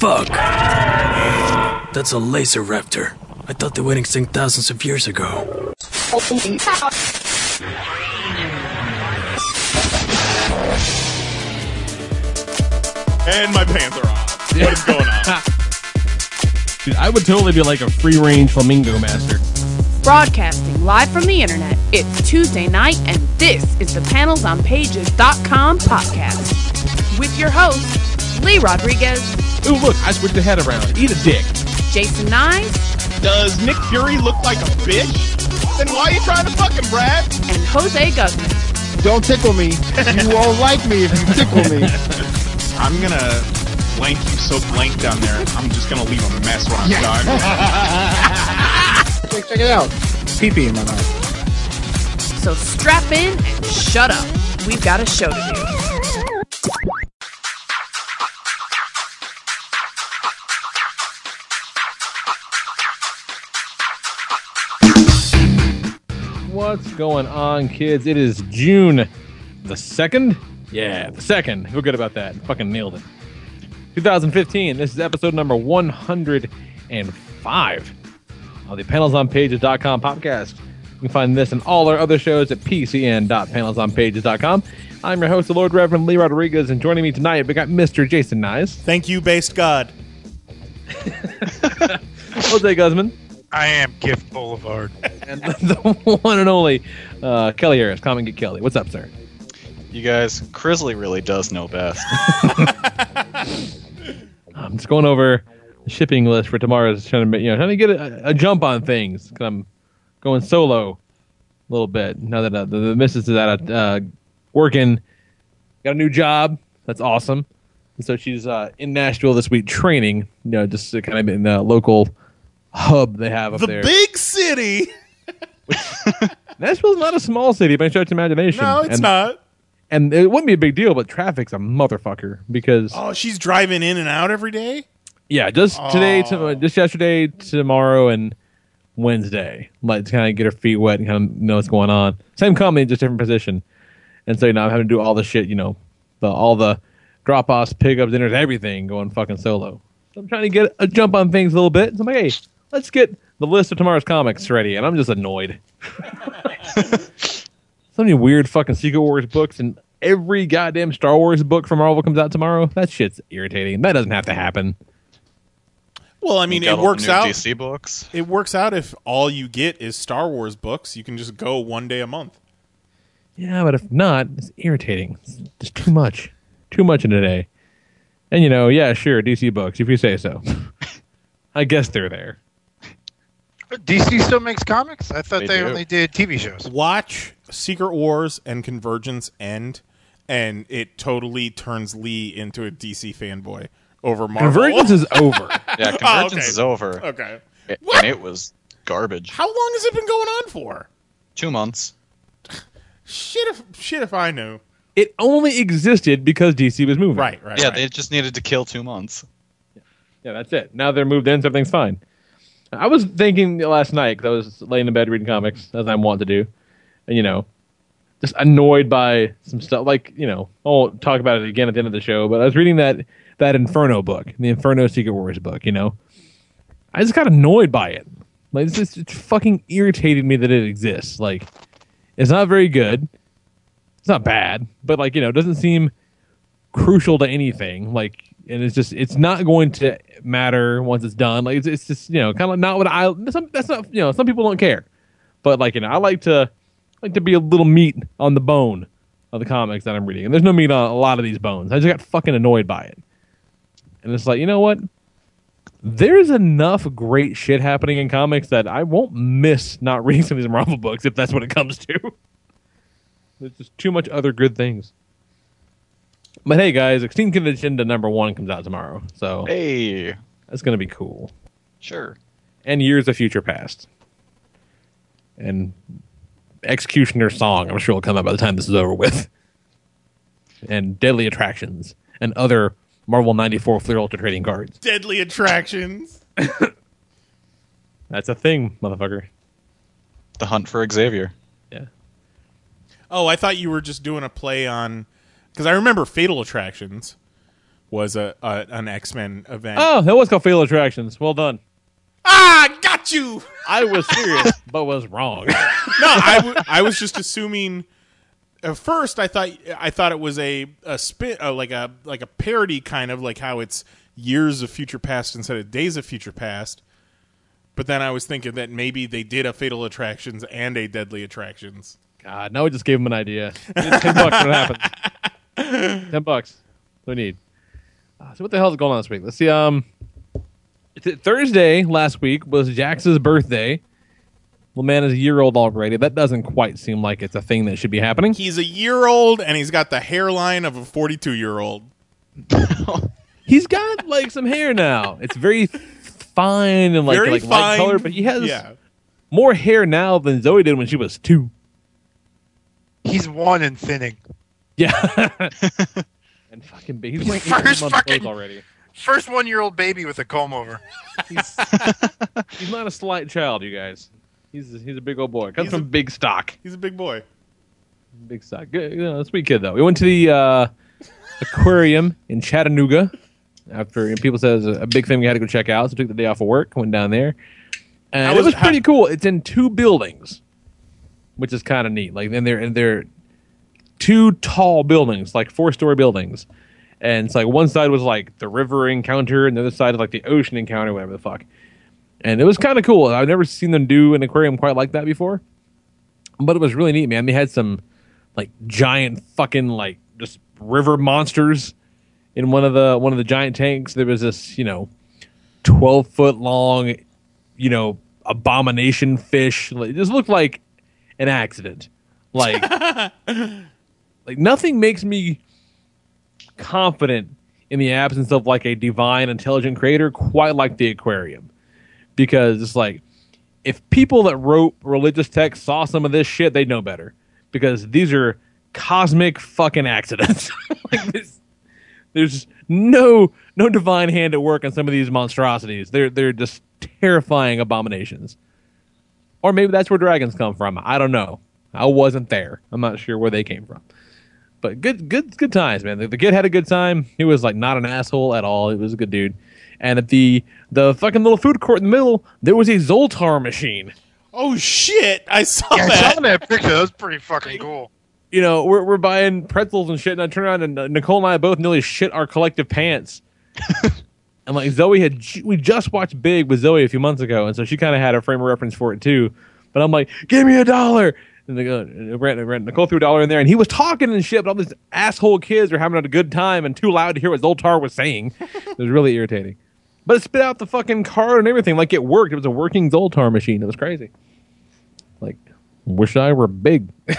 Fuck! That's a laser raptor. I thought they went extinct thousands of years ago. And my pants are off. What is going on? Dude, I would totally be like a free range flamingo master. Broadcasting live from the internet, it's Tuesday night, and this is the panelsonpages.com podcast. With your host, Lee Rodriguez, Ooh, look, I switched the head around. Eat a dick. Jason Knize, Does Nick Fury look like a bitch? Then why are you trying to fuck him, Brad? and Jose Guzman. Don't tickle me. You won't like me if you tickle me. I'm gonna blank you so blank down there. I'm just gonna leave a mess when I'm done. Check, check it out. Pee pee in my mouth. So strap in and shut up. We've got a show to do. What's going on, kids? It is June the 2nd? Yeah, the 2nd. Feel good about that. Fucking nailed it. 2015. This is episode number 105 of the Panels on panelsonpages.com podcast. You can find this and all our other shows at pcn.panelsonpages.com. I'm your host, the Lord Reverend Lee Rodriguez, and joining me tonight, we got Mr. Jason Knize, Thank you, based God. Jose Guzman, I am Gift Boulevard. and the one and only uh, Kelly Harrass. Come and get Kelly. What's up, sir? You guys, Chrisley really does know best. I'm just going over the shipping list for tomorrow's trying to you know trying to get a, a jump on things because I'm going solo a little bit now that uh, the, the missus is out of uh, working, got a new job. That's awesome. And so she's uh, in Nashville this week training. You know, just kind of in the local hub they have up The there. big city. Nashville's not a small city by any stretch of imagination. No, it's and, not. And it wouldn't be a big deal, but traffic's a motherfucker because Oh, she's driving in and out every day. Yeah, just today, to, oh. just yesterday, tomorrow, and Wednesday. Like to kind of get her feet wet and kind of know what's going on. Same company, just different position. And so you know, I'm having to do all the shit, you know, the all the drop offs, pickups, dinners, everything going fucking solo. So I'm trying to get a jump on things a little bit. So I'm like, hey, let's get the list of tomorrow's comics ready. And I'm just annoyed. so many weird fucking Secret Wars books and every goddamn Star Wars book from Marvel comes out tomorrow. That shit's irritating. That doesn't have to happen. Well, I mean, it works out. DC books. It works out if all you get is Star Wars books. You can just go one day a month. Yeah, but if not, it's irritating. It's just too much. Too much in a day. And you know, yeah, sure, DC books, if you say so. I guess they're there. DC still makes comics? I thought They they, only did TV shows. Watch Secret Wars and Convergence end, and it totally turns Lee into a DC fanboy over Marvel. Convergence is over. Yeah, Oh, Convergence okay. is over. okay. A- What? And it was garbage. How long has it been going on for? Two months. Shit if shit if I knew. it only existed because DC was moving. Right, right. Yeah, right. they just needed to kill two months. Yeah, that's it. Now they're moved in, so everything's fine. I was thinking last night because I was laying in bed reading comics, as I'm want to do, and you know, just annoyed by some stuff. Like you know, I'll talk about it again at the end of the show. But I was reading that that Inferno book, the Inferno Secret Wars book. You know, I just got annoyed by it. Like it's just it's fucking irritated me that it exists. Like it's not very good. It's not bad, but like you know, it doesn't seem crucial to anything. Like, and it's just it's not going to matter once it's done. Like, it's, it's just you know kind of not what I. Some, that's not you know some people don't care, but like you know I like to like to be a little meat on the bone of the comics that I'm reading, and there's no meat on a lot of these bones. I just got fucking annoyed by it, and it's like you know what. There's enough great shit happening in comics that I won't miss not reading some of these Marvel books if that's what it comes to. There's just too much other good things. But hey, guys, Extinct Agenda number one comes out tomorrow, so Hey, that's gonna be cool. sure. And Years of Future Past, and Executioner Song. I'm sure will come out by the time this is over with. And Deadly Attractions and other Marvel '94 Fleer Ultra trading cards. Deadly attractions. That's a thing, motherfucker. The Hunt for Xavier. Yeah. Oh, I thought you were just doing a play on because I remember Fatal Attractions, was a, a an X Men event. Oh, that was called Fatal Attractions. Well done. Ah, got you. I was serious, but was wrong. No, I, w- I was just assuming. At first, I thought I thought it was a a spin, uh, like a like a parody kind of like how it's years of future past instead of days of future past. But then I was thinking that maybe they did a Fatal Attractions and a Deadly Attractions. God, now we just gave him an idea. It's ten bucks when it happens. ten bucks. What do we need? Uh, so what the hell is going on this week? Let's see. Um, th- Thursday last week was Jax's birthday. Well, man is a year old already. That doesn't quite seem like it's a thing that should be happening. He's a year old and he's got the hairline of a 42 year old. He's got like some hair now. It's very fine and like Very like fine. light color, but he has Yeah. more hair now than Zoe did when she was two. He's one and thinning. Yeah. and fucking. He's wearing 18 First fucking- already. First one year old baby with a comb over. He's, he's not a slight child, you guys. He's he's a big old boy. Comes He's a- from big stock. He's a big boy. Big stock. Good, you know, sweet kid though. We went to the uh, aquarium in Chattanooga after people said it was a big thing we had to go check out. So took the day off of work, went down there, and How it was- was pretty cool. It's in two buildings, which is kind of neat. Like and they're and they're two tall buildings, like four story buildings. And it's like one side was like the river encounter, and the other side is like the ocean encounter, whatever the fuck. And it was kind of cool. I've never seen them do an aquarium quite like that before, but it was really neat, man. They had some like giant fucking like just river monsters in one of the one of the giant tanks. There was this, you know, twelve foot long, you know, abomination fish. Just looked like an accident. Like, like nothing makes me confident in the absence of like a divine intelligent creator quite like the aquarium. Because it's like if people that wrote religious texts saw some of this shit they'd know better. Because these are cosmic fucking accidents. Like this, there's no no divine hand at work on some of these monstrosities. They're they're just terrifying abominations. Or maybe that's where dragons come from. I don't know. I wasn't there. I'm not sure where they came from but good, good, good times, man. The, the kid had a good time. He was like not an asshole at all. He was a good dude. And at the the fucking little food court in the middle, there was a Zoltar machine. Oh shit! I saw Yeah, I that. saw that picture. That was pretty fucking cool. You know, we're we're buying pretzels and shit, and I turn around and uh, Nicole and I both nearly shit our collective pants. and like Zoe had, we just watched Big with Zoe a few months ago, and so she kind of had a frame of reference for it too. But I'm like, give me a dollar. And they go, uh, and Brent- uh, Brent- Nicole threw a dollar in there, and he was talking and shit, but all these asshole kids are having a good time and too loud to hear what Zoltar was saying. it was really irritating. But it spit out the fucking card and everything like it worked. It was a working Zoltar machine. It was crazy. Like, wish I were big.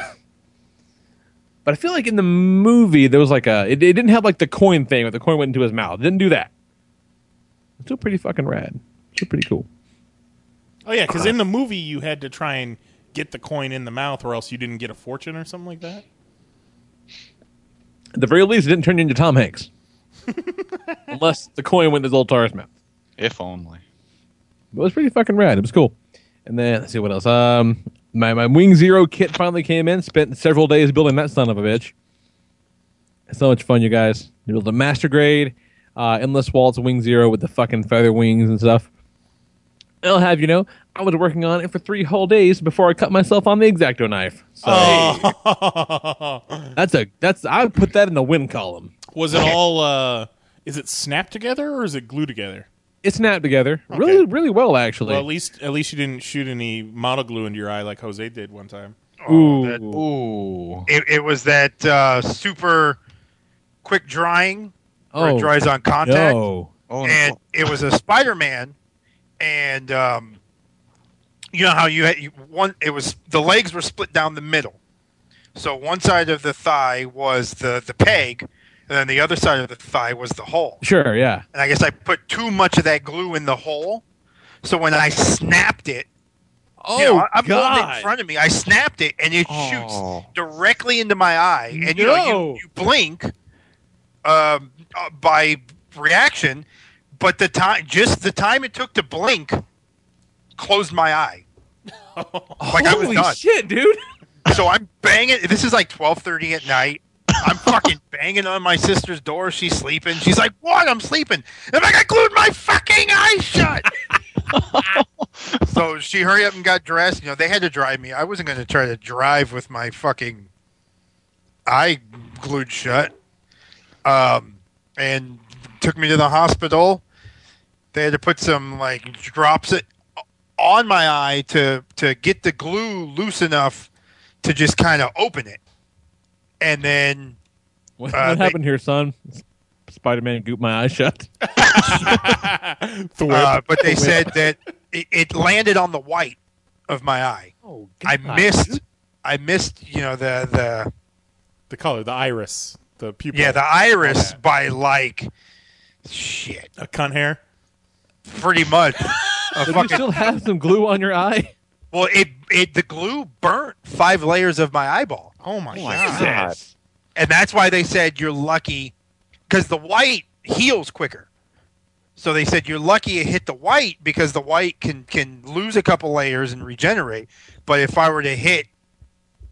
But I feel like in the movie there was like a it, it didn't have like the coin thing where the coin went into his mouth. It didn't do that. It's still pretty fucking rad. Still pretty cool. Oh yeah, because in the movie you had to try and get the coin in the mouth, or else you didn't get a fortune or something like that. At the very least, it didn't turn you into Tom Hanks. Unless the coin went into Zoltar's mouth. If only. But it was pretty fucking rad. It was cool. And then let's see what else. Um, my my Wing Zero kit finally came in. Spent several days building that son of a bitch. It's so much fun, you guys. You build a master grade, uh, endless waltz Wing Zero with the fucking feather wings and stuff. I'll have you know, I was working on it for three whole days before I cut myself on the X-Acto knife. So that's a that's I would put that in the win column. Was it all? uh Is it snapped together or is it glued together? It snapped together really really well actually. Well, at least at least you didn't shoot any model glue into your eye like Jose did one time. Ooh. that- Ooh. It, it was that uh, super quick drying where oh it dries on contact. no. Oh, and no. it was a Spider-Man, and um, you know how you had you, one. It was the legs were split down the middle, so one side of the thigh was the the peg, and then the other side of the thigh was the hole. Sure, yeah. And I guess I put too much of that glue in the hole, so when I snapped it, Oh you know, I'm holding it God! in front of me. I snapped it, and it Oh. shoots directly into my eye. And you know, you, you blink um, uh, by reaction, but the time, just the time it took to blink, closed my eye. Like I was Holy done. shit, dude! So I'm banging. This is like 12:30 at night. I'm fucking banging on my sister's door. She's sleeping. She's like, "What? I'm sleeping." And I'm like, "I glued my fucking eyes shut." so she hurried up and got dressed. You know, they had to drive me. I wasn't going to try to drive with my fucking eye glued shut. Um, and took me to the hospital. They had to put some like drops it on my eye to to get the glue loose enough to just kind of open it. And then What, Uh, what they- happened here, son? Spider Man gooped my eyes shut. Uh, but they said that it, it landed on the white of my eye. Oh, I missed I missed, you know, the the the color, the iris, the pupil. yeah, the iris Okay. by like shit. a cunt hair. Pretty much. A Did you still have some glue on your eye? well, it it the glue burnt five layers of my eyeball. Oh my Oh god. God. and that's why they said you're lucky because the white heals quicker. So they said you're lucky it hit the white because the white can can lose a couple layers and regenerate. But if I were to hit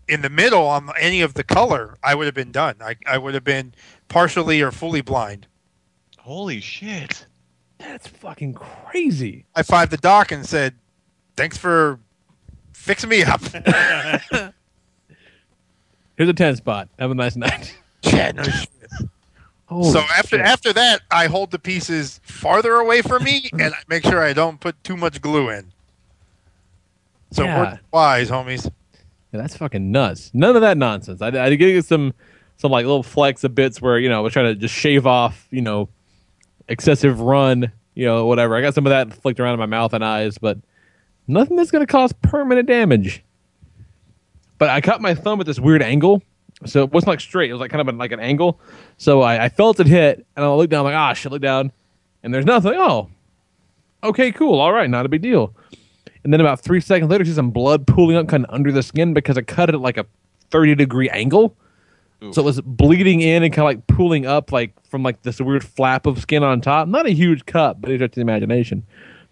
in the middle on any of the color, I would have been done. I, I would have been partially or fully blind. Holy shit. That's fucking crazy. I five the doc and said, "Thanks for fixing me up." Here's a 10 spot. Have a nice night. Yeah, no shit. Holy so after shit. after that, I hold the pieces farther away from me, and I make sure I don't put too much glue in. So Yeah. words wise, homies. Yeah, that's fucking nuts. None of that nonsense. I, I did get some some like little flex of bits where you know I was trying to just shave off you know excessive run you know whatever. I got some of that flicked around in my mouth and eyes, but nothing that's gonna cause permanent damage. But I cut my thumb at this weird angle, so it wasn't like straight. It was like kind of like an angle. So I, I felt it hit, and I looked down. Like, ah, shit, look down, and there's nothing. Oh, okay, cool, all right, not a big deal. And then about three seconds later, see some blood pooling up kind of under the skin because I cut it at like a 30 degree angle. So it was bleeding in and kind of like pooling up like from like this weird flap of skin on top. Not a huge cut, but it's just the imagination.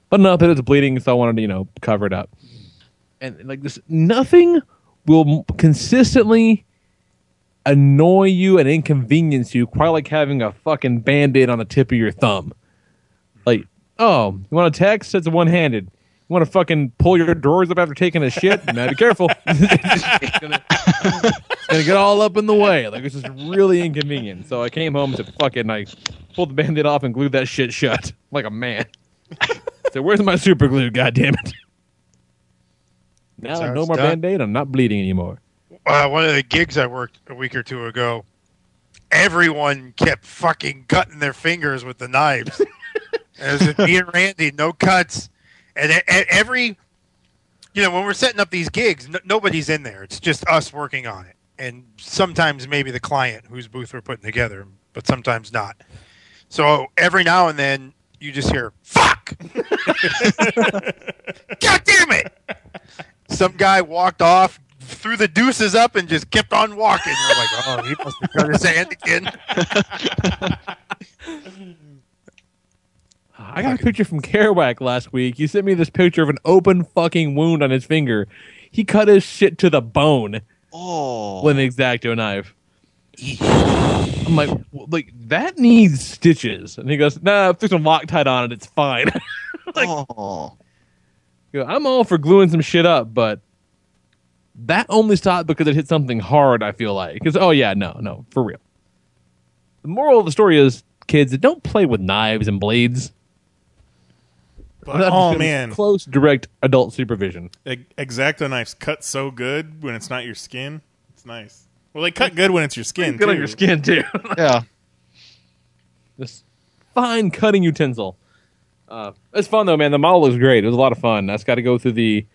But enough that it's bleeding, so I wanted to, you know, cover it up. And like this, nothing will consistently annoy you and inconvenience you quite like having a fucking band-aid on the tip of your thumb. Like, oh, you want to text? It's one handed. You want to fucking pull your drawers up after taking a shit? Now be careful. it's, gonna, it's gonna get all up in the way. Like it's just really inconvenient. So I came home to fucking I pulled the band-aid off and glued that shit shut like a man. so where's my super glue? God damn it! Now So no more done. band-aid. I'm not bleeding anymore. Uh, one of the gigs I worked a week or two ago, everyone kept fucking cutting their fingers with the knives. As it me and Randy, no cuts, and e- every, you know, when we're setting up these gigs, nobody's in there. It's just us working on it, and sometimes maybe the client whose booth we're putting together, but sometimes not. So every now and then, you just hear "fuck." God damn it! Some guy walked off, threw the deuces up, and just kept on walking. You're like, oh, he must have got his hand again. I got a picture from Kerouac last week. He sent me this picture of an open fucking wound on his finger. He cut his shit to the bone Oh. with an X-Acto knife. I'm like, like that needs stitches, and he goes, "Nah, put some Loctite on it. It's fine." like- oh. You know, I'm all for gluing some shit up, but that only stopped because it hit something hard. I feel like because oh yeah, no, no, for real. The moral of the story is, kids, don't play with knives and blades. But, oh man, close direct adult supervision. Ex- X-Acto knives cut so good when it's not your skin. It's nice. Well, they cut good when it's your skin. Good too. on your skin too. Yeah. this fine cutting utensil. Uh, it's fun though, man. The model looks great. It was a lot of fun. That's got to go through the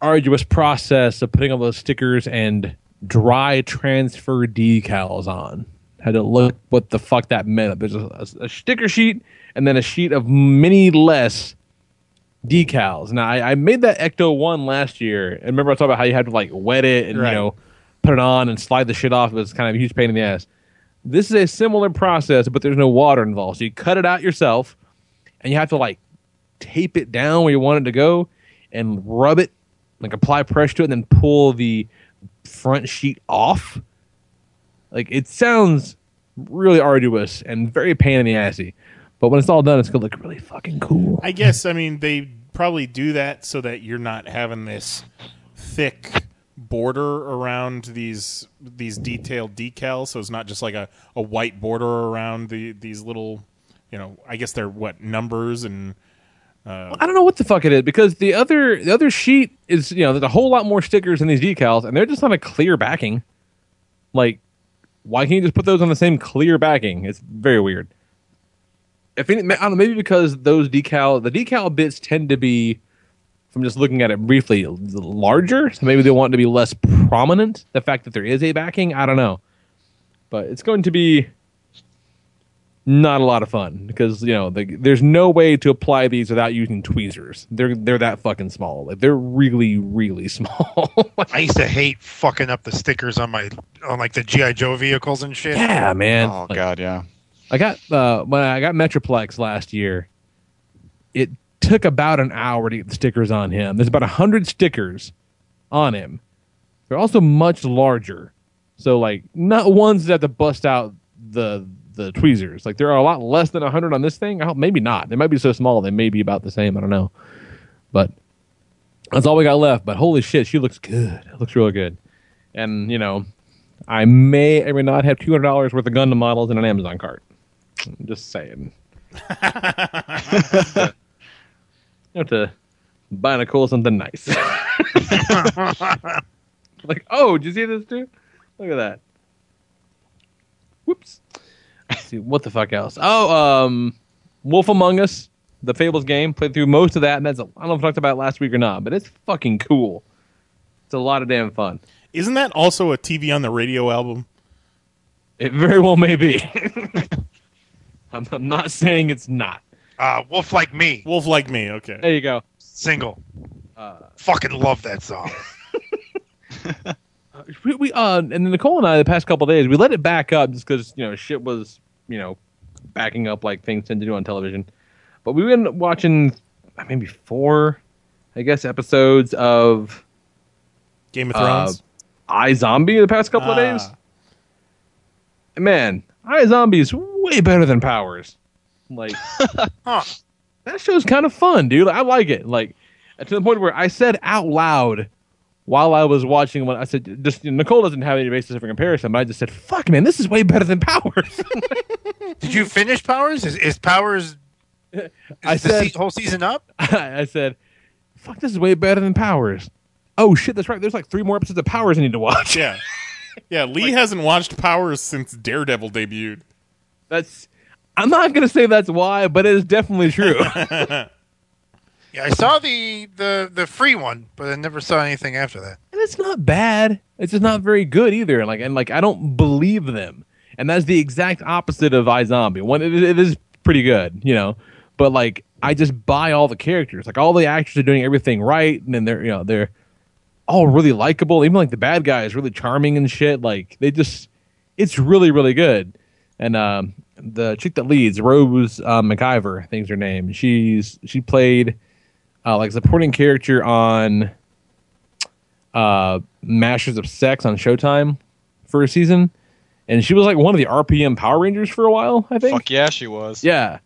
arduous process of putting all those stickers and dry transfer decals on. Had to look what the fuck that meant. There's a, a- a sticker sheet and then a sheet of many less decals. Now I, I made that Ecto one last year, and remember I talked about how you had to like wet it and Right. you know put it on and slide the shit off. It was kind of a huge pain in the ass. This is a similar process, but there's no water involved. So you cut it out yourself, and you have to like tape it down where you want it to go, and rub it, like apply pressure to it, and then pull the front sheet off. Like it sounds really arduous and very pain in the assy, but when it's all done, it's gonna look really fucking cool. I guess I mean they probably do that so that you're not having this thick border around these these detailed decals. So it's not just like a, a white border around the these little, you know, I guess they're what numbers and uh, I don't know what the fuck it is because the other the other sheet is you know there's a whole lot more stickers in these decals and they're just on a clear backing. Like, why can't you just put those on the same clear backing? It's very weird. If any, I don't know, maybe because those decal the decal bits tend to be, from just looking at it briefly, larger. So maybe they want to be less prominent. The fact that there is a backing, I don't know, but it's going to be not a lot of fun because you know the, there's no way to apply these without using tweezers. They're they're that fucking small. Like they're really really small. I used to hate fucking up the stickers on my on like the GI Joe vehicles and shit. yeah, man. Oh Like, god, yeah. I got uh, when I got Metroplex last year. It took about an hour to get the stickers on him. There's about a hundred stickers on him. They're also much larger, so like not ones that have to bust out the the tweezers. Like there are a lot less than a hundred on this thing. Maybe not. They might be so small. They may be about the same. I don't know, but that's all we got left. But holy shit, she looks good. It looks real good. And you know, I may or may not have two hundred dollars worth of Gundam models in an Amazon cart. I'm just saying. you have to buy Nicole something nice. like, oh, did you see this too? Look at that. Whoops. Let's see what the fuck else. Oh, um, Wolf Among Us, the Fables game. Played through most of that, and that's a, I don't know if I talked about it last week or not, but it's fucking cool. It's a lot of damn fun. isn't that also a TV on the radio album? It very well may be. I'm, I'm not saying it's not. Uh, Wolf like me, Wolf like me. Okay. There you go. single. Fucking love that song. we, we uh and then Nicole and I the past couple days we let it back up just because you know shit was you know backing up like things tend to do on television, but we've been watching uh, maybe four, I guess episodes of Game of uh, Thrones. iZombie the past couple of days. Ah. Man, iZombie is way better than Powers. Like Huh. that show's kind of fun, dude. I like it. Like to the point where I said out loud while I was watching when I said just Nicole doesn't have any basis for comparison, but I just said, "Fuck, man, this is way better than Powers." Did you finish Powers? Is, is Powers is I the said, se- whole season up? I said, "Fuck, this is way better than Powers." Oh shit, that's right. There's like three more episodes of Powers I need to watch. Yeah. Yeah, Lee hasn't watched Powers since Daredevil debuted. That's. I'm not gonna say that's why, but it is definitely true. Yeah, I saw the the the free one, but I never saw anything after that. and it's not bad. It's just not very good either. Like and like I don't believe them, and that's the exact opposite of iZombie. One, it, it is pretty good, you know, but like I just buy all the characters. Like all the actors are doing everything right, and then they're you know they're all really likable. Even like the bad guy is really charming and shit. Like they just, it's really really good. And um, the chick that leads, Rose uh, McIver, I think is her name. She's she played uh, like supporting character on uh, Masters of Sex on Showtime for a season, and she was like one of the RPM Power Rangers for a while. I think. Fuck yeah, she was. Yeah,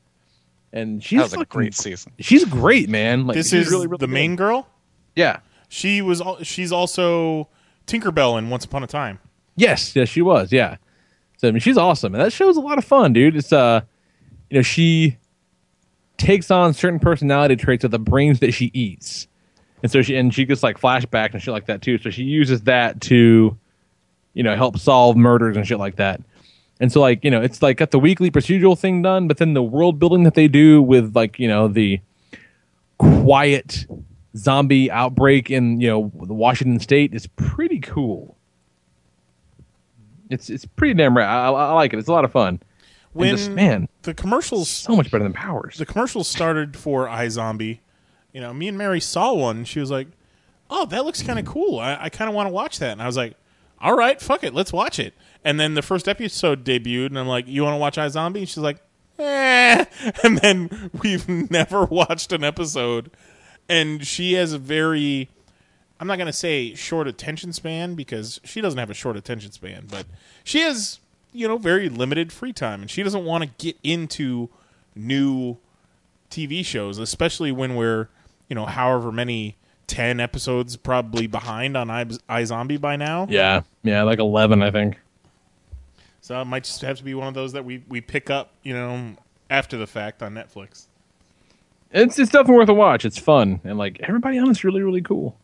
and she's that was a great season. She's great, man. Like This she's is really, really the good. main girl. Yeah. She was. al- She's also Tinkerbell in Once Upon a Time. Yes, yes, she was. Yeah. So I mean, she's awesome, and that show's a lot of fun, dude. It's uh, you know, she takes on certain personality traits of the brains that she eats, and so she and she gets like flashbacks and shit like that too. So she uses that to, you know, help solve murders and shit like that. And so like you know, it's like got the weekly procedural thing done, but then the world building that they do with like you know the quiet zombie outbreak in you know the Washington State is pretty cool. It's it's pretty damn rad. I, I like it. It's a lot of fun. When just, man, the commercials so much better than Powers. the commercials started for iZombie, you know, me and Mary saw one. She was like, "Oh, that looks kind of cool. I, I kind of want to watch that." And I was like, "All right, fuck it, let's watch it." And then the first episode debuted, and I'm like, "You want to watch iZombie?" And she's like, "Eh." And then we've never watched an episode. And she has a very I'm not gonna say short attention span because she doesn't have a short attention span, but she has you know very limited free time, and she doesn't want to get into new TV shows, especially when we're you know however many ten episodes probably behind on I, iZombie by now. Yeah, yeah, like eleven, I think. So it might just have to be one of those that we we pick up you know after the fact on Netflix. It's it's definitely worth a watch. It's fun and like everybody on it's really really cool.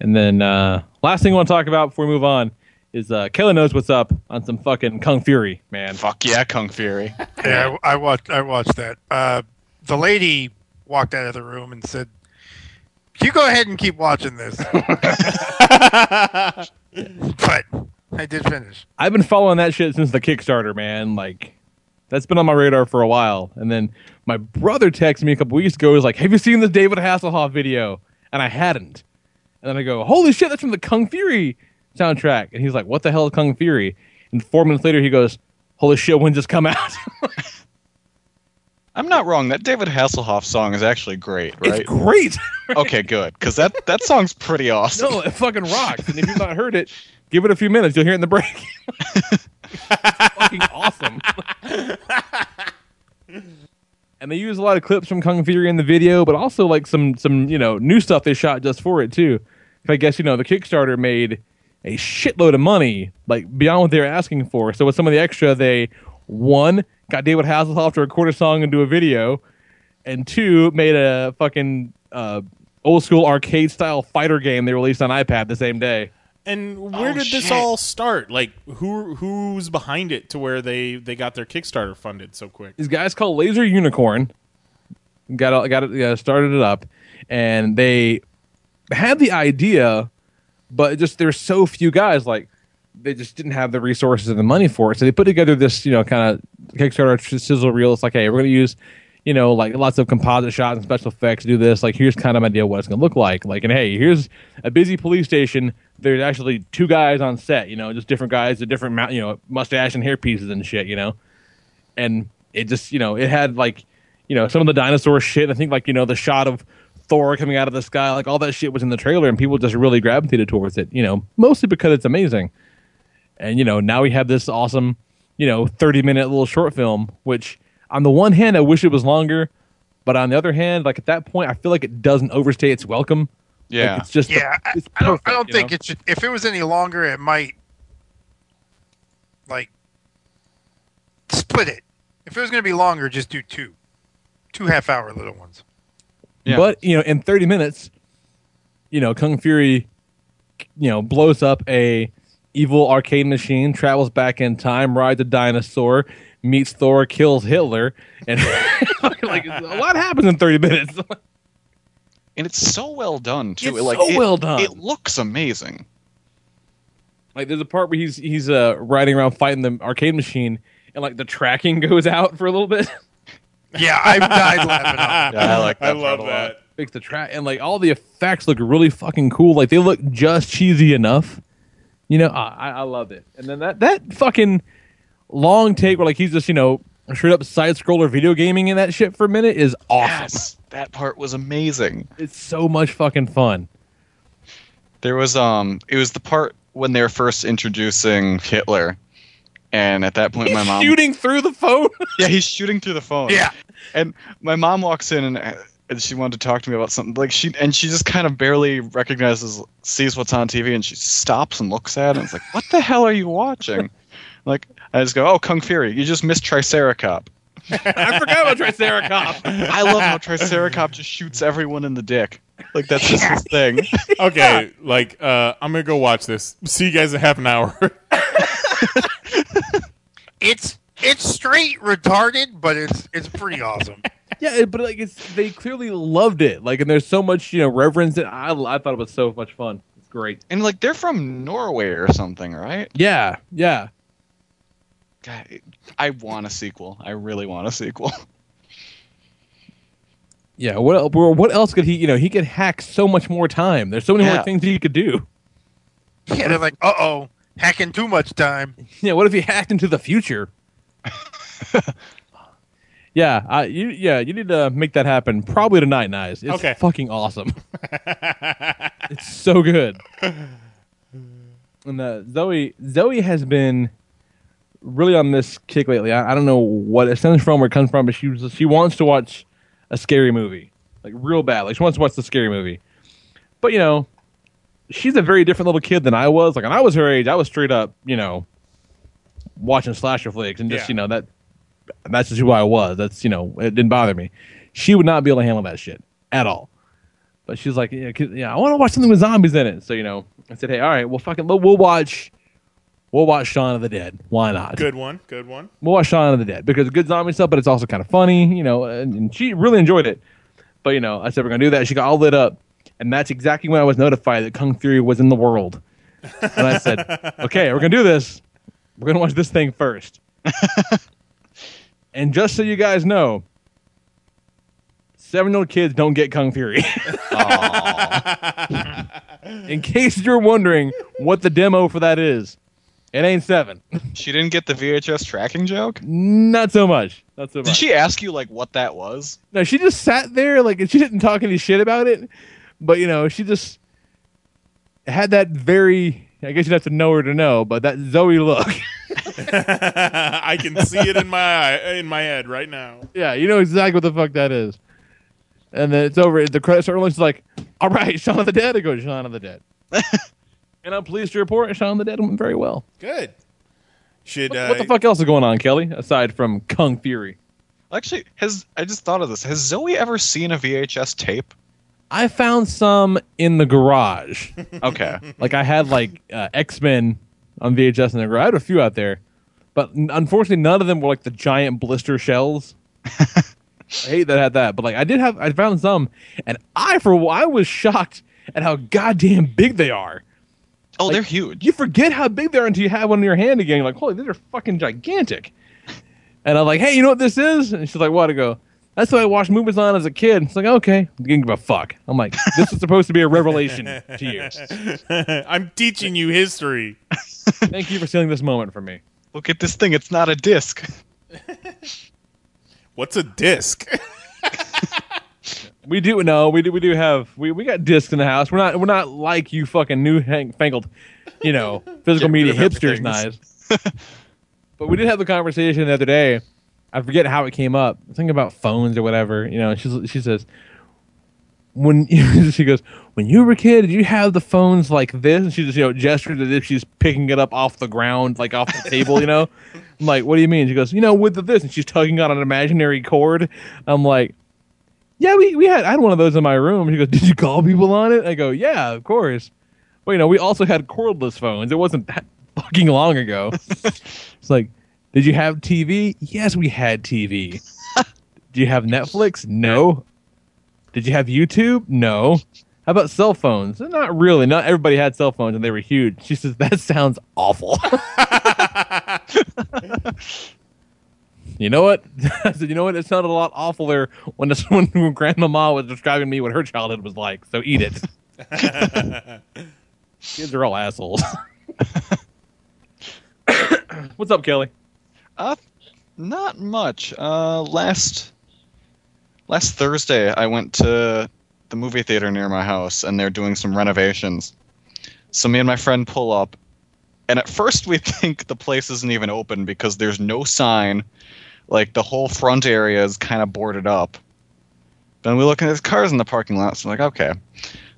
And then uh last thing I want to talk about before we move on is uh Kayla knows what's up on some fucking Kung Fury, man. Fuck yeah, Kung Fury. Yeah, I, I watched. I watched that. Uh, the lady walked out of the room and said, "You go ahead and keep watching this." but I did finish. I've been following that shit since the Kickstarter, man. Like that's been on my radar for a while. And then my brother texted me a couple weeks ago. He was like, "Have you seen this David Hasselhoff video?" And I hadn't. And then I go, "Holy shit, that's from the Kung Fury soundtrack." And he's like, "What the hell is Kung Fury?" And four minutes later, he goes, "Holy shit, when's this come out?" I'm not wrong. That David Hasselhoff song is actually great, right? It's great. okay, good. Because that, that song's pretty awesome. no, it fucking rocks. And if you've not heard it, give it a few minutes. You'll hear it in the break. fucking awesome. and they use a lot of clips from Kung Fury in the video, but also like some some you know new stuff they shot just for it too. I guess you know the Kickstarter made a shitload of money, like beyond what they were asking for. So with some of the extra, they one got David Hasselhoff to record a song and do a video, and two made a fucking uh, old school arcade style fighter game they released on iPad the same day. And where Oh, did this shit. all start? Like who who's behind it to where they they got their Kickstarter funded so quick? These guys called Laser Unicorn got got it uh, started it up, and they had the idea, but just there's so few guys like they just didn't have the resources and the money for it. So they put together this you know kind of Kickstarter sizzle reel. It's like hey, we're gonna use you know like lots of composite shots and special effects. to Do this like here's kind of an idea what it's gonna look like. Like and hey, here's a busy police station. There's actually two guys on set. You know, just different guys, with different you know mustache and hair pieces and shit. You know and it just you know it had like you know some of the dinosaur shit. I think like you know the shot of Thor coming out of the sky, like all that shit was in the trailer, and people just really gravitated towards it. You know, mostly because it's amazing. And you know now we have this awesome you know thirty minute little short film, which on the one hand I wish it was longer, but on the other hand, like at that point I feel like it doesn't overstay its welcome. Like, Yeah. it's just Yeah, I, it's I don't. I don't think know? it should. If it was any longer, it might like split it. If it was going to be longer, just do two, two half-hour little ones. Yeah. But you know, in 30 minutes, you know, Kung Fury, you know, blows up a evil arcade machine, travels back in time, rides a dinosaur, meets Thor, kills Hitler, and like a lot happens in 30 minutes. and it's so well done too. It's like, so it- well done. It looks amazing. like there's a part where he's he's uh riding around fighting the arcade machine, and like the tracking goes out for a little bit. Yeah, I died laughing. Yeah, I like I love part a lot. that. fix the track and like all the effects look really fucking cool. Like they look just cheesy enough. You know, I, I love it. And then that that fucking long take where like he's just you know straight up side scroller video gaming in that shit for a minute is awesome. Yes, that part was amazing. It's so much fucking fun. There was um, it was the part when they were first introducing Hitler, and at that point, He's my mom shooting through the phone. Yeah, he's shooting through the phone. Yeah. And my mom walks in and, and she wanted to talk to me about something. Like she and she just kind of barely recognizes, sees what's on TV, and she stops and looks at it. And it's like, what the hell are you watching? like I just go, oh, Kung Fury. You just missed Triceracop. I forgot about Triceracop. I love how Triceracop just shoots everyone in the dick. Like that's just his thing. Okay, like uh, I'm gonna go watch this. See you guys in half an hour. It's it's straight retarded, but it's it's pretty awesome. yeah, but like it's they clearly loved it. Like and there's so much you know reverence. And I I thought it was so much fun. It's great. and like they're from Norway or something, right? Yeah, yeah. God, I want a sequel. I really want a sequel. Yeah, what what else could he? You know, he could hack so much more time. There's so many Yeah. more things he could do. Yeah, they're like, uh oh, hacking too much time. Yeah, what if he hacked into the future? yeah, uh, you yeah you need to make that happen probably tonight, Nice. It's Okay. fucking awesome. it's so good. And uh, Zoe Zoe has been really on this kick lately. I, I don't know what it stems from, where it comes from, but she was, she wants to watch a scary movie, like real bad. Like she wants to watch the scary movie. But you know, she's a very different little kid than I was. Like when I was her age, I was straight up, you know, watching slasher flicks and just Yeah. you know that that's just who I was. That's you know it didn't bother me. She would not be able to handle that shit at all. But she's like, yeah, yeah I want to watch something with zombies in it. So you know, I said, hey, all right, well, fucking, we'll we'll watch, we'll watch Shaun of the Dead. Why not? Good one. Good one. We'll watch Shaun of the Dead because good zombie stuff, but it's also kind of funny, you know. And, and she really enjoyed it. But you know, I said we're gonna do that. She got all lit up, and that's exactly when I was notified that Kung Fury was in the world. And I said, okay, we're gonna do this. We're gonna watch this thing first. and just so you guys know, seven-year-old kids don't get Kung Fury. in case you're wondering what the demo for that is, it ain't seven. She didn't get the VHS tracking joke. Not so much. Not so much. Did she ask you like what that was? No, she just sat there like and she didn't talk any shit about it, but you know she just had that very. I guess you'd have to know her to know, but that Zoe look. I can see it in my eye, in my head right now. yeah, you know exactly what the fuck that is. And then it's over. The credits start rolling. Like, "All right, Shaun of the Dead." I go, "Shaun of the Dead." and I'm pleased to report Shaun of the Dead went very well. Good. Should What, uh, what the fuck else is going on, Kelly? Aside from Kung Fury, Actually, has I just thought of this? Has Zoe ever seen a VHS tape? I found some in the garage. Okay. Like I had like uh, X Men on VHS in the garage. I had a few out there, but n- unfortunately, none of them were like the giant blister shells. I hate that I had that, but like I did have, I found some, and I for a while, I was shocked at how goddamn big they are. Oh, Like, they're huge. You forget how big they are until you have one in your hand again. You're like, holy, these are fucking gigantic. And I'm like, hey, you know what this is? And she's like, what? I go, that's what I watched movies on as a kid. It's like, okay, I didn't give a fuck. I'm like, this is supposed to be a revelation to you. I'm teaching you history. Thank you for stealing this moment from me. Look at this thing. It's not a disc. What's a disc? We do no, we do we do have we, we got discs in the house. We're not we're not like you fucking new fangled, you know, physical media hipsters everything. knives. but we did have the conversation the other day. I forget how it came up. Something about phones or whatever. You know, she's she says when she goes when you were a kid, did you have the phones like this? And she just you know gestured as if she's picking it up off the ground, like off the table. You know, I'm like, what do you mean? She goes, you know, with the this, and she's tugging on an imaginary cord. I'm like. Yeah, we, we had I had one of those in my room. She goes, Did you call people on it? I go, Yeah, of course. But you know, we also had cordless phones. It wasn't that fucking long ago. it's like, did you have TV? Yes, we had TV. Did you have Netflix? No. Did you have YouTube? No. How about cell phones? Not really. Not everybody had cell phones and they were huge. She says, That sounds awful. You know what? I said, you know what? It sounded a lot awfuler when this when, when Grandmama was describing me what her childhood was like. So eat it. Kids are all assholes. What's up, Kelly? Uh, not much. Uh, last last Thursday, I went to the movie theater near my house, and they're doing some renovations. So me and my friend pull up, and at first we think the place isn't even open because there's no sign. Like the whole front area is kind of boarded up. Then we look and there's cars in the parking lot. So I'm like, okay.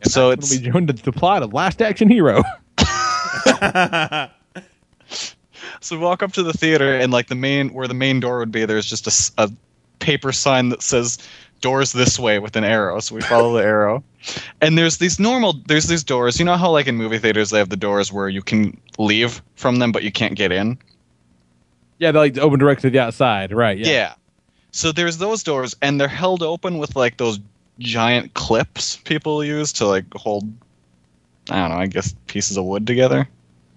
so It's it's we joined the plot of Last Action Hero. So we walk up to the theater, and like the main where the main door would be, there's just a, a paper sign that says "doors this way" with an arrow. So we follow the arrow, and there's these normal there's these doors. You know how like in movie theaters they have the doors where you can leave from them, but you can't get in. yeah, they like open directly to the outside, right? Yeah. Yeah. So there's those doors, and they're held open with like those giant clips people use to like hold. I don't know. I guess pieces of wood together.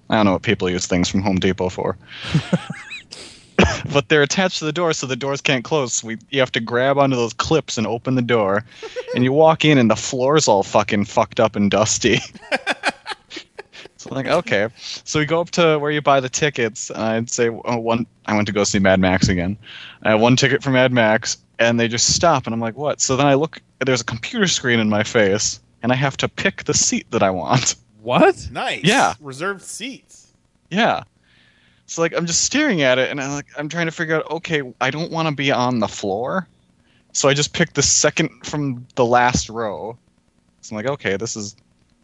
I don't know what people use things from Home Depot for. but they're attached to the door, so the doors can't close. So we you have to grab onto those clips and open the door, and you walk in, and the floor's all fucking fucked up and dusty. so I'm like, okay. So we go up to where you buy the tickets, and I'd say oh, one. I went to go see Mad Max again. I have one ticket for Mad Max, and they just stop, and I'm like, what? So then I look. There's a computer screen in my face, and I have to pick the seat that I want. What? Nice. Yeah. Reserved seats. Yeah. So like I'm just staring at it and I'm like I'm trying to figure out okay, I don't want to be on the floor. So I just picked the second from the last row. So I'm like, okay, this is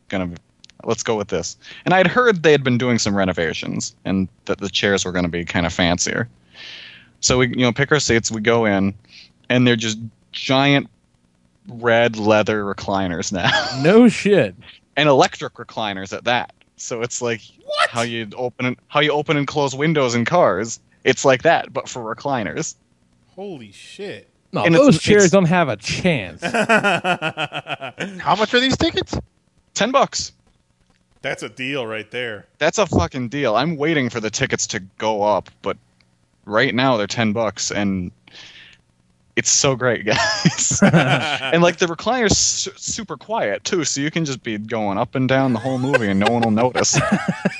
gonna be let's go with this. And I'd heard they had been doing some renovations and that the chairs were gonna be kind of fancier. So we you know pick our seats, we go in, and they're just giant red leather recliners now. No shit. and electric recliners at that. So it's like how you open and how you open and close windows in cars. It's like that, but for recliners. Holy shit. No, And it's- those chairs it's- don't have a chance. How much are these tickets? Ten bucks. That's a deal right there. That's a fucking deal. I'm waiting for the tickets to go up, but right now they're ten bucks, and it's so great, guys. and like the recliner's su- super quiet too, so you can just be going up and down the whole movie, and no one will notice.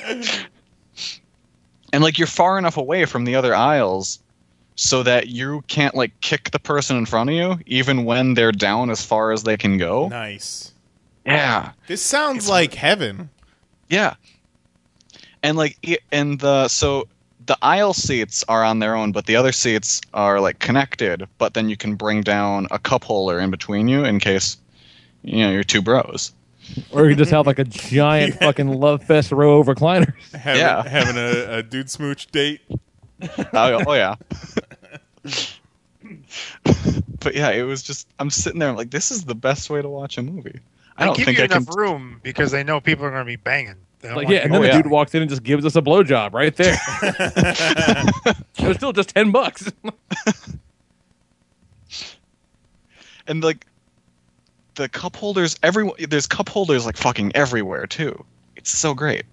and like you're far enough away from the other aisles so that you can't like kick the person in front of you even when they're down as far as they can go. Nice. Yeah. This sounds like heaven. Yeah. And like i- and the so the aisle seats are on their own, but the other seats are like connected, but then you can bring down a cup holder in between you in case you know you're two bros. or you just have like a giant fucking love fest row of recliners. Having, Yeah. having a, a dude smooch date. oh, oh yeah. but yeah, it was just I'm sitting there I'm like this is the best way to watch a movie. I They don't give think you I can enough room because they know people are going to be banging. They Like yeah, and then Oh, the yeah. dude walks in and just gives us a blowjob right there. it was still just ten bucks. and like the cup holders everyone there's cup holders like fucking everywhere too it's so great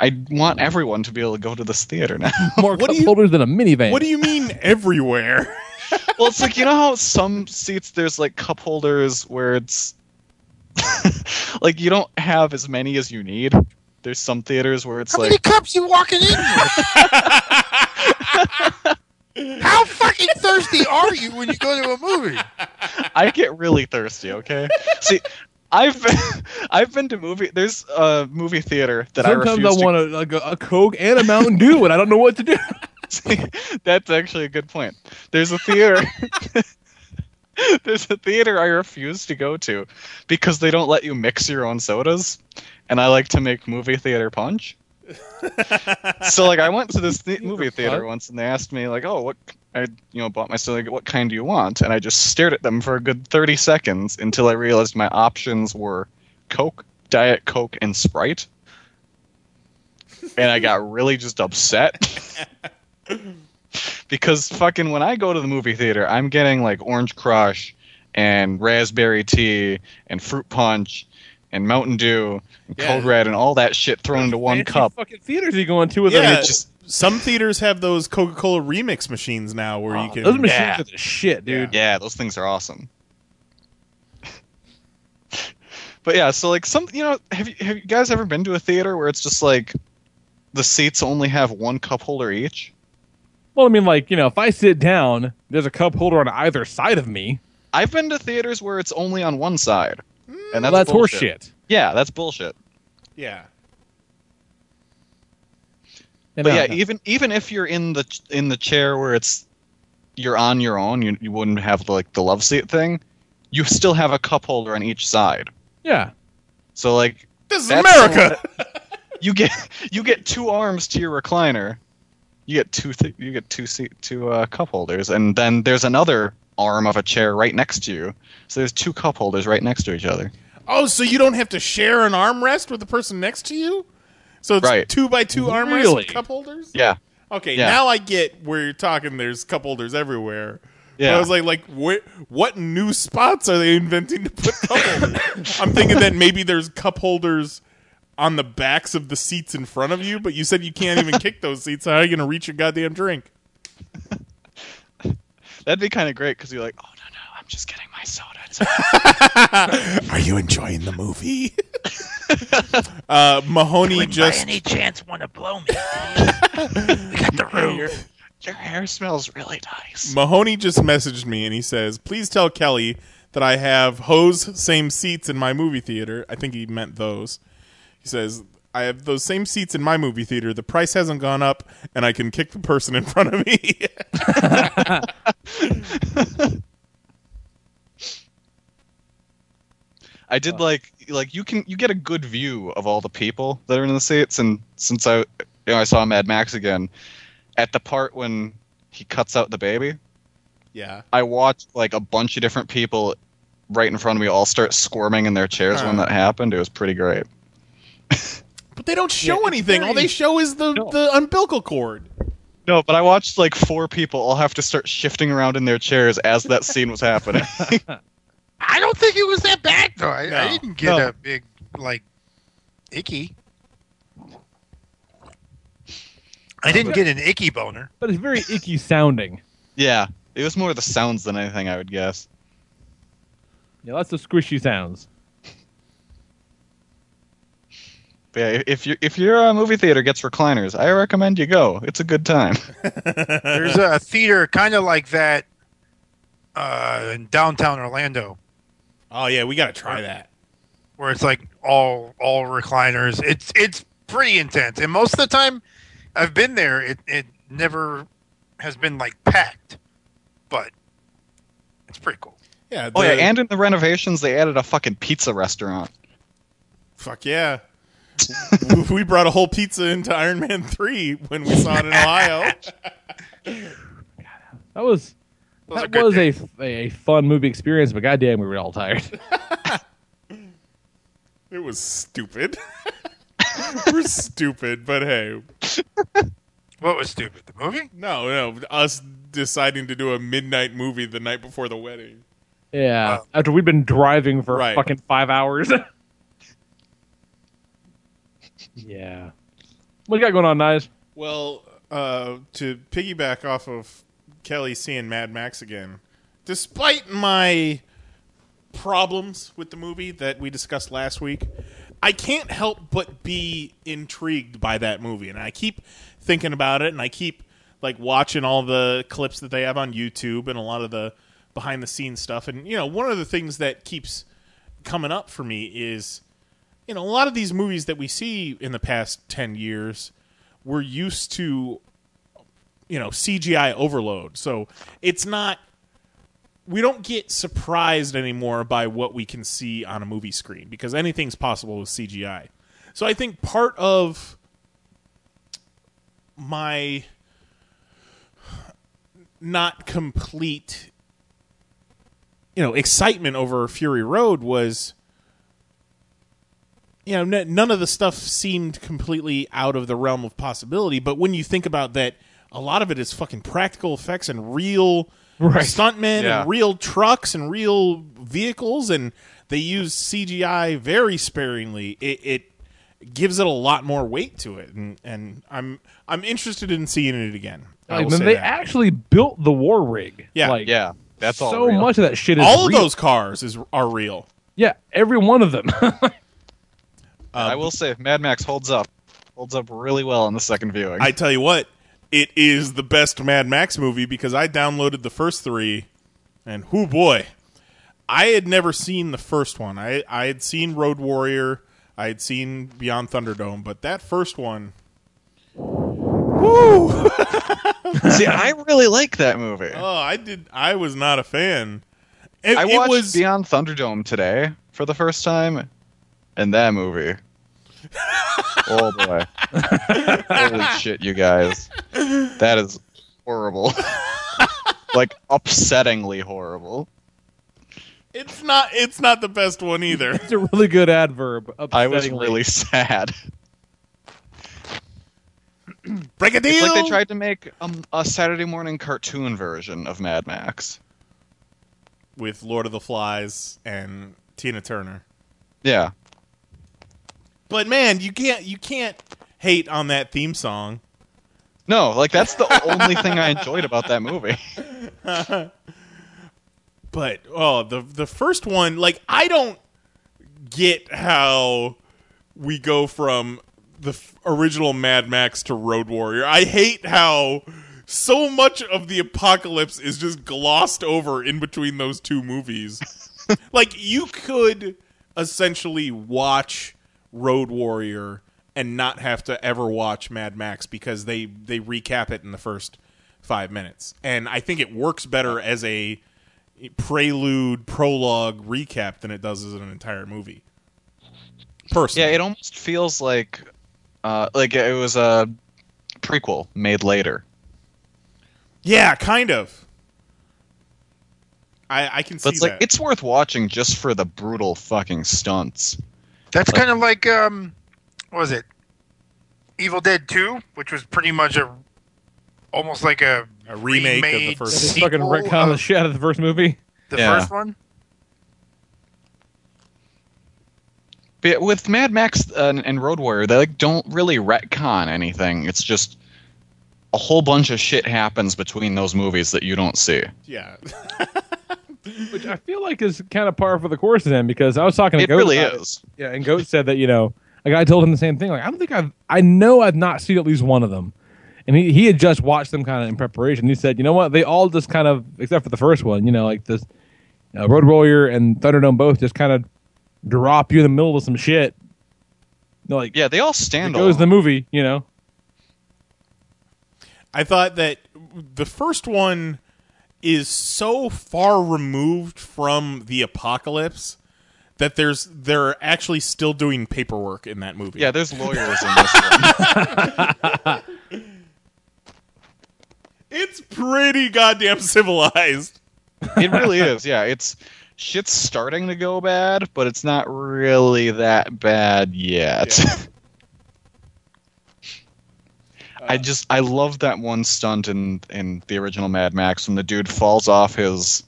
i want everyone to be able to go to this theater now More What cup you- holders than a minivan. What do you mean everywhere? well it's like you know how some seats there's like cup holders where it's like you don't have as many as you need there's some theaters where it's How like How many cups you walking in? How fucking thirsty are you when you go to a movie? I get really thirsty. Okay, see, I've been, I've been to movie. There's a movie theater that I Sometimes I, refuse to. want a, like a, a Coke and a Mountain Dew, and I don't know what to do. That's actually a good point. There's a theater. There's a theater I refuse to go to because they don't let you mix your own sodas, and I like to make movie theater punch. so like I went to this th- movie theater once, and they asked me like, "Oh, what?" I you know bought my. Like, what kind do you want? And I just stared at them for a good thirty seconds until I realized my options were Coke, Diet Coke, and Sprite. And I got really just upset because fucking when I go to the movie theater, I'm getting like orange crush and raspberry tea and fruit punch and Mountain Dew and Yeah. Code Red and all that shit thrown into one cup. Fucking theaters you going to with Yeah, them? just- some theaters have those Coca Cola remix machines now where you oh, can. Those machines Yeah. are the shit, dude. Yeah, those things are awesome. but yeah, so like some, you know, have you have you guys ever been to a theater where it's just like the seats only have one cup holder each? Well, I mean, like you know, if I sit down, there's a cup holder on either side of me. I've been to theaters where it's only on one side, and that's Well, that's horseshit. Yeah, that's bullshit. yeah. You But know, yeah, even even if you're in the in the chair where it's you're on your own, you you wouldn't have like the love seat thing. You still have a cup holder on each side. yeah. So like This is That's America. you get you get two arms to your recliner. You get two th- you get two seat two uh, cup holders, and then there's another arm of a chair right next to you. So there's two cup holders right next to each other. Oh, so you don't have to share an armrest with the person next to you? So it's Right. two by two armrests Really? with cup holders? Yeah, Okay, Yeah. now I get where you're talking. There's cup holders everywhere. Yeah. But I was like, like, wh- what new spots are they inventing to put cup holders? I'm thinking that maybe there's cup holders on the backs of the seats in front of you, but you said you can't even kick those seats. So how are you going to reach your goddamn drink? That'd be kind of great because you're like, oh no no, I'm just getting my soda. Are you enjoying the movie? uh, Mahoney just any chance want to blow me? we got the room. your hair smells really nice. Mahoney just messaged me and he says, "Please tell Kelly that I have hose same seats in my movie theater. I think he meant those. He says, I have those same seats in my movie theater. The price hasn't gone up, and I can kick the person in front of me. I did like like you can you get a good view of all the people that are in the seats, and since I you know I saw Mad Max again, at the part when he cuts out the baby, yeah. I watched like a bunch of different people right in front of me all start squirming in their chairs when that happened. It was pretty great. But they don't show Yeah, it's anything. All they show is the, No. the umbilical cord. No, but I watched like four people all have to start shifting around in their chairs as that scene was happening. I don't think it was that bad though. I, No. I didn't get No. a big like icky. I didn't get an icky boner. But it's very icky sounding. yeah, it was more the sounds than anything I would guess. Yeah, lots of squishy sounds. But yeah, if you if your uh, movie theater gets recliners, I recommend you go. It's a good time. There's a theater kind of like that uh, in downtown Orlando, Oh yeah, we got to try that. where it's like all all recliners. It's it's pretty intense, and most of the time I've been there, it it never has been like packed, but it's pretty cool. Yeah. Oh yeah, and in the renovations they added a fucking pizza restaurant. fuck yeah. we brought a whole pizza into Iron Man three when we saw it in Ohio. That was Those are that good was a, days. a fun movie experience, but goddamn, we were all tired. It was stupid. We're stupid, but hey, What was stupid? The movie? no, no, us deciding to do a midnight movie the night before the wedding. Yeah, Wow. after we'd been driving for Right. fucking five hours. Yeah. What you got going on, Knize? Well, uh, to piggyback off of Kelly seeing Mad Max again, despite my problems with the movie that we discussed last week, I can't help but be intrigued by that movie, and I keep thinking about it, and I keep like watching all the clips that they have on YouTube and a lot of the behind the scenes stuff. And you know, one of the things that keeps coming up for me is you know, a lot of these movies that we see in the past 10 years, we're used to, you know, CGI overload. So it's not, we don't get surprised anymore by what we can see on a movie screen because anything's possible with CGI. So I think part of my not complete, you know, excitement over Fury Road was you know, n- none of the stuff seemed completely out of the realm of possibility. But when you think about that, a lot of it is fucking practical effects and real Right. stuntmen Yeah. and real trucks and real vehicles, and they use CGI very sparingly. It, it gives it a lot more weight to it, and and I'm I'm interested in seeing it again. I Like, will man, say they that. actually built the war rig. Yeah. like, Yeah, that's all. so real. much of that shit is all of real. those cars is are real. Yeah, every one of them. I um, will say, Mad Max holds up, holds up really well in the second viewing. I tell you what, it is the best Mad Max movie because I downloaded the first three, and whoo boy, I had never seen the first one. I I had seen Road Warrior, I had seen Beyond Thunderdome, but that first one, whoo, See, I really like that movie. oh, I did. I was not a fan. It, I it watched was Beyond Thunderdome today for the first time, and that movie. oh boy! Holy shit, you guys! That is horrible. like upsettingly horrible. it's not it's not the best one either. it's a really good adverb. I was really sad. Break a deal. It's like they tried to make um, a Saturday morning cartoon version of Mad Max. with Lord of the Flies and Tina Turner. Yeah. But man, you can't you can't hate on that theme song. No, like that's the only thing I enjoyed about that movie. But oh, the the first one, like I don't get how we go from the f- original Mad Max to Road Warrior. I hate how so much of the apocalypse is just glossed over in between those two movies. like you could essentially watch Road Warrior and not have to ever watch Mad Max because they they recap it in the first five minutes, and I think it works better as a prelude prologue recap than it does as an entire movie. Personally, Yeah, it almost feels like uh, like it was a prequel made later. yeah, kind of. I I can see But it's like that. it's worth watching just for the brutal fucking stunts. That's kind of like um, what was it? Evil Dead Two, which was pretty much a almost like a a remake of the first. Just sequel fucking retcon the shit out of the first movie. the Yeah. first one. But with Mad Max and, and Road Warrior, they like don't really retcon anything. It's just a whole bunch of shit happens between those movies that you don't see. Yeah, Which I feel like is kind of par for the course then because I was talking to Goat. It Goat really about it. is. Yeah, and Goat said that you know, like I told him the same thing. Like I don't think I've, I know I've not seen at least one of them, and he he had just watched them kind of in preparation. He said, you know what, they all just kind of, except for the first one, you know, like this, uh, Road Warrior and Thunderdome both just kind of drop you in the middle of some shit. You know, like Yeah, they all stand. it stand goes the movie, you know. I thought that the first one is so far removed from the apocalypse that there's they're actually still doing paperwork in that movie. Yeah, there's lawyers in this one. it's pretty goddamn civilized. It really is. Yeah, it's shit's starting to go bad, but it's not really that bad yet. I just I love that one stunt in in the original Mad Max when the dude falls off his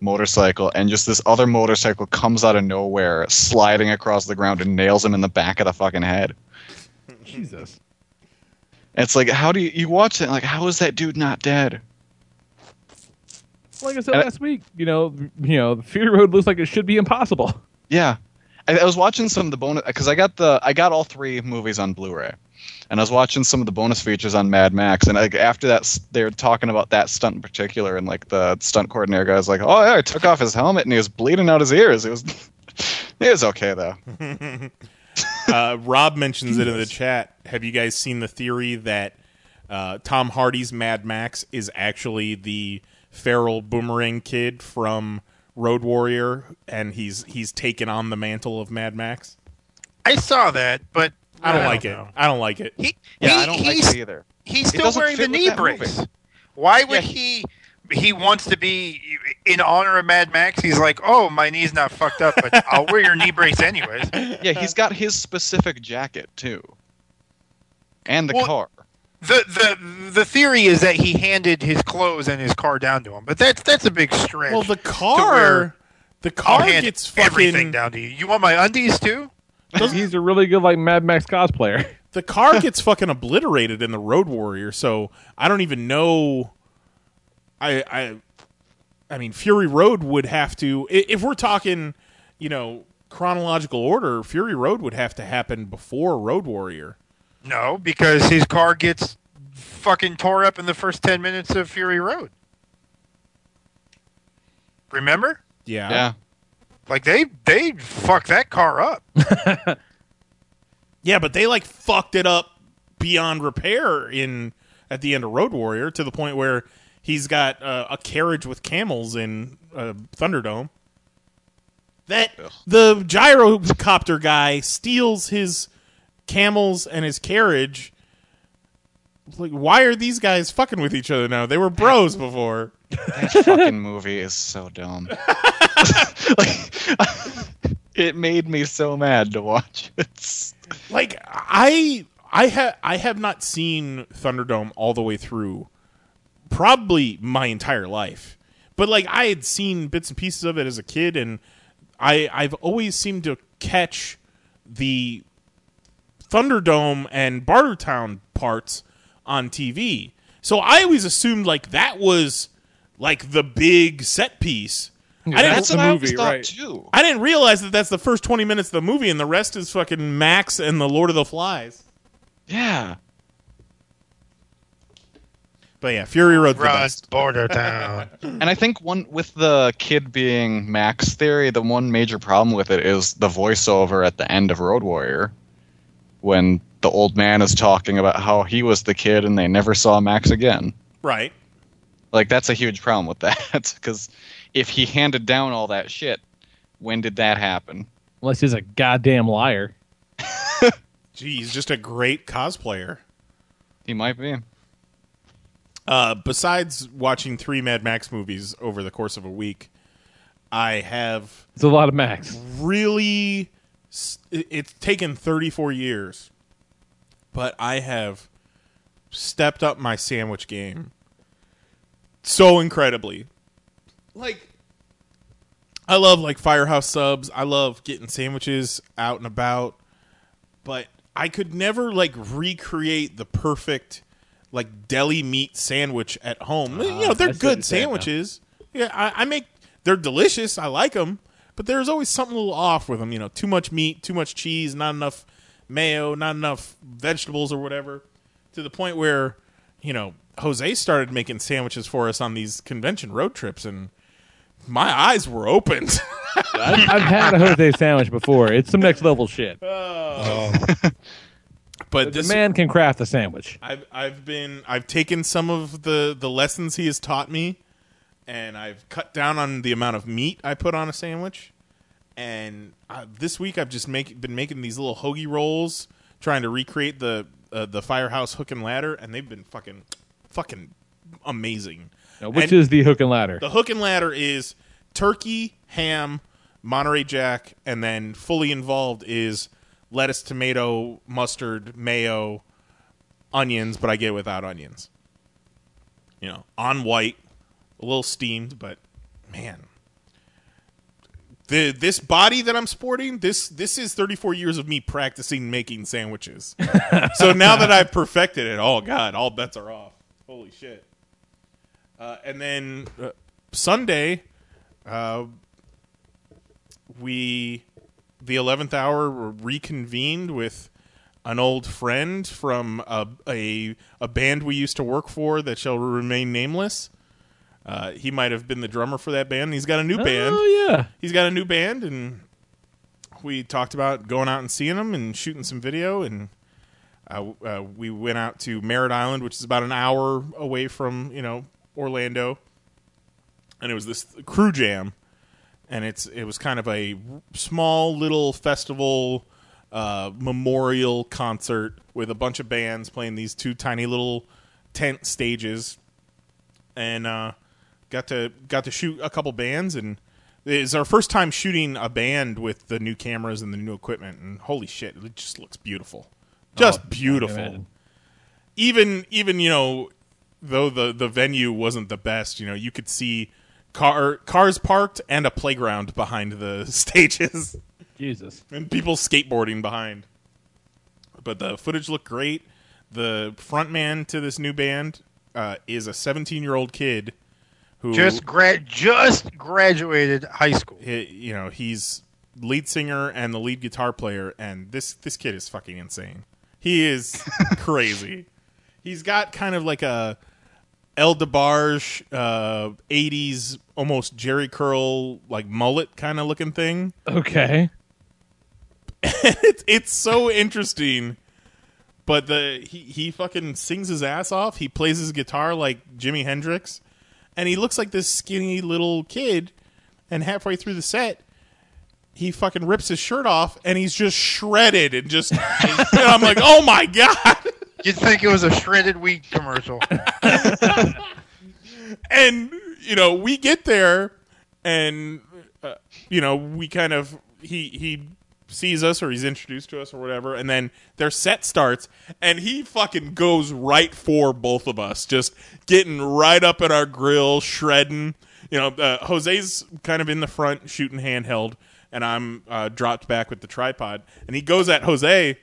motorcycle and just this other motorcycle comes out of nowhere sliding across the ground and nails him in the back of the fucking head. Jesus. It's like how do you you watch it like how is that dude not dead? Like I said And I- last week, you know, you know, the Fury Road looks like it should be impossible. Yeah, I, I was watching some of the bonus because I got the I got all three movies on Blu-ray, and I was watching some of the bonus features on Mad Max, and like after that, they were talking about that stunt in particular, and like the stunt coordinator guy was like, "Oh yeah, I took off his helmet and he was bleeding out his ears. It was, it was okay though." Uh, Rob mentions it in the chat. Have you guys seen the theory that uh, Tom Hardy's Mad Max is actually the feral boomerang kid from Road Warrior, and he's he's taken on the mantle of Mad Max? I saw that, but I don't like it. know. I don't like it. He, Yeah, he, I don't like he's, it either. he's still wearing the knee brace. movie. Why would Yeah. he? He wants to be in honor of Mad Max. He's like, oh, my knee's not fucked up, but I'll wear your knee brace anyways. Yeah, he's got his specific jacket too, and the Well- car. The the the theory is that he handed his clothes and his car down to him, but that's that's a big stretch. Well, the car, where the I'll car hand gets everything fucking down to you. You want my undies too? He's a really good like Mad Max cosplayer. the car gets fucking obliterated in the Road Warrior. So I don't even know. I I I mean, Fury Road would have to if we're talking, you know, chronological order. Fury Road would have to happen before Road Warrior. No, because his car gets fucking tore up in the first ten minutes of Fury Road. Remember? Yeah. Yeah, Like they they fuck that car up. Yeah, but they like fucked it up beyond repair in at the end of Road Warrior to the point where he's got uh, a carriage with camels in uh, Thunderdome. That the gyrocopter guy steals his camels and his carriage. Like, why are these guys fucking with each other now? They were bros before. that fucking movie is so dumb. like, it made me so mad to watch it. Like I I have I have not seen Thunderdome all the way through probably my entire life. But like I had seen bits and pieces of it as a kid and I I've always seemed to catch the Thunderdome and Bartertown parts on TV. So I always assumed like that was like the big set piece. I didn't That's the what I always thought right. too. I didn't realize that that's the first 20 minutes of the movie and the rest is fucking Max and the Lord of the Flies. Yeah, But yeah, Fury Road's the Rust, best. Bartertown. And I think one with the kid being Max theory, the one major problem with it is the voiceover at the end of Road Warrior, when the old man is talking about how he was the kid and they never saw Max again. Right. Like that's a huge problem with that because if he handed down all that shit, when did that happen? Unless he's a goddamn liar. Gee, he's just a great cosplayer. He might be. Uh, besides watching three Mad Max movies over the course of a week, I have It's a lot of Max. really. It's taken 34 years, but I have stepped up my sandwich game so incredibly. Like, I love like Firehouse subs. I love getting sandwiches out and about, but I could never like recreate the perfect like deli meat sandwich at home. you ah, know, they're I see what good you're saying now. sandwiches. Yeah, I, I make they're delicious. I like them, but there's always something a little off with them. You know, too much meat, too much cheese, not enough mayo, not enough vegetables or whatever. To the point where, you know, Jose started making sandwiches for us on these convention road trips, and my eyes were opened. I've, I've had a Jose sandwich before. It's some next level shit. Oh. but The this man can craft a sandwich. I've I've been I've taken some of the the lessons he has taught me, and I've cut down on the amount of meat I put on a sandwich. And uh, this week I've just make been making these little hoagie rolls, trying to recreate the uh, the firehouse hook and ladder, and they've been fucking fucking amazing. Now, which And- is the hook and ladder? the hook and ladder is turkey, ham, Monterey Jack, and then fully involved is lettuce, tomato, mustard, mayo, onions, but I get it without onions. You know, on white, a little steamed, but man. The, this body that I'm sporting, this this is 34 years of me practicing making sandwiches. so now that I've perfected it, oh god, all bets are off. Holy shit. Uh, and then uh, Sunday, uh, we the eleventh hour reconvened with an old friend from a, a a band we used to work for that shall remain nameless. Uh, he might have been the drummer for that band. He's got a new band Oh yeah. he's got a new band and we talked about going out and seeing him and shooting some video and uh, uh, we went out to Merritt Island, which is about an hour away from you know Orlando, and it was this crew jam, and it's it was kind of a small little festival uh, memorial concert with a bunch of bands playing these two tiny little tent stages, and uh, got to got to shoot a couple bands and. It's our first time shooting a band with the new cameras and the new equipment, and holy shit, it just looks beautiful, just Oh, beautiful. even even you know though the the venue wasn't the best you know you could see car cars parked and a playground behind the stages. Jesus. and people skateboarding behind. But the footage looked great. The front man to this new band uh, is a 17 year old kid who just grad, just graduated high school. he, you know he's lead singer and the lead guitar player and this this kid is fucking insane. He is crazy. He's got kind of like a El DeBarge uh 80s almost Jheri curl like mullet kind of looking thing. Okay. it's it's so interesting. But the he he fucking sings his ass off. He plays his guitar like Jimi Hendrix and he looks like this skinny little kid and halfway through the set he fucking rips his shirt off and he's just shredded and just and I'm like oh my god You'd think it was a shredded wheat commercial. and you know we get there and uh, you know we kind of he he sees us or he's introduced to us or whatever and then their set starts and he fucking goes right for both of us just getting right up at our grill shredding you know uh, jose's kind of in the front shooting handheld and i'm uh, dropped back with the tripod and he goes at jose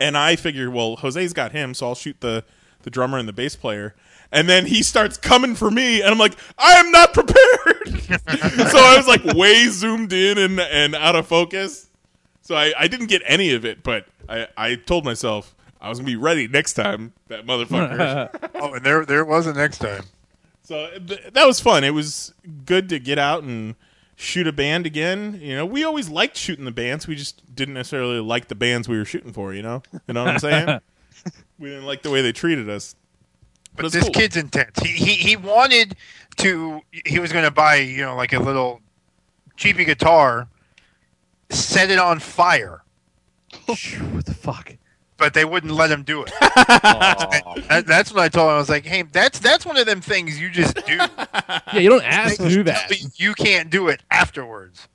and I figure, well, Jose's got him, so I'll shoot the the drummer and the bass player. And then he starts coming for me, and I'm like, I am not prepared. so I was like way zoomed in and and out of focus. So I, I didn't get any of it, but I, I told myself I was gonna be ready next time. That motherfucker. Oh, and there there was a next time. so th- that was fun. It was good to get out and shoot a band again. You know, we always liked shooting the bands. We just didn't necessarily like the bands we were shooting for. You know, you know what I'm saying? we didn't like the way they treated us. But it's this cool. kid's intense. He, he he wanted to. He was going to buy you know like a little cheapy guitar, set it on fire, what the fuck? but they wouldn't let him do it. That, that's what I told him. I was like, hey, that's that's one of them things you just do. Yeah, you don't ask to do that. You can't do it afterwards.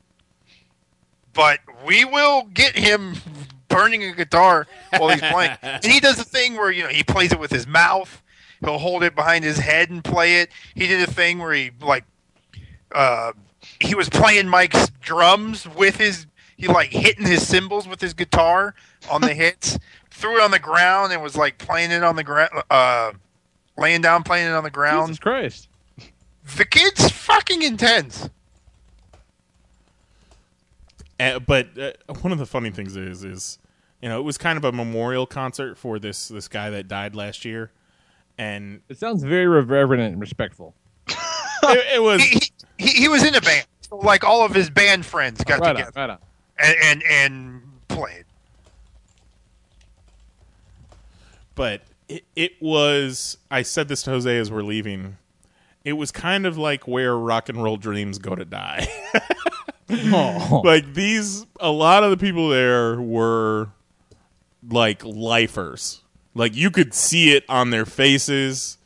But we will get him burning a guitar while he's playing. and he does the thing where you know he plays it with his mouth. He'll hold it behind his head and play it. He did a thing where he like uh he was playing Mike's drums with his he like hitting his cymbals with his guitar on the hits, threw it on the ground and was like playing it on the ground uh laying down playing it on the ground. Jesus Christ. The kid's fucking intense. Uh, but uh, one of the funny things is, is you know, it was kind of a memorial concert for this this guy that died last year, and It sounds very reverent and respectful. it, it was He, he, he was in a band. So like all of his band friends got Right on, together right on. And, and and played. but it, it was i said this to jose as we're leaving it was kind of like where rock and roll dreams go to die Oh. like these a lot of the people there were like lifers like you could see it on their faces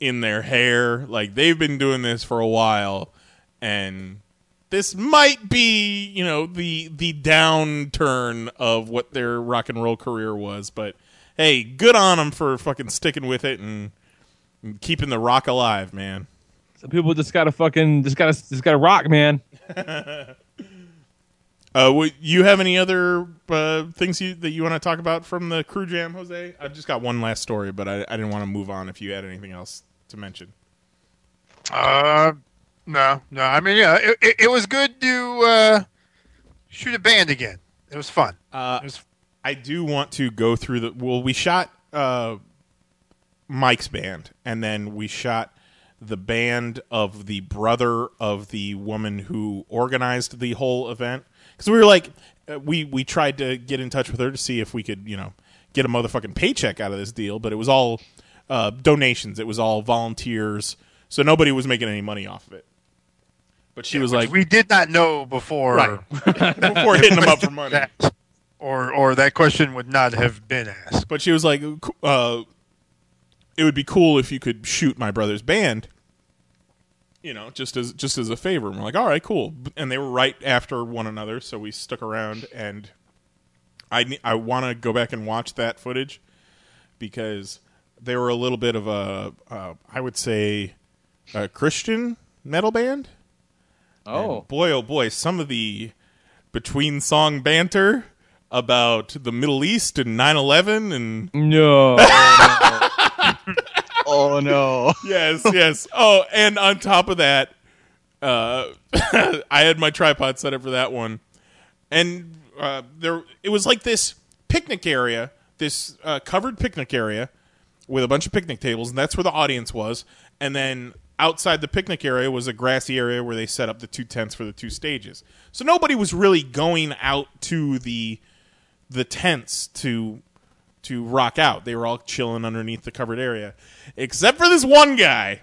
in their hair like they've been doing this for a while and this might be you know the the downturn of what their rock and roll career was but hey good on them for fucking sticking with it and, and keeping the rock alive man Some people just gotta fucking just gotta just gotta rock, man. Uh, w- you have any other uh, things you, that you want to talk about from the crew jam, Jose? I've just got one last story, but I, I didn't want to move on. If you had anything else to mention, Uh, no, no. I mean, yeah, it, it, it was good to uh, shoot a band again. It was fun. uh, It was I do want to go through the. Well, we shot uh, Mike's band, and then we shot the band of the brother of the woman who organized the whole event. Because we were like, uh, we we tried to get in touch with her to see if we could, you know, get a motherfucking paycheck out of this deal, but it was all uh, donations. It was all volunteers, so nobody was making any money off of it. But she was like, we did not know before. Right. before hitting them up for money. that, or or that question would not have been asked. But she was like, uh, "It would be cool if you could shoot my brother's band." You know, just as just as a favor. And we're like, "All right, cool." And they were right after one another, so we stuck around. And I I want to go back and watch that footage because they were a little bit of a uh, I would say a Christian metal band. Oh. And boy, oh boy, some of the between song banter about the Middle East and 9/11 and No. Oh no. yes, yes. Oh, and on top of that, uh, I had my tripod set up for that one, and uh, there it was like this picnic area, this uh, covered picnic area with a bunch of picnic tables, and that's where the audience was. And then outside the picnic area was a grassy area where they set up the two tents for the two stages. So nobody was really going out to the the tents to to rock out. They were all chilling underneath the covered area, except for this one guy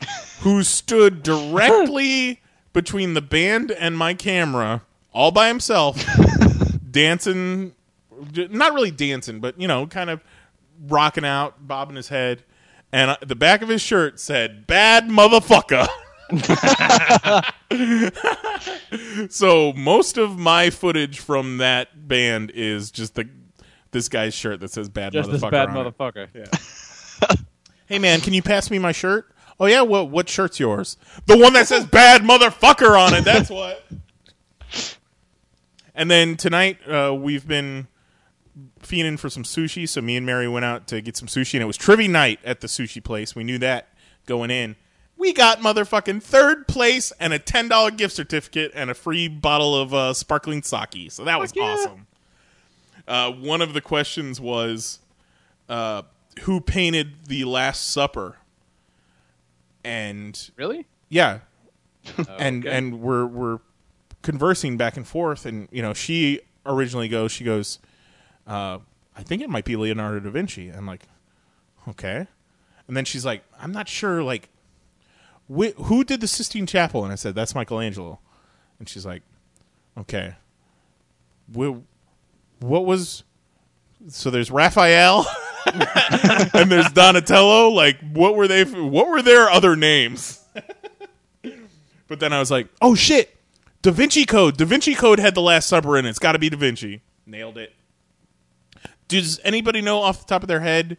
who stood directly between the band and my camera, all by himself, dancing. Not really dancing, but you know, kind of rocking out, bobbing his head. And the back of his shirt said "Bad motherfucker." so most of my footage from that band is just the this guy's shirt that says "bad Just motherfucker." this bad on it. motherfucker. Hey man, can you pass me my shirt? Oh yeah, what what shirt's yours? The one that says "bad motherfucker" on it. That's what. And then tonight uh, we've been fiending for some sushi. So me and Mary went out to get some sushi, and it was trivia night at the sushi place. We knew that going in. We got motherfucking third place and a ten dollar gift certificate and a free bottle of uh, sparkling sake. So that was awesome. Uh, one of the questions was uh, who painted the Last Supper, and Really? yeah, and okay. and we're we're conversing back and forth, and you know she originally goes, she goes, uh, I think it might be Leonardo da Vinci. I'm like, okay, and then she's like, I'm not sure, like, wh- who did the Sistine Chapel? And I said, that's Michelangelo, and she's like, okay, Wh- what was? So there's Raphael. and there's Donatello. Like, what were they? What were their other names? But then I was like, oh shit, Da Vinci Code. Da Vinci Code had the Last Supper in it. It's got to be Da Vinci. Nailed it. Does anybody know off the top of their head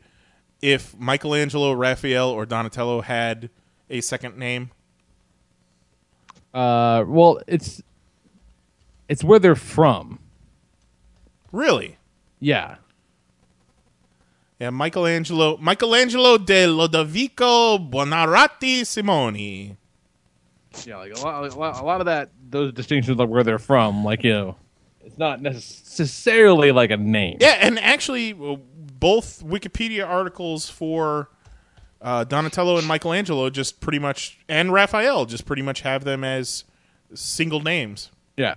if Michelangelo, Raphael, or Donatello had a second name? Uh, well, it's it's where they're from. Really? Yeah. Yeah, Michelangelo, Michelangelo de Lodovico Buonarroti Simoni. Yeah, like a lot, a lot, a lot of that, those distinctions of where they're from, like you know, it's not necessarily like a name. Yeah, and actually, uh, both Wikipedia articles for uh, Donatello and Michelangelo just pretty much, and Raphael just pretty much have them as single names. Yeah.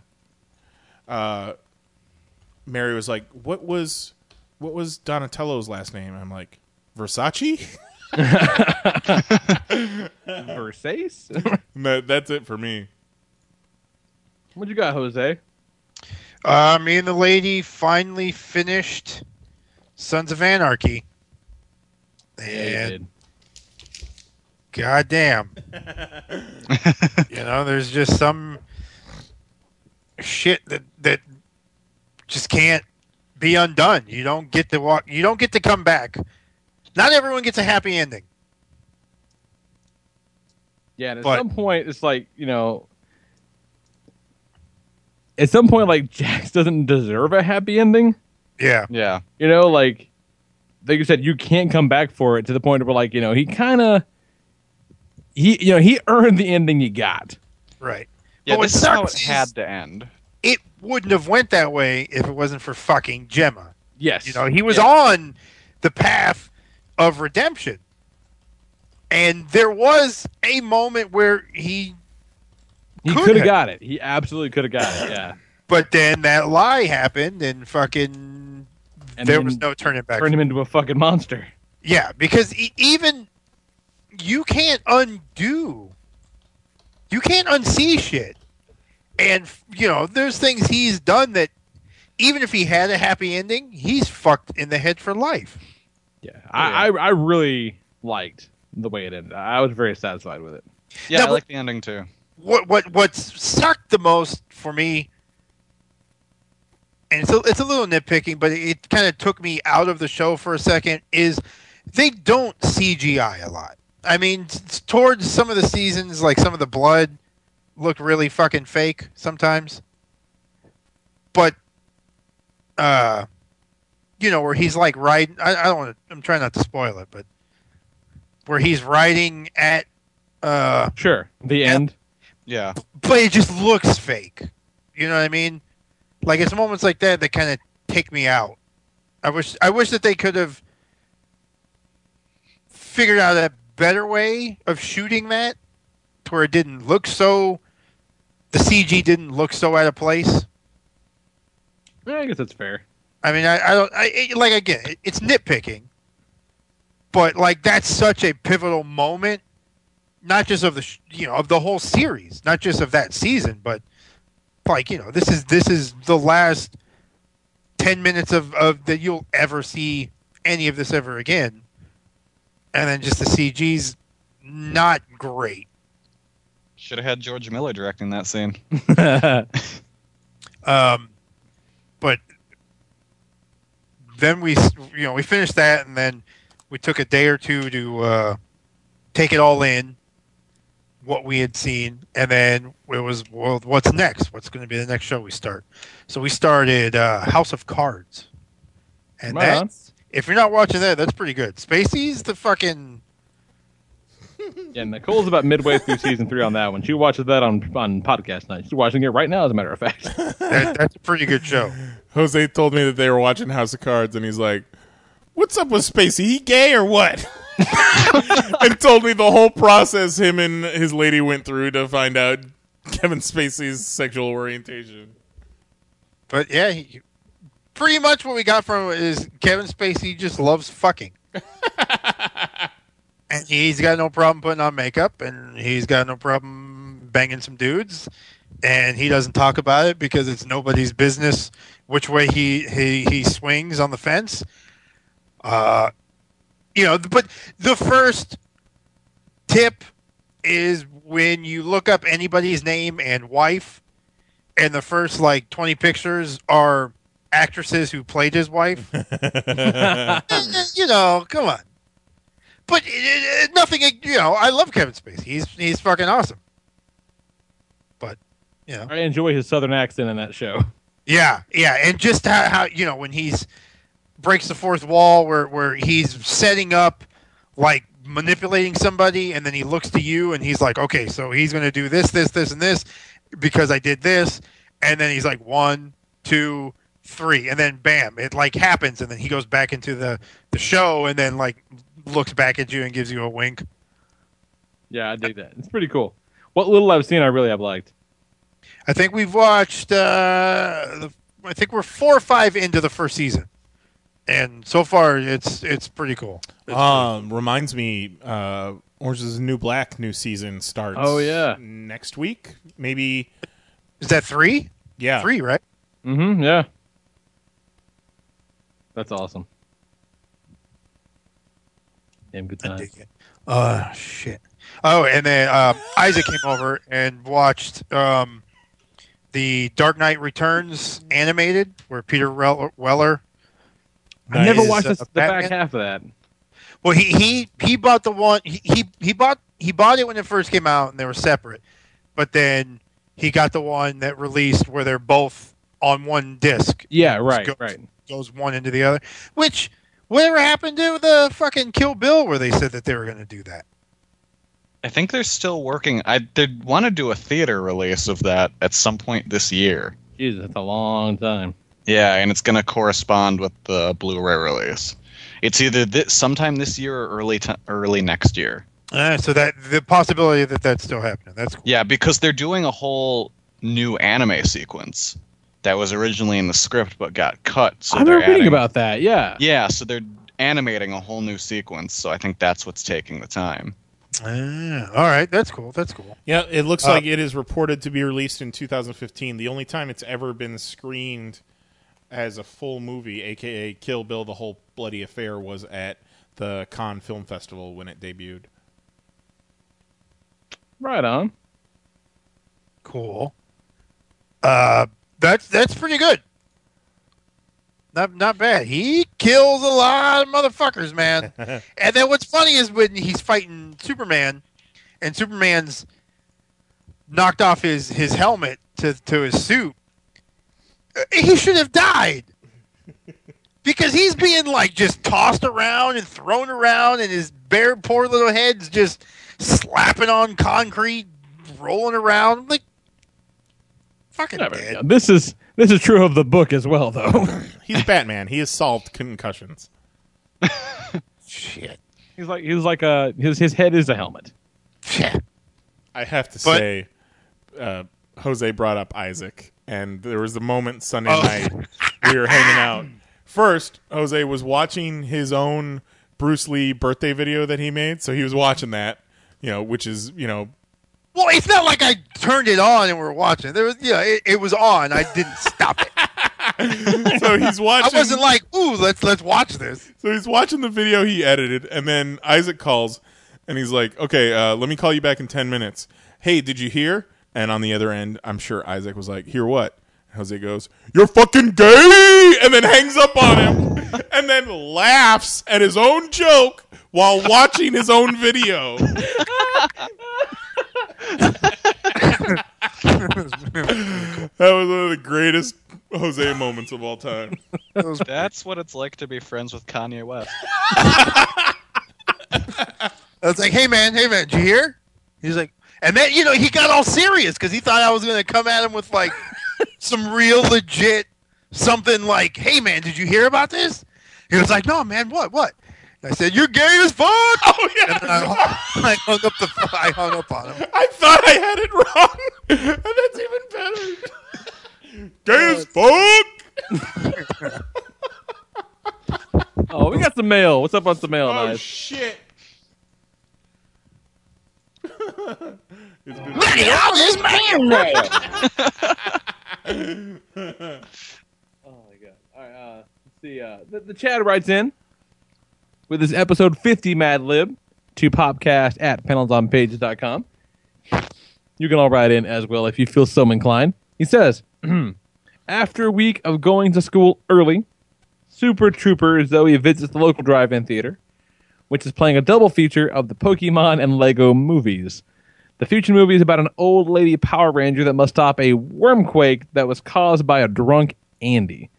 Mary was like, "What was, what was Donatello's last name?" I'm like, "Versace." Versace. That, that's it for me. what you got, Jose? Uh, me and the lady finally finished Sons of Anarchy. Yeah, you And did. goddamn, you know, there's just some shit that that just can't be undone. You don't get to walk. You don't get to come back. Not everyone gets a happy ending. Yeah, and at But- some point, it's like you know, at some point, like Jax doesn't deserve a happy ending. Yeah, Yeah. You know, like like you said, you can't come back for it to the point where like you know he kind of he you know he earned the ending he got. right. Yeah, But what this is how it had to end. It wouldn't have went that way if it wasn't for fucking Gemma. Yes, You know, he was Yeah. on the path of redemption. And there was a moment where he he could could have have. got it. He absolutely could have got it. Yeah, but then that lie happened and fucking and there was no turning back. turned him into a fucking monster. Yeah, because e- even you can't undo you can't unsee shit. And you know, there's things he's done that even if he had a happy ending, he's fucked in the head for life. Yeah, I, I I really liked the way it ended. I was very satisfied with it. Yeah, No, I like the ending too. What what what sucked the most for me and it's a, it's a little nitpicking but it kind of took me out of the show for a second is they don't cgi a lot i mean towards some of the seasons like some of the blood looked really fucking fake sometimes but uh you know where he's like riding i, I don't want to i'm trying not to spoil it but where he's riding at uh Sure, the end. Yeah. but it just looks fake. You know what I mean? Like it's moments like that that kind of take me out. I wish I wish that they could have figured out a better way of shooting that to where it didn't look so the CG didn't look so out of place. Yeah, I guess that's fair. I mean, I, I don't I, it, like again, it, it's nitpicking, but like that's such a pivotal moment, not just of the sh- you know of the whole series, not just of that season, but like you know this is this is the last ten minutes of of that you'll ever see any of this ever again, and then just the CG's not great. Should have had George Miller directing that scene. Um, but then we, you know, we finished that, and then we took a day or two to uh, take it all in, what we had seen, and then it was, well, what's next? What's going to be the next show we start? So we started uh, House of Cards, and Right on. that, if you're not watching that, that's pretty good. Spacey's the fucking Yeah, Nicole's about midway through season three on that one. She watches that on on podcast night. She's watching it right now, as a matter of fact. that, that's a pretty good show. Jose told me that they were watching House of Cards, and he's like, What's up with Spacey? He gay or what? and told me the whole process him and his lady went through to find out Kevin Spacey's sexual orientation. But yeah, he, pretty much what we got from him is Kevin Spacey just loves fucking. and he's got no problem putting on makeup, and he's got no problem banging some dudes, and he doesn't talk about it because it's nobody's business which way he he, he swings on the fence. Uh, you know, but the first tip is when you look up anybody's name and wife, and the first like twenty pictures are actresses who played his wife. you know, come on. But it, it, nothing. Eh, you know, I love Kevin Spacey. He's he's fucking awesome. But you know, I enjoy his southern accent in that show. yeah, yeah, and just how, how you know when he's breaks the fourth wall, where where he's setting up like manipulating somebody, and then he looks to you, and he's like, okay, so he's going to do this, this, this, and this because I did this, and then he's like one, two, three, and then bam, it like happens, and then he goes back into the the show, and then like looks back at you and gives you a wink. Yeah, I dig that. It's pretty cool. What little I've seen, I really have liked. I think we've watched. Uh, the, I think we're four or five into the first season, and so far it's it's pretty cool. It's Um, reminds me, uh, Orange is the New Black new season starts. Oh, yeah. next week, maybe. Is that three? Yeah, Three, right? Mm-hmm. Yeah. That's awesome. Damn good I time. dig it. Oh shit. Oh, and then um, Isaac came over and watched um, the Dark Knight Returns animated, where Peter Weller. I never is, watched uh, this, the back half of that. Well, he he he bought the one. He, he he bought he bought it when it first came out, and they were separate. But then he got the one that released where they're both on one disc. Yeah, right, Go- right. Goes one into the other. Which whatever happened to the fucking Kill Bill, where they said that they were going to do that? I think they're still working. I they want to do a theater release of that at some point this year. Jesus, that's a long time. Yeah, and it's going to correspond with the Blu-ray release. It's either this, sometime this year or early t- early next year. Uh, so that the possibility that that's still happening. That's cool. Yeah, because they're doing a whole new anime sequence that was originally in the script but got cut. So I they're remember reading about that. Yeah. Yeah, so they're animating a whole new sequence. So I think that's what's taking the time. Ah, all right, that's cool. That's cool. Yeah, it looks Uh, like it is reported to be released in 2015. The only time it's ever been screened as a full movie, aka Kill Bill: The Whole Bloody Affair, was at the Cannes Film Festival when it debuted. Right on. Cool. Uh, that's that's pretty good. Not not bad. He kills a lot of motherfuckers, man. and then what's funny is when he's fighting Superman, and Superman's knocked off his his helmet to to his suit. He should have died. Because he's being like just tossed around and thrown around, and his bare poor little head's just slapping on concrete, rolling around. I'm like, fucking Yeah, very dead. good. This is this is true of the book as well, though. He's Batman. He has solved concussions. Shit. he's like he's like a his his head is a helmet. Shit. I have to But- say, uh, Jose brought up Isaac, and there was a moment Sunday Oh. night we were hanging out. First, Jose was watching his own Bruce Lee birthday video that he made, so he was watching that, you know, which is you know Well, it's not like I turned it on and we're watching. There was, yeah, it, it was on. I didn't stop it. so he's watching. I wasn't like, ooh, let's let's watch this. So he's watching the video he edited, and then Isaac calls, and he's like, "Okay, uh, let me call you back in ten minutes." Hey, did you hear? And on the other end, I'm sure Isaac was like, "Hear what?" And Jose goes, "You're fucking gay," and then hangs up on him, and then laughs at his own joke while watching his own video. that was one of the greatest Jose moments of all time. That's what it's like to be friends with Kanye West. I was like, hey man, hey man, did you hear? He's like, and then you know he got all serious because he thought I was gonna come at him with like some real legit something like, hey man, did you hear about this? He was like, "No, man, what, what?" I said, "You're gay as fuck." Oh yeah. And I, I hung up the I hung up on him. I thought I had it wrong, and that's even better. Gay as oh, fuck. Oh, we got some mail. What's up on some mail, Oh guys? shit. It's been- Look at all this man mail. Oh my god! All right, uh, let's see. Uh, the, the Chad writes in with his episode 50 Mad Lib to popcast at panelsonpages.com. You can all write in as well if you feel so inclined. He says, after a week of going to school early, Super Trooper Zoe visits the local drive-in theater, which is playing a double feature of the Pokemon and Lego movies. The future movie is about an old lady Power Ranger that must stop a wormquake that was caused by a drunk Andy,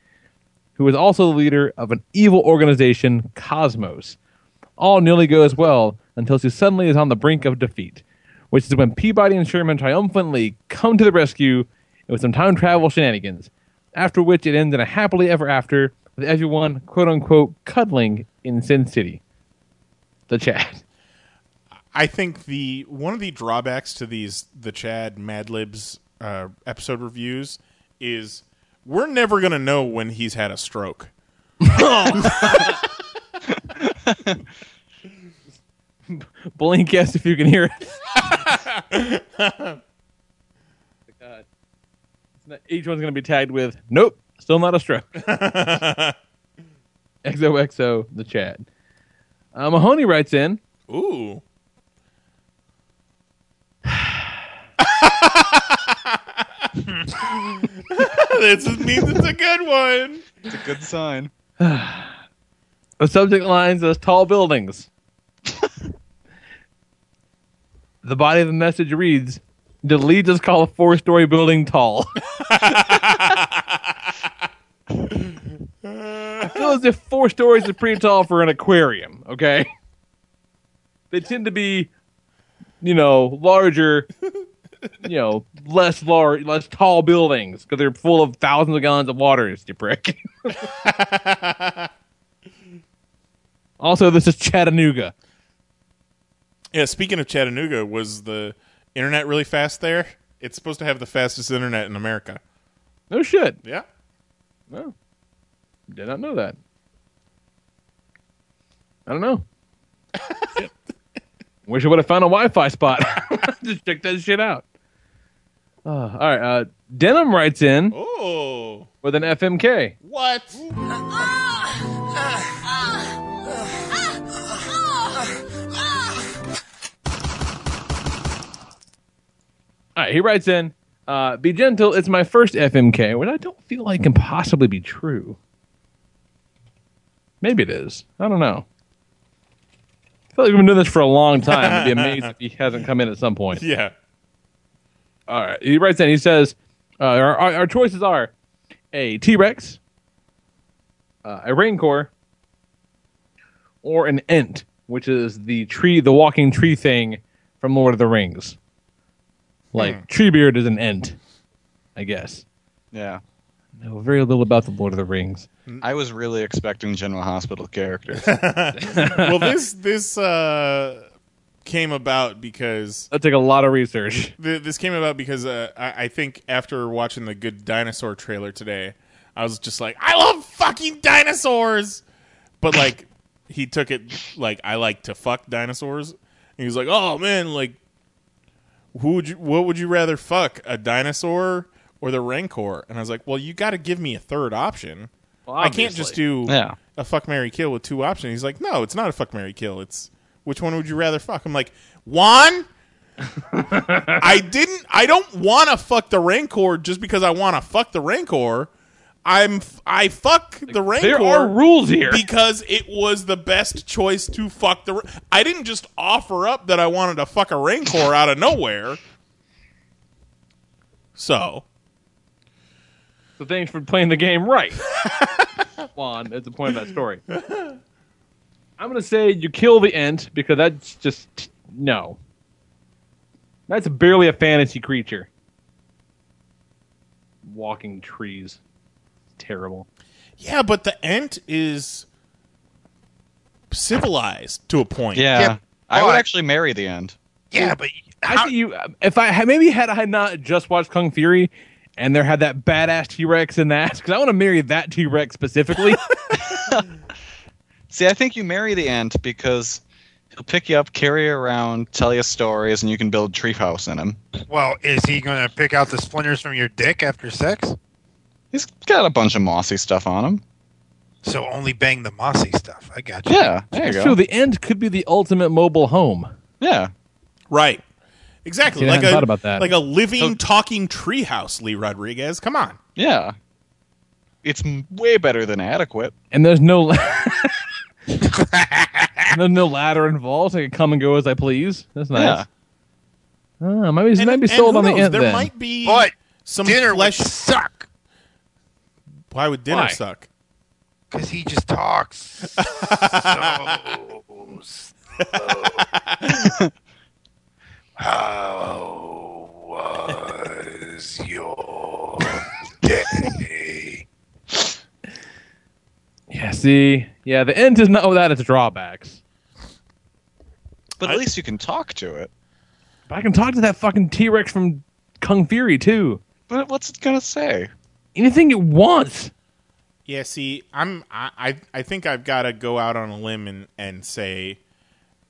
who is also the leader of an evil organization, Cosmos. All nearly goes well until she suddenly is on the brink of defeat, which is when Peabody and Sherman triumphantly come to the rescue with some time travel shenanigans, after which it ends in a happily ever after with everyone, quote unquote, cuddling in Sin City. The Chad. I think the one of the drawbacks to these the Chad Mad Libs uh, episode reviews is we're never gonna know when he's had a stroke. Blink yes if you can hear it. God. Not- each one's going to be tagged with, nope, still not a stroke. XOXO, the Chad. Uh, Mahoney writes in, Ooh. This is- means it's a good one. It's a good sign. the subject line says tall buildings. the body of the message reads, did Lee just call a four story building tall? I feel as if four stories is pretty tall for an aquarium, okay? They tend to be, you know, larger, you know, less large, less tall buildings because they're full of thousands of gallons of water, you prick. also, this is Chattanooga. Yeah, speaking of Chattanooga, was the internet really fast there? It's supposed to have the fastest internet in America. No shit. Yeah. No. Did not know that. I don't know. Wish I would have found a Wi-Fi spot. Just check that shit out. Uh, all right. Uh, Denim writes in Oh. with an FMK. What? All right. He writes in, uh, "Be gentle. It's my first FMK, which I don't feel like can possibly be true. Maybe it is. I don't know. Feel like we've been doing this for a long time. I'd be amazed if he hasn't come in at some point. Yeah. All right. He writes in. He says, uh, our, our, our choices are a T Rex, uh, a Rancor, or an Ent, which is the tree, the walking tree thing from Lord of the Rings. Like Treebeard is an Ent, I guess. Yeah. Know very little about the Lord of the Rings. I was really expecting General Hospital characters. well, this this uh, came about because That took a lot of research. th- this came about because uh, I, I think after watching the Good Dinosaur trailer today, I was just like, I love fucking dinosaurs. But like, he took it like I like to fuck dinosaurs. And he was like, Oh man, like, who would you? What would you rather fuck, a dinosaur or the Rancor? And I was like, Well, you got to give me a third option. I can't just do Yeah. a fuck Mary kill with two options. He's like, no, it's not a fuck Mary kill. It's which one would you rather fuck? I'm like, Juan. I didn't. I don't want to fuck the Rancor just because I want to fuck the Rancor. I'm. I fuck the Rancor. There are rules here. because it was the best choice to fuck the. I didn't just offer up that I wanted to fuck a Rancor out of nowhere. So So thanks for playing the game right. Juan, that's the point of that story. I'm gonna say you kill the Ent because that's just no. That's barely a fantasy creature. Walking trees. Terrible. Yeah, but the Ent is civilized to a point. Yeah, Yeah, I would actually marry the Ent. Yeah, but I how, see you. If I had maybe had I not just watched Kung Fury, and there had that badass T Rex in that, because I want to marry that T Rex specifically. See, I think you marry the Ent because he'll pick you up, carry you around, tell you stories, and you can build treehouse in him. well, is he going to pick out the splinters from your dick after sex? He's got a bunch of mossy stuff on him. So only bang the mossy stuff. I got you. Yeah, there you so go. the Ent could be the ultimate mobile home. Yeah, Right. Exactly. See, like hadn't a thought about that. like a living, So- talking treehouse. Lee Rodriguez. Come on. yeah. It's way better than adequate. and there's no there's no ladder involved. I can come and go as I please. That's nice. Yeah. Ah, maybe And, maybe and sold who on the Ent There then. might be But some dinner flesh. would suck Why would dinner Why? suck? because he just talks so slow. How was your day? Yeah, see, yeah, the Ent is not without its drawbacks. But I- at least you can talk to it. But I can talk to that fucking T Rex from Kung Fury too. But what's it gonna say? Anything it wants. Yeah. See, I'm. I. I, I think I've got to go out on a limb and and say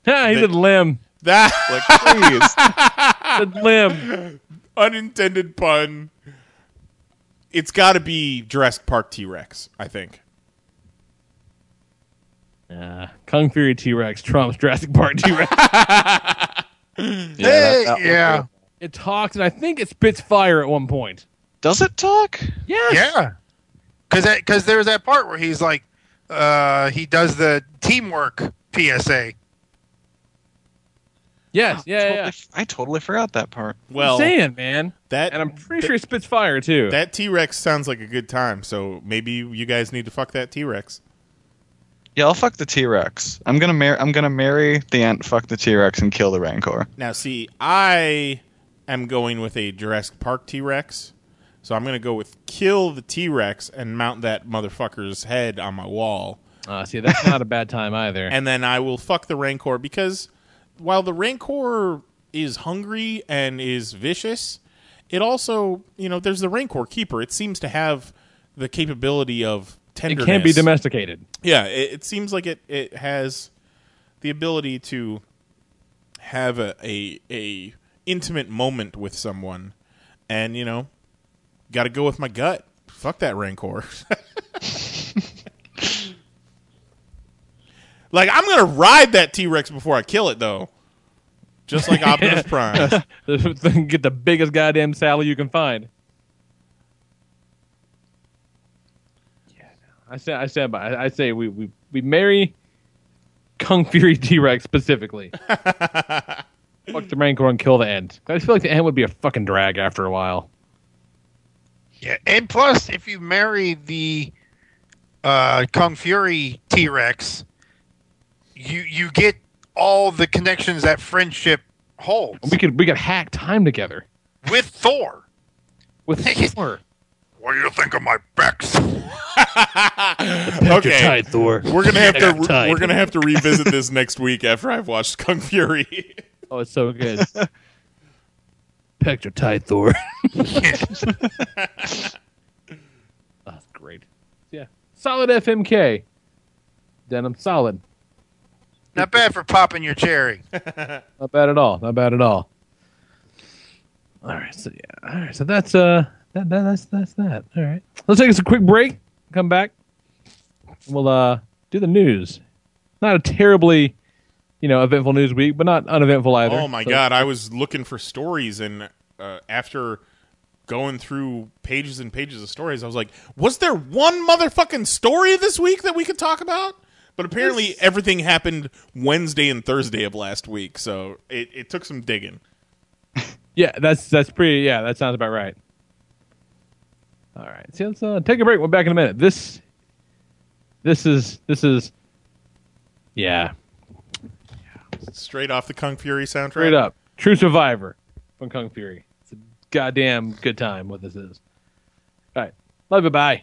Yeah, he's a limb. That Like, please. Said limb. unintended pun. It's got to be Jurassic Park T Rex. I think. Yeah, Kung Fury T Rex trumps Jurassic Park T Rex. yeah, Hey, that- that yeah. be- it talks and I think it spits fire at one point. Does it talk? Yes. Yeah, because because there's that part where he's like, uh, he does the teamwork PSA. Yes. Yeah. totally, yeah. I totally forgot that part. Well, I'm saying, man. that And I'm pretty sure it spits fire too. that T Rex sounds like a good time. So maybe you guys need to fuck that T Rex. Yeah, I'll fuck the T Rex. I'm gonna marry. I'm gonna marry the Ent, fuck the T Rex, and kill the Rancor. Now, see, I am going with a Jurassic Park T Rex. So I'm going to go with kill the T Rex and mount that motherfucker's head on my wall. Uh, see, that's not a bad time either. And then I will fuck the Rancor because while the Rancor is hungry and is vicious, it also, you know, there's the Rancor Keeper. It seems to have the capability of tenderness. it can't be domesticated. Yeah, it, it seems like it, it has the ability to have a, a a intimate moment with someone, and you know, got to go with my gut. Fuck that rancor. like I'm gonna ride that T Rex before I kill it, though. Just like Optimus Prime. Get the biggest goddamn Sally you can find. Yeah, no. I say, I stand by. I, I say we, we we marry Kung Fury T Rex specifically. Fuck the Rancor and kill the Ent. I just feel like the Ent would be a fucking drag after a while. Yeah, and plus, if you marry the uh, Kung Fury T Rex, you you get all the connections that friendship holds We could we could hack time together with Thor. with Thor. What do you think of my Bex? okay, Thor. we're gonna have to tight. we're gonna have to revisit this next week after I've watched Kung Fury. Oh, it's so good. Pector tight, Thor. That's great. Yeah. Solid FMK. Denim solid. Not bad for popping your cherry. Not bad at all. Not bad at all. All right. So yeah. All right. So that's uh that, that that's that's that. All right. Let's take us a quick break. Come back. We'll uh do the news. Not a terribly, you know, eventful news week, but not uneventful either. Oh my So- god, I was looking for stories and uh, after going through pages and pages of stories, I was like, was there one motherfucking story this week that we could talk about? But apparently everything happened Wednesday and Thursday of last week, so it, it took some digging. Yeah, that's that's pretty. Yeah, that sounds about right. All right, see, let's uh, take a break. We're back in a minute. This, this is this is, yeah, Straight off the Kung Fury soundtrack. straight up, True Survivor from Kung Fury. It's a goddamn good time. What this is. All right, love you. Bye.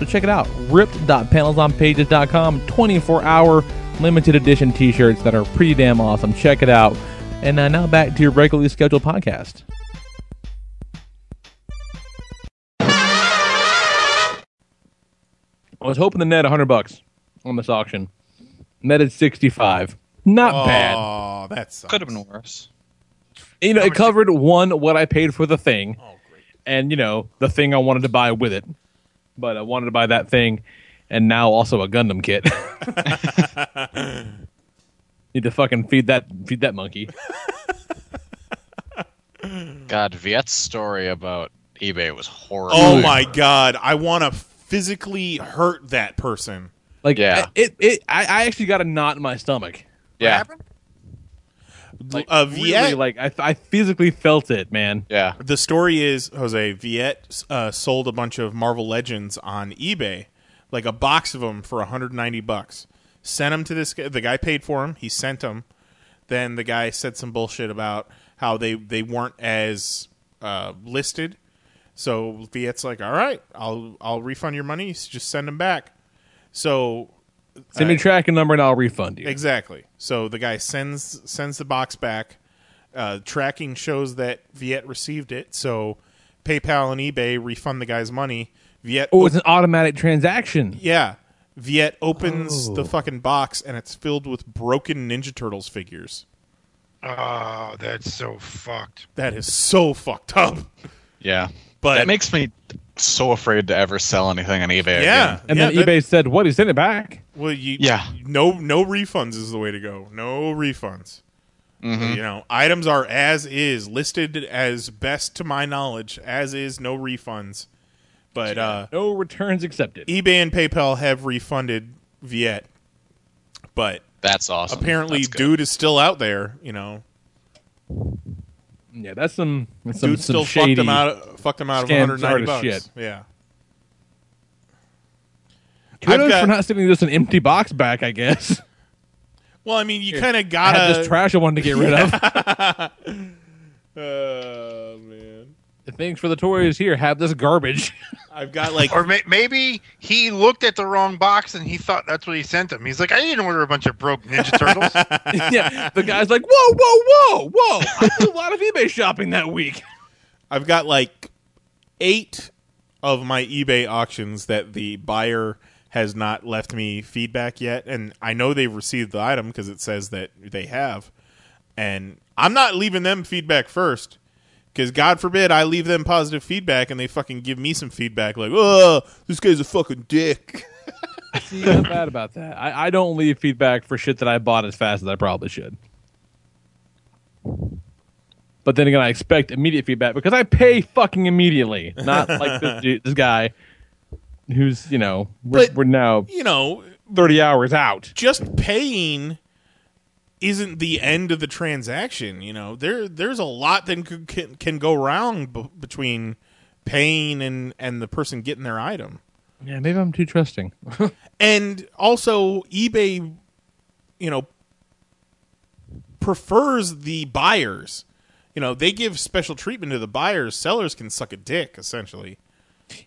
So check it out. Ript.panelsonpages.com. 24 hour limited edition t shirts that are pretty damn awesome. Check it out. And uh, now back to your regularly scheduled podcast. I was hoping to net 100 bucks on this auction. Netted 65. Not bad. Oh, that sucks. Could have been worse. You know, it covered one what I paid for the thing, and you know the thing I wanted to buy with it. But I wanted to buy that thing, and now also a Gundam kit. Need to fucking feed that feed that monkey. God, Viet's story about eBay was horrible. Oh my god, I want to physically hurt that person. Like Yeah. it it I, I actually got a knot in my stomach. yeah, Like uh, really, Viet, like I I physically felt it, man. yeah. the story is Jose Viet uh, sold a bunch of Marvel Legends on eBay, like a box of them for 190 bucks. Sent them to this guy. The guy paid for them. He sent them. Then the guy said some bullshit about how they they weren't as uh, listed. So Viet's like, all right, I'll I'll refund your money. Just send them back. So Send me a tracking number and I'll refund you. Exactly. So the guy sends sends the box back. Uh, tracking shows that Viet received it. So PayPal and eBay refund the guy's money. Viet, Oh, it's an automatic transaction. yeah. Viet opens Oh. the fucking box and it's filled with broken Ninja Turtles figures. Oh, that's so fucked. That is so fucked up. Yeah. But that makes me so afraid to ever sell anything on eBay. yeah, again. And yeah, then that- eBay said, "What? He sent it back." Well, you Yeah. no no refunds is the way to go. No refunds. Mhm. You know, items are as is listed as best to my knowledge as is, no refunds. But uh, No returns accepted. eBay and PayPal have refunded Viet, but That's awesome. apparently That's dude is still out there. You know, Yeah, that's some that's some, dude some still shady. fucked him out. Fucked him out of scam 190 hard bucks. shit. Yeah. Kudos I've got- for not sending just an empty box back. I guess. Well, I mean, you kind of I gotta. had this trash I wanted to get rid of. Oh man, Thanks for the toys. Here, have this garbage. I've got like Or may- maybe he looked at the wrong box and he thought that's what he sent him. He's like, I didn't order a bunch of broke Ninja Turtles. yeah, the guy's like, "Whoa, whoa, whoa, whoa!" I did a lot of eBay shopping that week. I've got like eight of my eBay auctions that the buyer has not left me feedback yet, and I know they've received the item because it says that they have, and I'm not leaving them feedback first. Because God forbid I leave them positive feedback and they fucking give me some feedback like, oh, this guy's a fucking dick. See, I'm bad about that. I, I don't leave feedback for shit that I bought as fast as I probably should. But then again, I expect immediate feedback because I pay fucking immediately, not like this, dude, this guy who's you know we're, But- we're now You know, thirty hours out. just paying isn't the end of the transaction. You know, there there's a lot that could, can can go wrong b- between paying and and the person getting their item. Yeah, maybe I'm too trusting. And also, eBay, you know, prefers the buyers. You know, they give special treatment to the buyers. Sellers can suck a dick, essentially.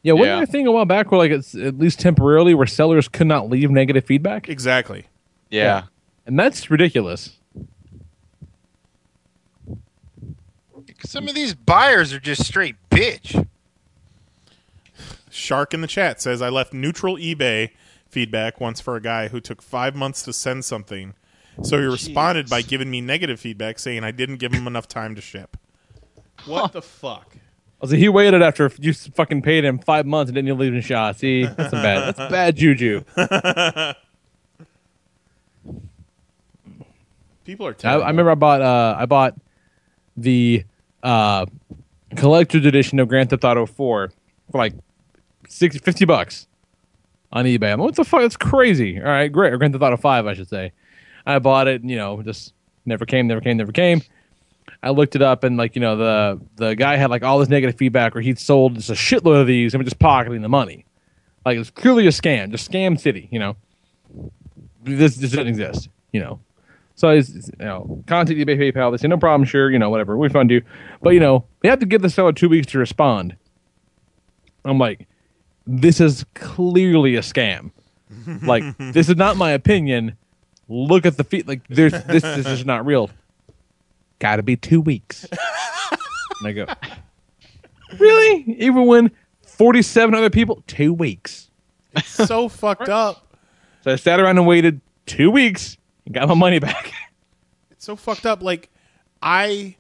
Yeah, wasn't Yeah. there a thing a while back where like it's at least temporarily where sellers could not leave negative feedback, Exactly. Yeah. And that's ridiculous. Some of these buyers are just straight bitch. Shark in the chat says I left neutral eBay feedback once for a guy who took five months to send something. So he responded by giving me negative feedback saying I didn't give him enough time to ship. What the fuck? I was like, he waited after you fucking paid him five months and didn't even leave him a shot. See, that's a bad. That's bad juju. People are I, terrible. I remember I bought uh, I bought the uh, collector's edition of Grand Theft Auto 4 for like 60, 50 bucks on eBay. I'm like, what the fuck? That's crazy. All right, great. Or Grand Theft Auto 5, I should say. I bought it, you know, just never came, never came, never came. I looked it up, and like you know, the the guy had like all this negative feedback where he'd sold just a shitload of these and was just pocketing the money. Like it's clearly a scam, just scam city. You know, this, this doesn't exist. You know, so it's, it's, you know, contact eBay, PayPal. They say no problem, sure, you know, whatever, we fund you. But you know, they have to give the seller two weeks to respond. I'm like, this is clearly a scam. like, this is not my opinion. Look at the feet. Like, there's this, this is not real. Got to be two weeks. and I go, really? Even when 47 other people, two weeks. so fucked up. So I sat around and waited two weeks and got my money back. It's so fucked up. Like I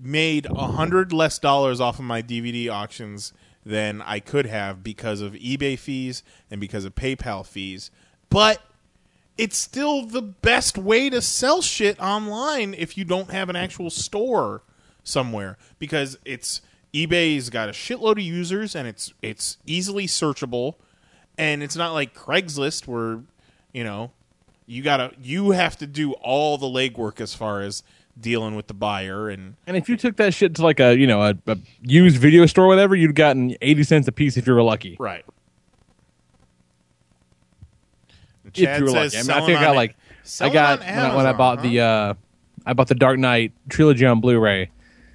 made a hundred less dollars off of my DVD auctions than I could have because of eBay fees and because of PayPal fees. But it's still the best way to sell shit online if you don't have an actual store somewhere because it's eBay's got a shitload of users and it's it's easily searchable and it's not like Craigslist where you know you gotta you have to do all the legwork as far as dealing with the buyer and And if you took that shit to like a you know a, a used video store, or whatever, you'd gotten eighty cents a piece if you were lucky. right. If you were lucky. I, mean, I think I got like I got on when, I, when I bought huh? the uh, I bought the Dark Knight trilogy on Blu-ray.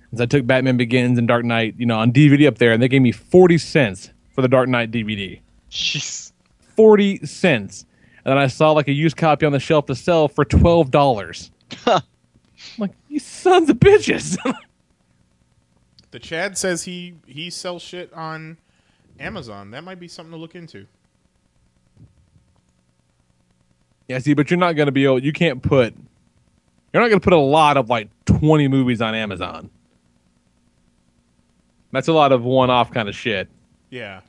And so I took Batman Begins and Dark Knight, you know, on DVD up there, and they gave me forty cents for the Dark Knight DVD. Jeez. Forty cents, and then I saw like a used copy on the shelf to sell for twelve dollars. I'm like, you sons of bitches! the Chad says he he sells shit on Amazon. That might be something to look into. Yeah, see, but you're not going to be able. You can't put You're not going to put a lot of like 20 movies on Amazon. That's a lot of one-off kind of shit. Yeah.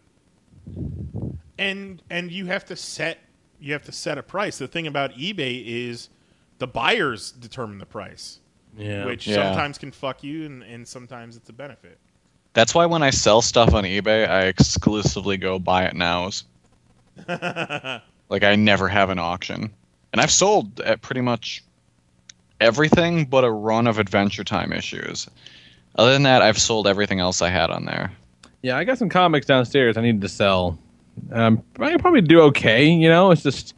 And and you have to set you have to set a price. The thing about eBay is the buyers determine the price, Yeah. which Yeah. sometimes can fuck you and, and sometimes it's a benefit. That's why when I sell stuff on eBay, I exclusively go buy it nows. like I never have an auction, and I've sold at pretty much everything but a run of Adventure Time issues. Other than that, I've sold everything else I had on there. Yeah, I got some comics downstairs I needed to sell. Um, I can probably do okay, you know. It's just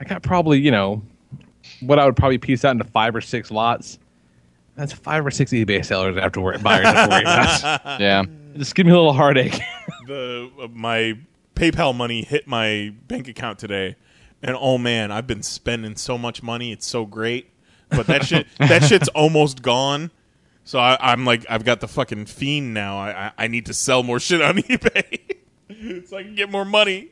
I got probably you know what I would probably piece out into five or six lots. That's five or six eBay sellers after worry, buyers have to worry about. Yeah, Just give me a little heartache. the uh, my PayPal money hit my bank account today, and oh man, I've been spending so much money. It's so great, but that shit that shit's almost gone. So I, I'm like, I've got the fucking fiend now. I, I I need to sell more shit on eBay so I can get more money.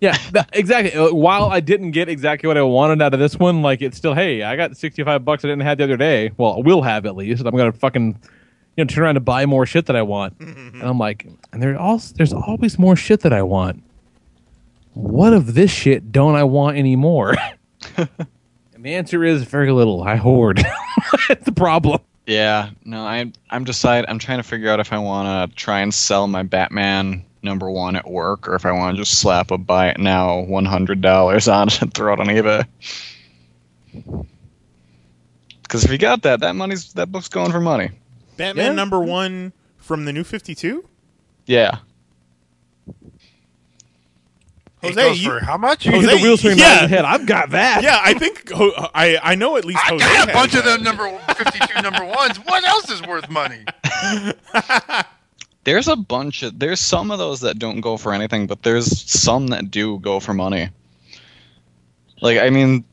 yeah, th- exactly. Uh, While I didn't get exactly what I wanted out of this one, like it's still, hey, I got sixty-five bucks I didn't have the other day. Well, I will have at least. I'm gonna fucking, you know, turn around to buy more shit that I want. and I'm like, and there also there's always more shit that I want. What of this shit don't I want anymore? and the answer is very little. I hoard. It's the problem. yeah. No, I I'm decide I'm trying to figure out if I want to try and sell my Batman number one at work, or if I want to just slap a buy it now one hundred dollars on it and throw it on eBay. Because if you got that, that money's that book's going for money. Batman Yeah. number one from the new Fifty Two. Yeah. It Jose, you- for how much? You Jose, get the wheel swing yeah. right in head. I've got that. Yeah, I think I I know at least I Jose got a bunch of that. them number 52 number ones. What else is worth money? There's a bunch of there's some of those that don't go for anything, but there's some that do go for money. Like I mean,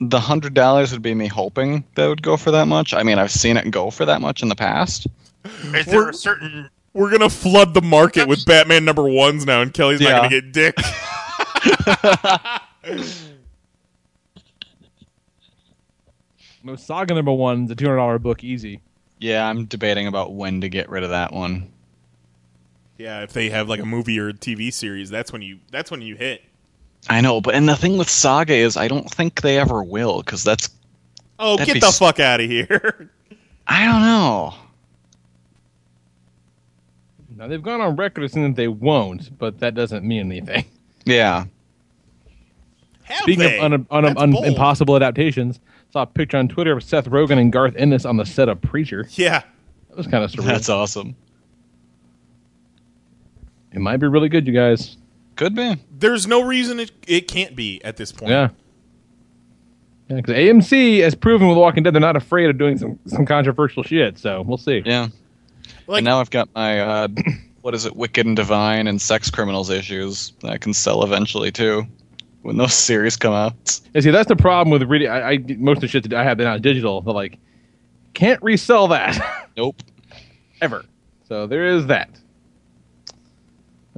the hundred dollars would be me hoping that it would go for that much. I mean, I've seen it go for that much in the past. Is there a certain We're gonna flood the market with Batman number ones now, and Kelly's not gonna get dick. No, Saga number one's a two hundred dollar book, easy. Yeah, I'm debating about when to get rid of that one. Yeah, if they have like a movie or a TV series, that's when you that's when you hit. I know, but and the thing with Saga is I don't think they ever will because that's Oh, get the s- fuck out of here! I don't know. Now they've gone on record saying that they won't, but that doesn't mean anything. Yeah, Have Speaking they? of un- un- That's un- impossible adaptations, saw a picture on Twitter of Seth Rogen and Garth Ennis on the set of Preacher. Yeah, That was kind of surreal. that's awesome. It might be really good, you guys. Could be. there's no reason it it can't be at this point. Yeah. Yeah, because AMC has proven with Walking Dead they're not afraid of doing some, some controversial shit. So we'll see. Yeah. Like- and now I've got my uh, what is it, Wicked and Divine and Sex Criminals issues that I can sell eventually too, when those series come out. And see, that's the problem with reading. I, I most of the shit that I have now is digital. But like, can't resell that Nope. ever. So there is that.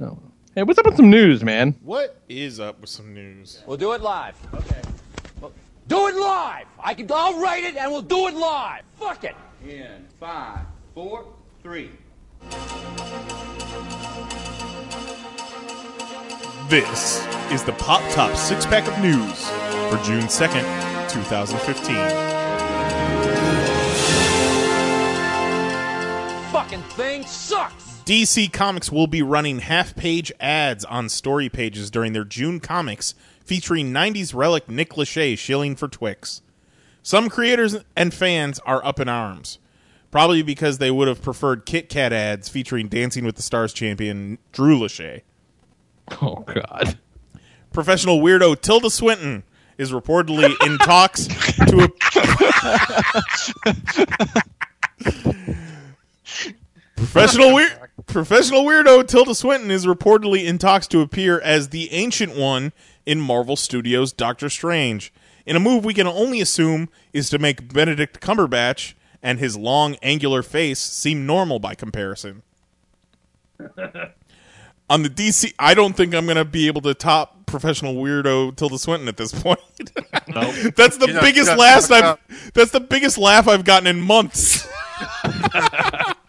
Oh. Hey, what's up with some news, man? What is up with some news? We'll do it live. Okay. Do it live. I can. I'll write it, and we'll do it live. Fuck it. In five, four, three. This is the Pop Top six pack of news for June second, two thousand fifteen. Fucking thing sucks. DC Comics will be running half page ads on story pages during their June comics featuring 90s relic Nick Lachey shilling for Twix. Some creators and fans are up in arms, probably because they would have preferred Kit Kat ads featuring Dancing with the Stars champion Drew Lachey. Oh God. Professional weirdo Tilda Swinton is reportedly in talks to a professional weird professional weirdo Tilda Swinton is reportedly in talks to appear as the ancient one in Marvel Studios Doctor Strange in a move we can only assume is to make Benedict Cumberbatch and his long angular face seem normal by comparison. on the DC, I don't think I'm going to be able to top professional weirdo Tilda Swinton at this point. Nope. that's the You know, biggest you know, laugh uh, I've. That's the biggest laugh I've gotten in months.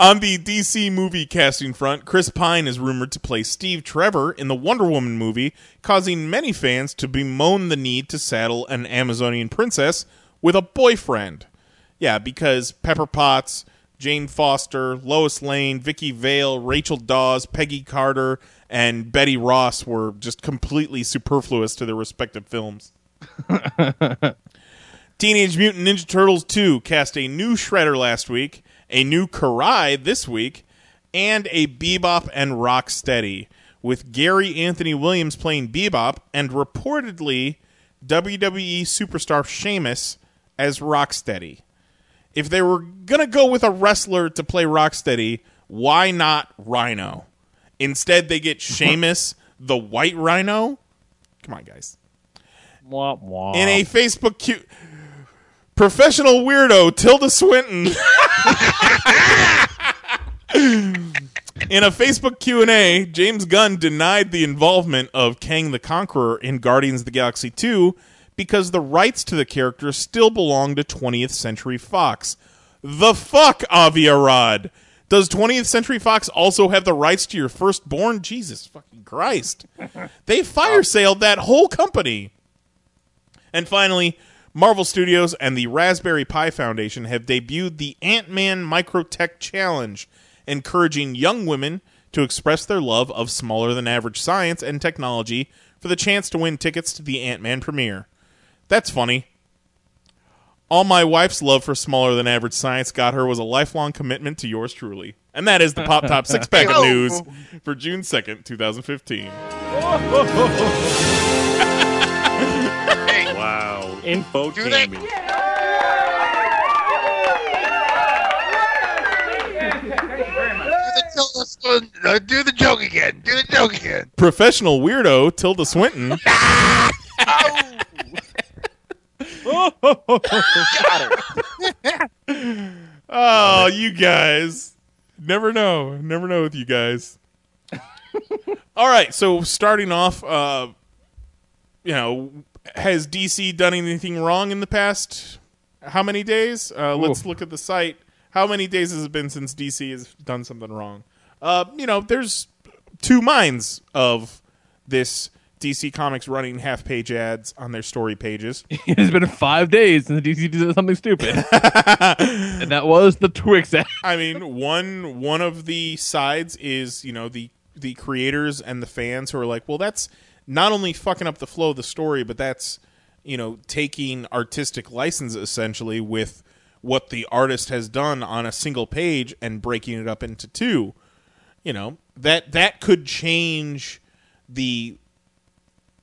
On the DC movie casting front, Chris Pine is rumored to play Steve Trevor in the Wonder Woman movie, causing many fans to bemoan the need to saddle an Amazonian princess with a boyfriend. Yeah, because Pepper Potts, Jane Foster, Lois Lane, Vicki Vale, Rachel Dawes, Peggy Carter, and Betty Ross were just completely superfluous to their respective films. Teenage Mutant Ninja Turtles 2 cast a new Shredder last week, a new Karai this week, and a Bebop and Rocksteady, with Gary Anthony Williams playing Bebop and reportedly WWE superstar Sheamus as Rocksteady. If they were going to go with a wrestler to play Rocksteady, why not Rhino? Instead, they get Sheamus, the White Rhino. Come on, guys. Wah, wah. In a Facebook Q. Professional weirdo Tilda Swinton. In a Facebook Q&A, James Gunn denied the involvement of Kang the Conqueror in Guardians of the Galaxy 2 because the rights to the character still belong to 20th Century Fox. The fuck, Avi Arad? Does 20th Century Fox also have the rights to your firstborn? Jesus fucking Christ. They fire sailed that whole company. And finally, Marvel Studios and the Raspberry Pi Foundation have debuted the Ant Man Microtech Challenge, encouraging young women to express their love of smaller than average science and technology for the chance to win tickets to the Ant Man premiere. That's funny. All my wife's love for smaller than average science got her was a lifelong commitment to yours truly. And that is the Pop Top Six Pack of News for June 2nd, 2015. Wow. Info Do gaming. Do the uh, do the joke again. Do the joke again. Professional weirdo Tilda Swinton. Oh, you guys. Never know. Never know with you guys. All right, so starting off, uh, you know, has DC done anything wrong in the past how many days? Uh, let's look at the site. How many days has it been since DC has done something wrong? Uh, you know, there's two minds of this DC Comics running half page ads on their story pages. it's been five days since DC did something stupid, and that was the Twix ad. I mean, one one of the sides is you know the the creators and the fans who are like, well, that's not only fucking up the flow of the story, but that's you know taking artistic license essentially with what the artist has done on a single page and breaking it up into two. You know that that could change the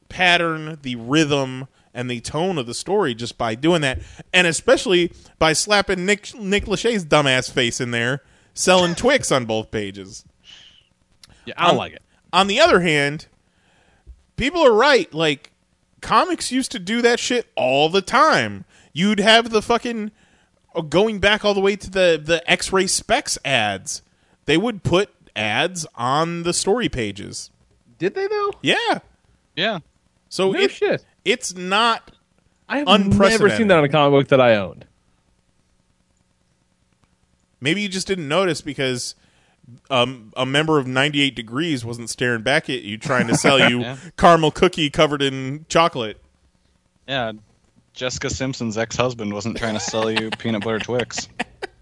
pattern, the rhythm, and the tone of the story just by doing that, and especially by slapping Nick Nick Lachey's dumbass face in there, selling Twix on both pages. Yeah, I don't On- like it. On the other hand, people are right. Like comics used to do that shit all the time. You'd have the fucking uh, going back all the way to the the X-ray specs ads. They would put ads on the story pages. Did they though? Yeah. Yeah. So No it, shit. it's not I have never seen that on a comic book that I owned. Maybe you just didn't notice because um, a member of 98 Degrees wasn't staring back at you trying to sell you Yeah. caramel cookie covered in chocolate. Yeah. Jessica Simpson's ex-husband wasn't trying to sell you peanut butter Twix.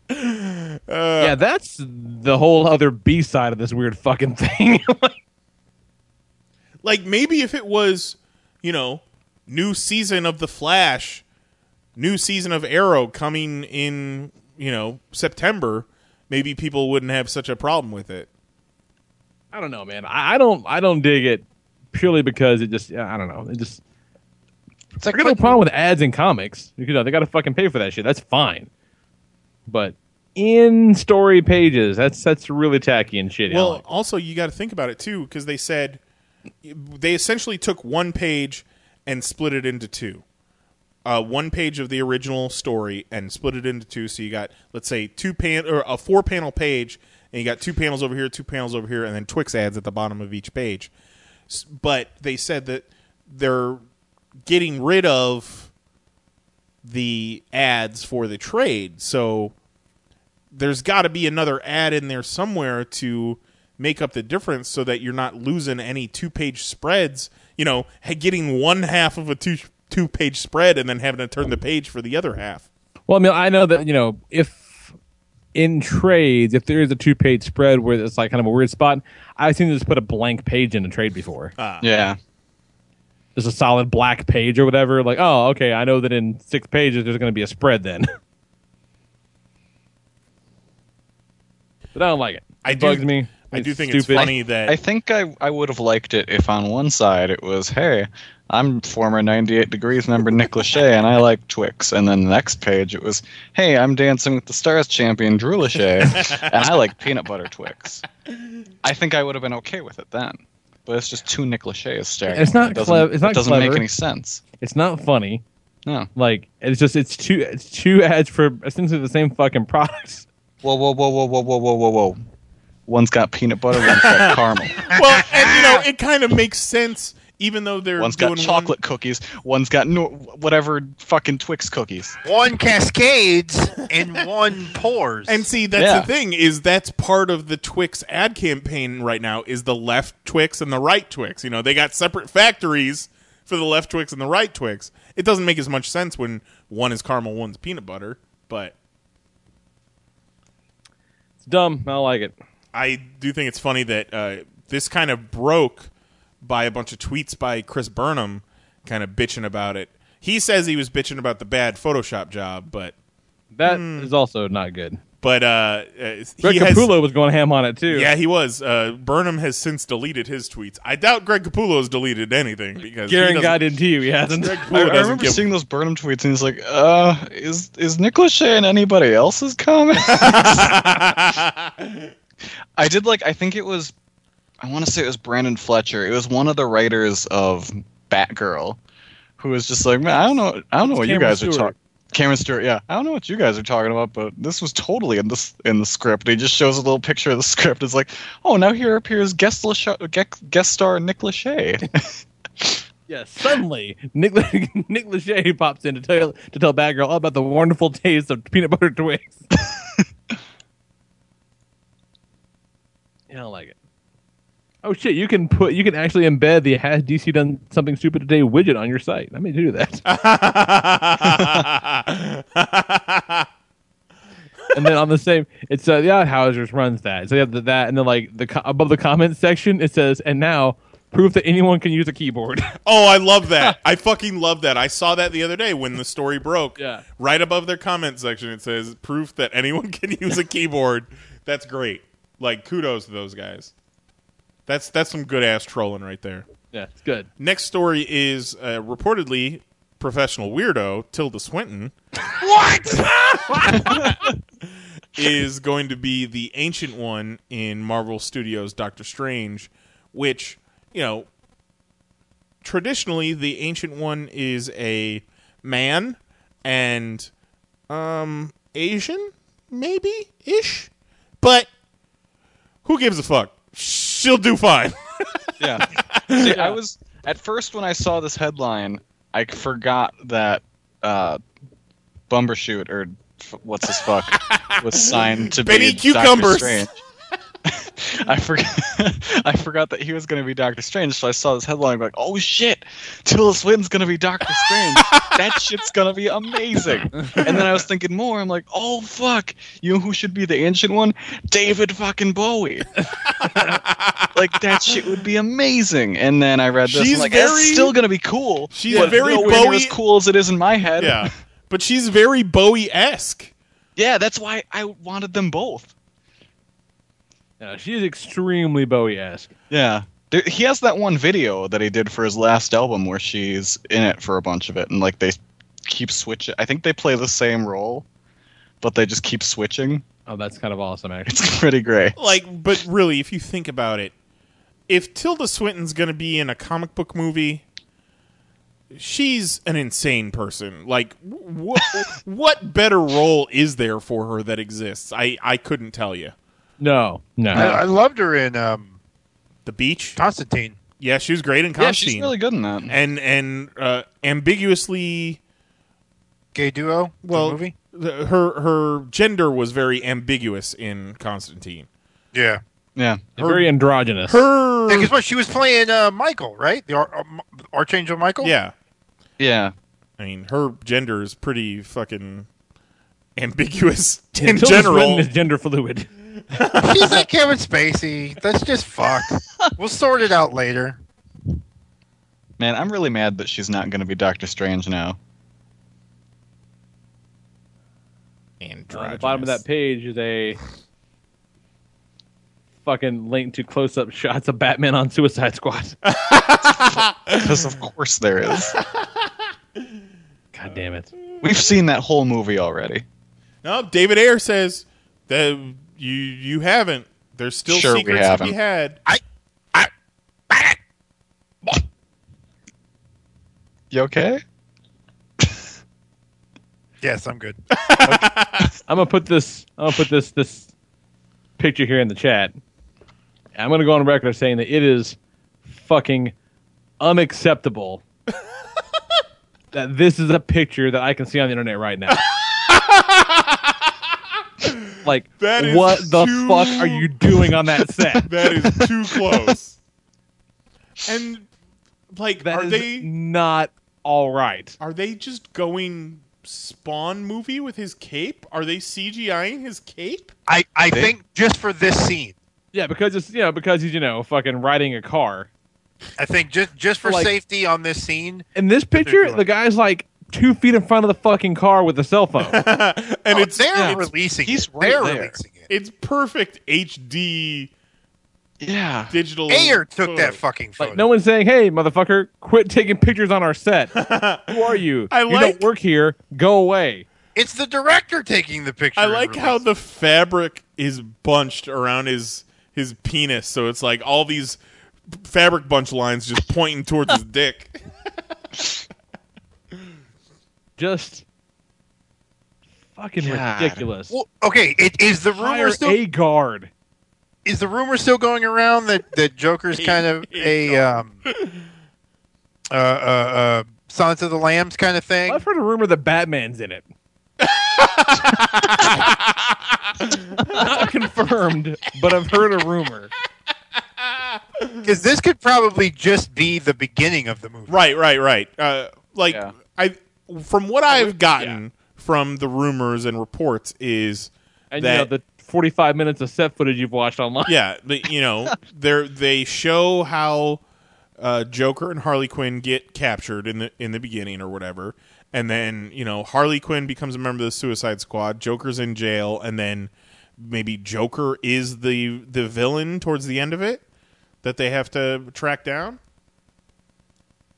yeah, that's the whole other B side of this weird fucking thing. Like maybe if it was, you know, new season of The Flash, new season of Arrow coming in, you know, September, maybe people wouldn't have such a problem with it. I don't know, man. I, I don't. I don't dig it purely because it just. I don't know. It just. It's like I got no problem with ads in comics. You know, they got to fucking pay for that shit. That's fine. But in story pages, that's that's really tacky and shitty. Well, like also you got to think about it too because they said they essentially took one page and split it into two. Uh, one page of the original story and split it into two. So you got let's say two pan or a four panel page, and you got two panels over here, two panels over here, and then Twix ads at the bottom of each page. S- but they said that they're getting rid of the ads for the trade. So there's got to be another ad in there somewhere to make up the difference so that you're not losing any two page spreads. You know, getting one half of a two two page spread and then having to turn the page for the other half. Well, I mean, I know that you know if in trades, if there is a two page spread where it's like kind of a weird spot, I've seen them just put a blank page in a trade before. Ah. Yeah. Just a solid black page or whatever. Like, oh, okay, I know that in six pages there's going to be a spread then. but I don't like it. It I do- bugs me. I do think it's stupid. funny that I think I, I would have liked it if on one side it was, hey, I'm former 98 Degrees member Nick Lachey and I like Twix. And then the next page it was, hey, I'm Dancing with the Stars champion Drew Lachey and I like peanut butter Twix. I think I would have been okay with it then. But it's just two Nick Lacheys staring. It's not It doesn't- clever. It's not It doesn't make any sense. It's not funny. No. Like it's just it's two it's two ads for essentially the same fucking products. Whoa, whoa, whoa, whoa, whoa, whoa, whoa, whoa, whoa. One's got peanut butter, one's got caramel. well, and you know, it kind of makes sense even though they're One's doing got chocolate cookies, one's got no, whatever fucking Twix cookies. One cascades and one pours. And see, that's Yeah. the thing is that's part of the Twix ad campaign right now is the left Twix and the right Twix. You know, they got separate factories for the left Twix and the right Twix. It doesn't make as much sense when one is caramel, one's peanut butter, but It's dumb. I don't like it. I do think it's funny that uh, this kind of broke by a bunch of tweets by Chris Burnham, kind of bitching about it. He says he was bitching about the bad Photoshop job, but That is also not good. but uh, uh, Greg Capullo was going ham on it too. Yeah, he was. Uh, Burnham has since deleted his tweets. I doubt Greg Capullo has deleted anything because Garen doesn't- guarantee you he hasn't. I, I remember give- seeing those Burnham tweets, and he's like, "Uh, is is Nick Lachey in anybody else's comics?" I did like. I think it was. I want to say it was Brenden Fletcher. It was one of the writers of Batgirl, who was just like, "Man, I don't know. I don't know what you Cameron guys are talking." Cameron Stewart, yeah, I don't know what you guys are talking about, but this was totally in this in the script. He just shows a little picture of the script. It's like, oh, now here appears guest, guest star Nick Lachey. Yes, suddenly Nick Nick Lachey pops in to tell to tell Batgirl all about the wonderful taste of peanut butter Twix. I don't like it. Oh shit! You can put you can actually embed the "Has DC done something stupid today?" widget on your site. I may do that. and then on the same, it's uh, the Outhousers runs that. So you have the, that, and then like the above the comments section, it says, "And now proof that anyone can use a keyboard." Oh, I love that. I fucking love that. I saw that the other day when the story broke. Yeah. Right above their comment section, it says proof that anyone can use a keyboard. That's great. Like kudos to those guys. That's that's some good ass trolling right there. yeah, it's good. Next story is uh, reportedly professional weirdo Tilda Swinton. what? is going to be the ancient one in Marvel Studios Doctor Strange, which, you know, traditionally the ancient one is a man and um Asian, maybe ish. But who gives a fuck? She'll do fine. Yeah. See, I was at first when I saw this headline, I forgot that uh, Bumbershoot or f- what's his fuck was signed to Benny be Cucumbers. Doctor Strange. I forgot. I forgot that he was going to be Doctor Strange, so I saw this headline like, "Oh shit, Tilda Swinton's going to be Doctor Strange. that shit's going to be amazing." And then I was thinking more. I'm like, "Oh fuck, you know who should be the ancient one? David fucking Bowie." like that shit would be amazing. And then I read this. She's I'm like, very- it's still gonna be cool. She's but very Bowie- as cool as it is in my head. yeah. But she's very Bowie esque. yeah. That's why I wanted them both. Yeah, she is extremely Bowie-esque. Yeah. There, he has that one video that he did for his last album where she's in it for a bunch of it, and like they keep switching. I think they play the same role, but they just keep switching. Oh, that's kind of awesome, actually. It's pretty great. Like, but really, if you think about it, if Tilda Swinton's going to be in a comic book movie, she's an insane person. Like, what what better role is there for her that exists? I I couldn't tell you. No, no. I, I loved her in um, The beach. Constantine. Yeah, she was great in Yeah, Constantine. she's really good in that. and and uh, ambiguously Gay duo. the well movie. the- her her gender was very ambiguous in Constantine. Yeah. Yeah. Very androgynous. Her Because what she was playing uh, Michael, right? The Ar- Ar- Archangel Michael. yeah, Yeah. I mean her gender is pretty fucking ambiguous Yeah, in Tilda general. Swinton is gender fluid. She's like Kevin Spacey. Let's just fuck. We'll sort it out later. Man, I'm really mad that she's not going to be Doctor Strange now. And On the bottom of that page is a fucking link to close-up shots of Batman on Suicide Squad. Because of course there is. God damn it! We've seen that whole movie already. No, David Ayer says that you you haven't. There's still Sure we secrets to be haven't. had. You okay? Yes, I'm good. I'm gonna put this. I'm gonna put this this picture here in the chat. I'm gonna go on record saying that it is fucking unacceptable that this is a picture that I can see on the internet right now. like, That is what the too- fuck are you doing on that set? That is too close. and like, That are is they not all right? are they just going Spawn movie with his cape? Are they CGIing his cape? I, I They- think just for this scene, Yeah, because it's you know because he's you know fucking riding a car. I think just just for Like- safety on this scene. In this picture, the guy's like two feet in front of the fucking car with a cell phone. and Oh, it's they're it's, releasing he's it. right they're there. releasing it. it's perfect HD Yeah. digital. Ayer took that fucking photo. like no one's saying, "Hey, motherfucker, quit taking pictures on our set." Who are you? I you like- don't work here. Go away. It's the director taking the picture. I like how the fabric is bunched around his his penis, so it's like all these fabric bunch lines just pointing towards his dick. Just fucking God. ridiculous. Well, okay, it is the rumor Hire still a guard. is the rumor still going around that that Joker's kind of a um uh uh uh Silence of the Lambs kind of thing. I've heard a rumor that Batman's in it. Not confirmed, but I've heard a rumor. Because this could probably just be the beginning of the movie. Right, right, right. Uh, like Yeah. I, from what I've gotten from the rumors and reports is And that you know the 45 minutes of set footage you've watched online. yeah, but, you know, they they show how uh, Joker and Harley Quinn get captured in the in the beginning or whatever, and then you know Harley Quinn becomes a member of the Suicide Squad. Joker's in jail, and then maybe Joker is the the villain towards the end of it that they have to track down.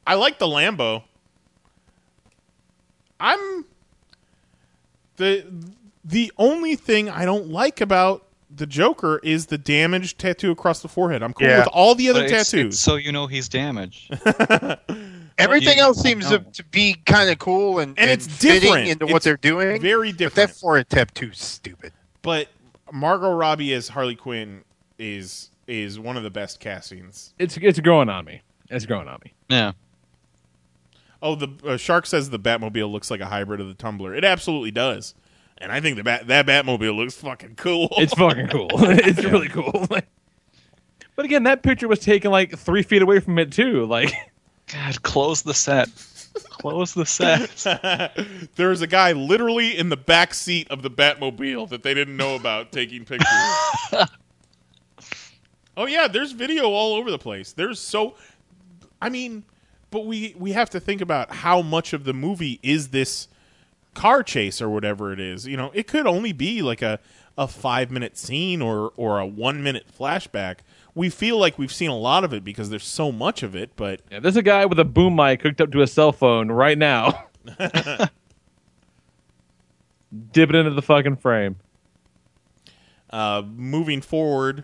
I like the Lambo. I'm the the only thing I don't like about the Joker is the damaged tattoo across the forehead. I'm cool Yeah. with all the other it's- tattoos. it's so you know he's damaged. Everything You else seems know. to, to be kind of cool and, And and, it's fitting different. into It's what they're doing. Very different. but different. that forehead tattoo's stupid. but Margot Robbie as Harley Quinn is is one of the best castings. It's it's growing on me. It's growing on me. Yeah. Oh, the uh, Shark says the Batmobile looks like a hybrid of the Tumbler. It absolutely does, and I think the bat that Batmobile looks fucking cool. It's fucking cool. it's really cool. but again, that picture was taken like three feet away from it too. Like, God, close the set. Close the set. There's a guy literally in the back seat of the Batmobile that they didn't know about taking pictures. oh yeah, there's video all over the place. There's so I mean, but we we have to think about how much of the movie is this car chase or whatever it is. You know, it could only be like a a 5 minute scene or or a 1 minute flashback. We feel like we've seen a lot of it because there's so much of it, but yeah, there's a guy with a boom mic hooked up to a cell phone right now. Dip it into the fucking frame. Uh, moving forward,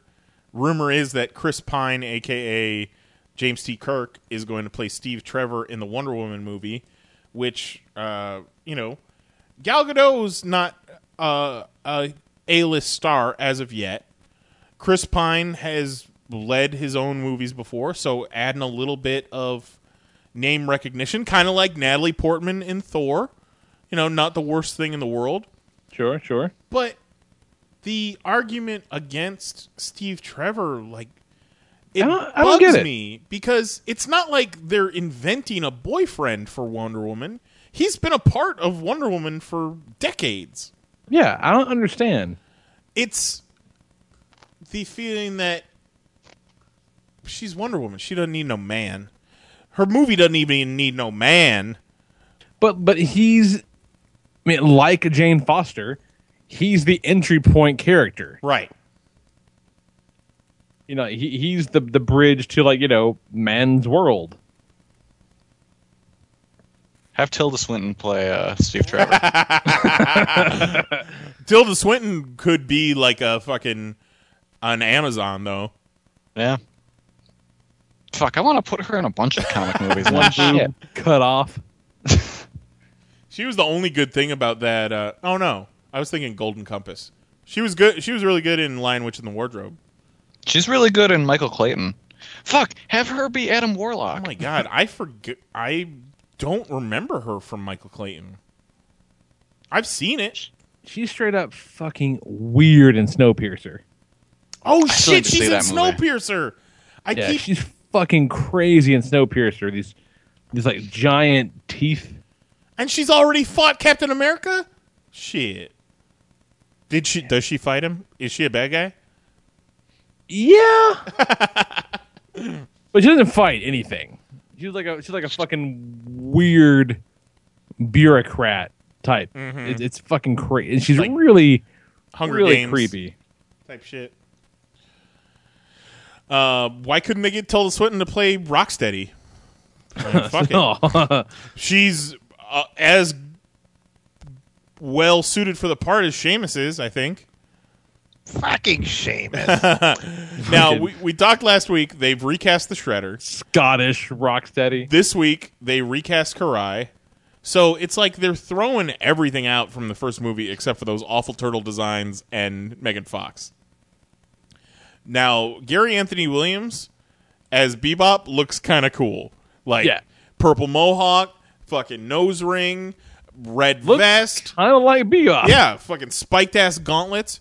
rumor is that Chris Pine, aka James T. Kirk, is going to play Steve Trevor in the Wonder Woman movie, which uh, you know, Gal Gadot's not uh, a A-list star as of yet. Chris Pine has led his own movies before, so adding a little bit of name recognition, kind of like Natalie Portman in Thor. You know, not the worst thing in the world. Sure, sure. But the argument against Steve Trevor, like, it I don't- bugs I don't get it. me because it's not like they're inventing a boyfriend for Wonder Woman. He's been a part of Wonder Woman for decades. Yeah, I don't understand. It's the feeling that she's Wonder Woman. She doesn't need no man. Her movie doesn't even need no man. But but he's, I mean, like Jane Foster, he's the entry point character. Right. You know, he he's the the bridge to like you know man's world. Have Tilda Swinton play uh, Steve Trevor. Tilda Swinton could be like a fucking on Amazon though. yeah. Fuck, I want to put her in a bunch of comic movies. One Shit. cut off. She was the only good thing about that. Uh, oh no, I was thinking Golden Compass. She was good. She was really good in Lion Witch in the Wardrobe. She's really good in Michael Clayton. Fuck, have her be Adam Warlock. Oh my god, I forget. I don't remember her from Michael Clayton. I've seen it. She's straight up fucking weird in Snowpiercer. Oh still shit, she's see in that. Snowpiercer. I Yeah, keep she's fucking crazy in Snowpiercer. These these like giant teeth. and she's already fought Captain America. Shit. Did she? Does she fight him? Is she a bad guy? Yeah, but she doesn't fight anything. She's like a she's like a fucking weird bureaucrat type. It, it's fucking crazy. She's Like really Hunger really Games creepy. type shit. Uh, why couldn't they get Tilda Swinton to play Rocksteady? Like, fuck it. She's uh, as well suited for the part as Sheamus is, I think. Fucking Sheamus. Now we, we talked last week. They've recast the Shredder. Scottish Rocksteady. This week they recast Karai. So it's like they're throwing everything out from the first movie except for those awful turtle designs and Megan Fox. Now Gary Anthony Williams as Bebop looks kind of cool. Like Yeah. purple mohawk, fucking nose ring, red Looks vest. don't like Bebop. Yeah, fucking spiked ass gauntlets.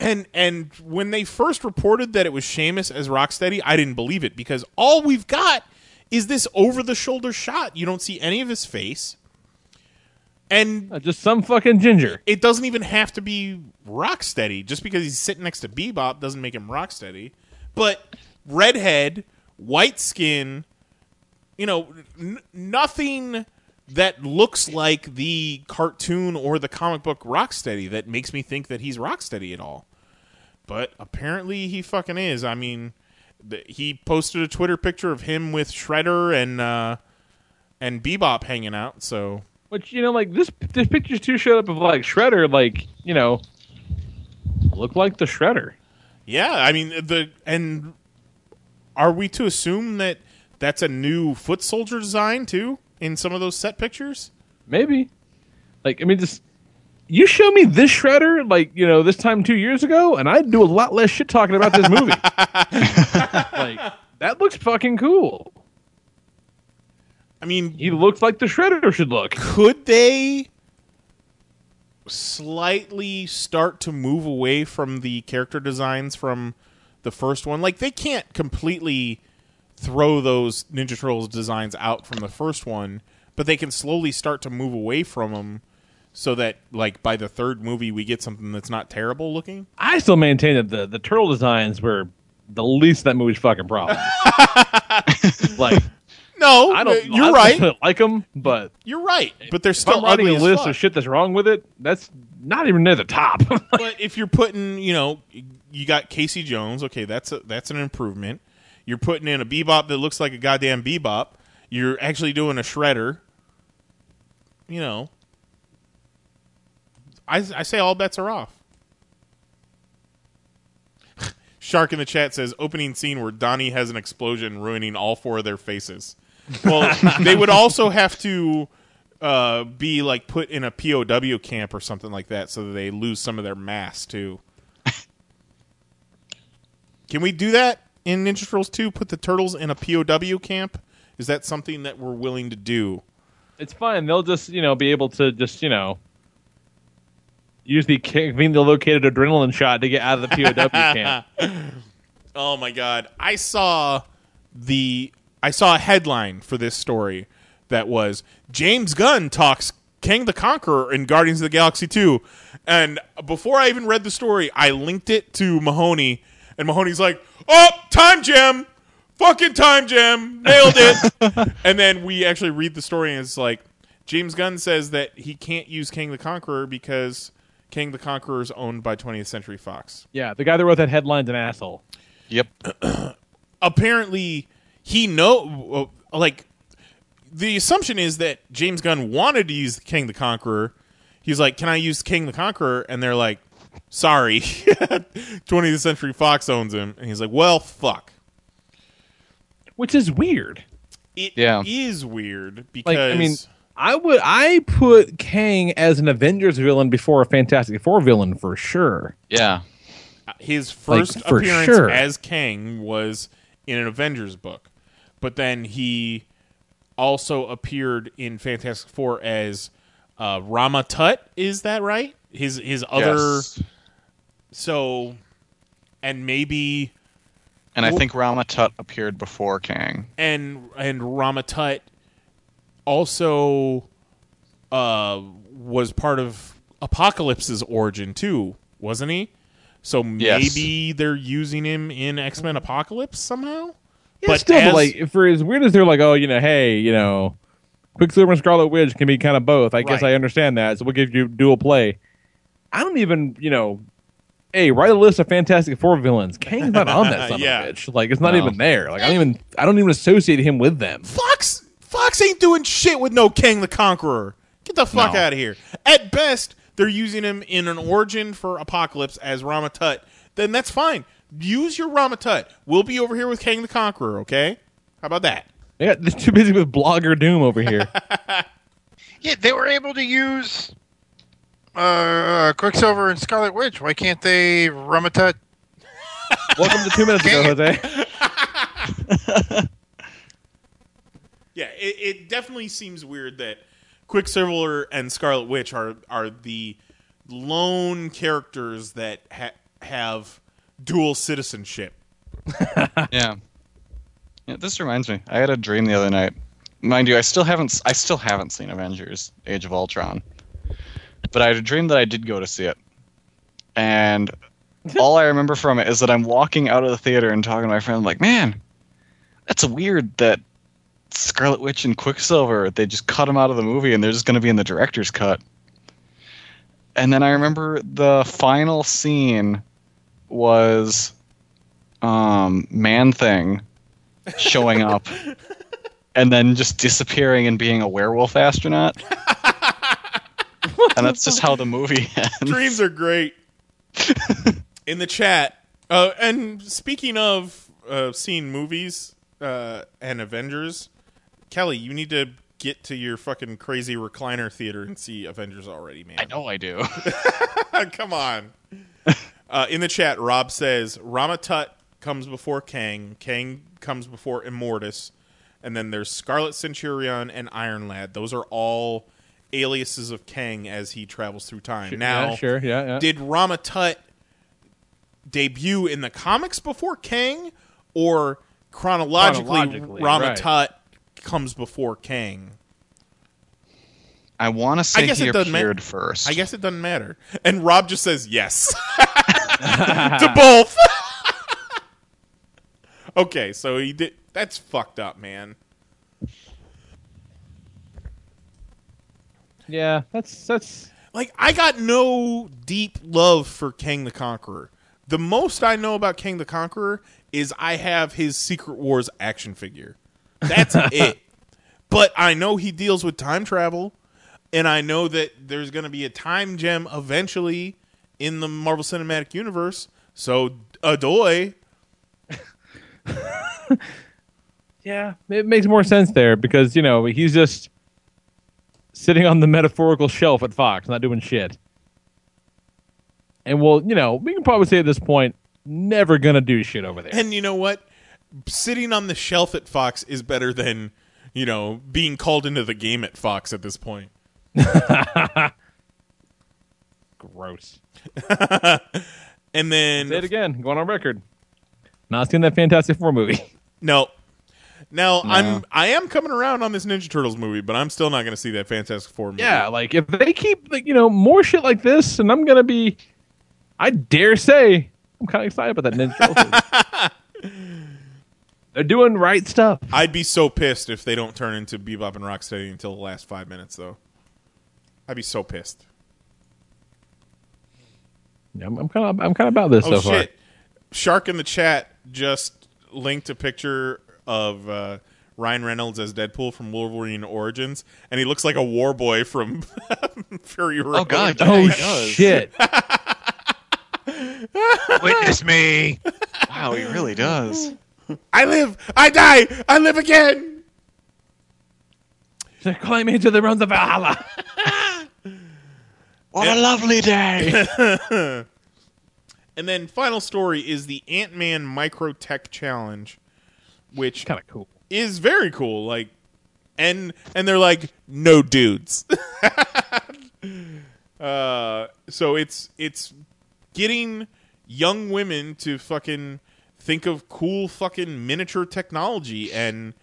And and when they first reported that it was Sheamus as Rocksteady, I didn't believe it because all we've got is this over the shoulder shot. You don't see any of his face. And Uh, just some fucking ginger. it doesn't even have to be Rocksteady. Just because he's sitting next to Bebop doesn't make him Rocksteady. But redhead, white skin, you know, n- nothing that looks like the cartoon or the comic book Rocksteady that makes me think that he's Rocksteady at all. But apparently he fucking is. I mean, th- he posted a Twitter picture of him with Shredder and uh, and Bebop hanging out. So Which you know, like this this pictures too showed up of like Shredder, like you know, look like the Shredder. Yeah, I mean the and are we to assume that that's a new foot soldier design too in some of those set pictures? Maybe. Like I mean, just you show me this Shredder, like you know, this time two years ago, and I'd do a lot less shit talking about this movie. like that looks fucking cool. I mean, He looks like the Shredder should look. could they slightly start to move away from the character designs from the first one? Like they can't completely throw those Ninja Turtles designs out from the first one, but they can slowly start to move away from them so that like by the third movie we get something that's not terrible looking. I still maintain that the the turtle designs were the least of that movie's fucking problem. like No, I don't. you're I right. don't like them, but You're right, but they're still writing ugly a list fuck. of shit that's wrong with it, that's not even near the top. but if you're putting, you know, you got Casey Jones. Okay, that's a, that's an improvement. You're putting in a bebop that looks like a goddamn bebop. You're actually doing a shredder. You know, I I say all bets are off. Shark in the chat says opening scene where Donnie has an explosion ruining all four of their faces. Well, they would also have to uh, be like put in a POW camp or something like that, so that they lose some of their mass too. Can we do that? in Ninja Turtles 2 put the turtles in a POW camp? Is that something that we're willing to do? It's fine. They'll just you know be able to just you know use the conveniently located adrenaline shot to get out of the POW camp. Oh my god. I saw the I saw a headline for this story that was James Gunn talks Kang the Conqueror in Guardians of the Galaxy 2. And before I even read the story, I linked it to Mahoney and Mahoney's like, "Oh, time jam! Fucking time jam! Nailed it." and then we actually read the story and it's like James Gunn says that he can't use Kang the Conqueror because Kang the Conqueror is owned by 20th Century Fox. Yeah, the guy that wrote that headline's an asshole. Yep. apparently he know like the assumption is that James Gunn wanted to use Kang the Conqueror. He's like, "Can I use Kang the Conqueror?" And they're like, "Sorry, 20th Century Fox owns him." And he's like, "Well, fuck." Which is weird. It Yeah. is weird because Like I mean, I would I put Kang as an Avengers villain before a Fantastic Four villain for sure. Yeah. his first Like, appearance sure. as Kang was in an Avengers book, but then he also appeared in Fantastic Four as uh, Rama Tut. Is that right? His his other Yes. so, and maybe And I think Rama Tut appeared before Kang. and and Rama Tut also uh, was part of Apocalypse's origin too, wasn't he? So Yes. maybe they're using him in X Men Apocalypse somehow. Yeah, but still, as- but like for as weird as they're like, oh, you know, hey, you know, Quicksilver and Scarlet Witch can be kind of both. I guess I understand that. So we'll give you dual play. I don't even, you know, hey, write a list of Fantastic Four villains. Kang's not on that son Yeah. of a bitch. Like it's not No. even there. Like I don't even, I don't even associate him with them. Fox Fox ain't doing shit with no Kang the Conqueror. Get the fuck No. out of here. At best, they're using him in an origin for Apocalypse as Rama Tut. Then that's fine. Use your Rama Tut. We'll be over here with Kang the Conqueror, okay? How about that? They got they're too busy with Blogger Doom over here. Yeah, they were able to use uh, Quicksilver and Scarlet Witch. Why can't they Ramatut? Welcome to two minutes ago, Jose. Yeah, it, it definitely seems weird that Quicksilver and Scarlet Witch are are the lone characters that ha- have dual citizenship. yeah. Yeah, this reminds me. I had a dream the other night. Mind you, I still haven't I still haven't seen Avengers: Age of Ultron. But I had a dream that I did go to see it. And all I remember from it is that I'm walking out of the theater and talking to my friend like, "Man, that's weird that Scarlet Witch and Quicksilver, they just cut them out of the movie and they're just going to be in the director's cut." And then I remember the final scene was um man thing showing up and then just disappearing and being a werewolf astronaut. and that's just how the movie ends. Dreams are great. In the chat, uh, and speaking of uh, seeing movies uh, and Avengers, Kelly, you need to get to your fucking crazy recliner theater and see Avengers already, man. I know I do. Come on. Uh, in the chat, Rob says Ramatut comes before Kang, Kang comes before Immortus, and then there's Scarlet Centurion and Iron Lad. Those are all aliases of Kang as he travels through time. now, yeah, sure, yeah, yeah. did Ramatut debut in the comics before Kang, or chronologically, Chronologically, Ramatut comes before Kang? I want to I say guess he it doesn't appeared matter. first. I guess it doesn't matter. And Rob just says yes to both. okay, so he did. That's fucked up, man. yeah, that's that's Like I got no deep love for Kang the Conqueror. The most I know about Kang the Conqueror is I have his Secret Wars action figure. That's it. But I know he deals with time travel, and I know that there's going to be a time gem eventually in the Marvel Cinematic Universe. So, adoy. Yeah, it makes more sense there because you know he's just sitting on the metaphorical shelf at Fox, not doing shit. And well, you know, we can probably say at this point, never gonna do shit over there. And you know what? Sitting on the shelf at Fox is better than you know being called into the game at Fox at this point. Gross. and then Say it again. Going on record. Not seeing that Fantastic Four movie. No. Now No. I'm I am coming around on this Ninja Turtles movie, but I'm still not going to see that Fantastic Four movie. Yeah, like if they keep like you know more shit like this, and I'm gonna be, I dare say, I'm kind of excited about that Ninja Turtles. They're doing right stuff. I'd be so pissed if they don't turn into Bebop and Rocksteady until the last five minutes, though. I'd be so pissed. Yeah, I'm, I'm kind of I'm kind of about this oh so far. Shark in the chat just linked a picture of uh, Ryan Reynolds as Deadpool from Wolverine Origins, and he looks like a war boy from Fury Road. Oh god, Oh he does. shit! Witness me. Wow, he really does. I live, I die, I live again. They're climbing into the realms of Valhalla. What a lovely day. And then final story is the Ant Man Micro Tech Challenge, which kind of cool. is very cool. Like, and and they're like no dudes. uh, so it's it's getting young women to fucking think of cool fucking miniature technology, and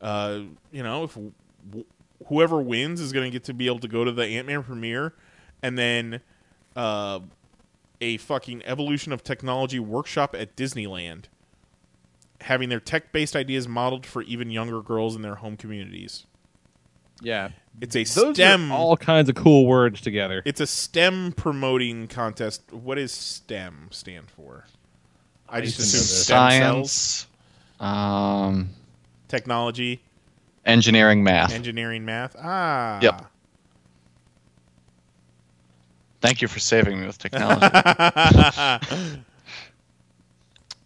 uh, you know if w- whoever wins is going to get to be able to go to the Ant Man premiere, and then. Uh, a fucking evolution of technology workshop at Disneyland, having their tech based ideas modeled for even younger girls in their home communities. Yeah, It's a those STEM. are all kinds of cool words together. it's a STEM promoting contest. What does STEM stand for? I just assume Science, um, technology, engineering, math. engineering, math. Ah, Yep. Thank you for saving me with technology.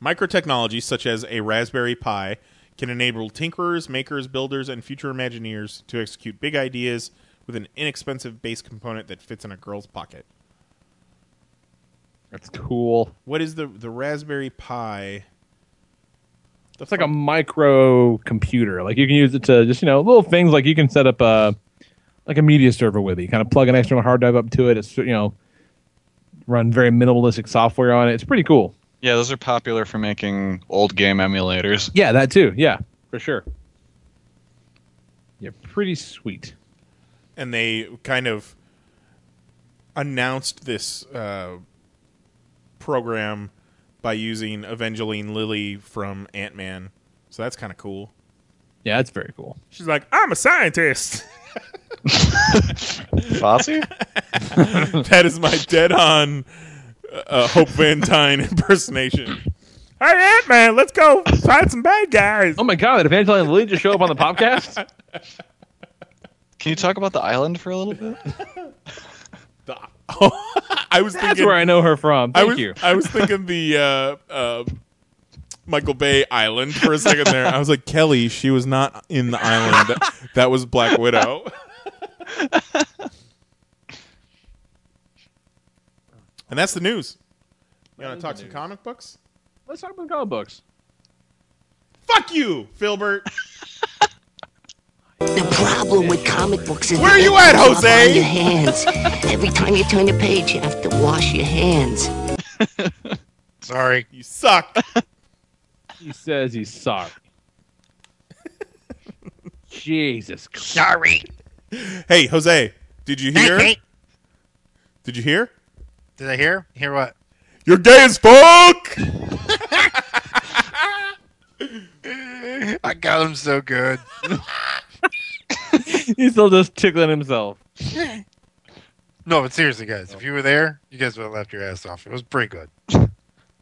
Microtechnology, such as a Raspberry Pi, can enable tinkerers, makers, builders, and future Imagineers to execute big ideas with an inexpensive base component that fits in a girl's pocket. That's cool. What is the the Raspberry Pi? It's like a micro computer. Like you can use it to just you know little things like you can set up a like a media server with it. You kind of plug an external hard drive up to it. It's you know run very minimalistic software on it. It's pretty cool. yeah, those are popular for making old game emulators. Yeah, that too. Yeah, for sure. Yeah, pretty sweet. and they kind of announced this uh, program by using Evangeline Lilly from Ant Man. So that's kind of cool. Yeah, that's very cool. She's like, I'm a scientist. Fosse? that is my dead on uh, Hope Van Dyne impersonation. Hey, Ant Man, let's go find some bad guys. Oh my god, did Evangeline Lilly just show up on the podcast? Can you talk about the island for a little bit? I was That's thinking where I know her from. I Thank was, you. I was thinking the uh, uh, Michael Bay Island for a second there. I was like, Kelly, she was not in the island. That, that was Black Widow. and that's the news. You want to talk some comic books? Let's talk about comic books. Fuck you, Filbert. The problem with comic books is Where are you at, Jose? on your hands. Every time you turn a page, you have to wash your hands. Sorry. You suck. He says he's sorry. Jesus Christ. Sorry. hey, Jose, did you hear? Hey, hey. Did you hear? Did I hear? Hear what? You're gay as fuck. I got him so good. He's still just tickling himself. No, but seriously, guys, if you were there, you guys would have laughed your ass off. It was pretty good.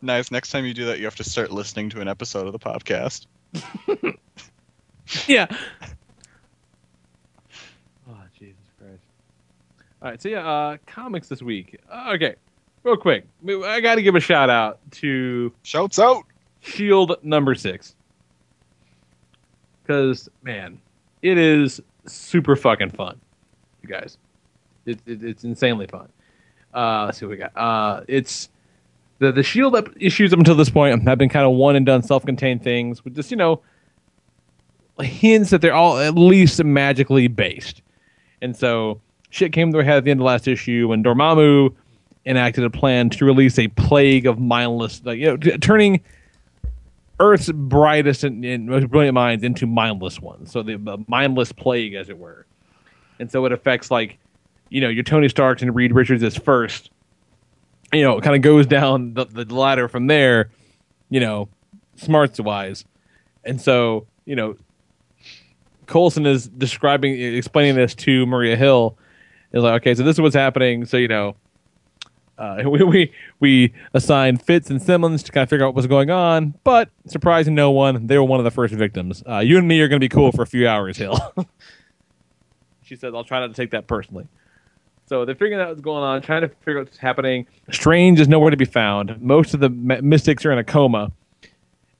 Nice. Next time you do that, you have to start listening to an episode of the podcast. Yeah. Oh, Jesus Christ. All right, so yeah, uh, comics this week. Uh, okay, real quick. I got to give a shout out to Shouts out. Shield number six. Because, man, it is super fucking fun, you guys. It, it, it's insanely fun. Uh, let's see what we got. Uh, it's the the Shield up issues up until this point have been kind of one and done, self contained things with just you know hints that they're all at least magically based. And so shit came to a head at the end of the last issue when Dormammu enacted a plan to release a plague of mindless, like you know, t- turning Earth's brightest and, and most brilliant minds into mindless ones. So the, the mindless plague, as it were. And so it affects like, you know, your Tony Starks and Reed Richards is first. You know, it kind of goes down the, the ladder from there. You know, smarts wise, and so you know, Coulson is describing, explaining this to Maria Hill. Is like, okay, so this is what's happening. So you know, uh, we, we we assigned Fitz and Simmons to kind of figure out what was going on, but surprising no one, they were one of the first victims. Uh, you and me are going to be cool for a few hours, Hill. she says, "I'll try not to take that personally." So they're figuring out what's going on, trying to figure out what's happening. Strange is nowhere to be found. Most of the my- mystics are in a coma,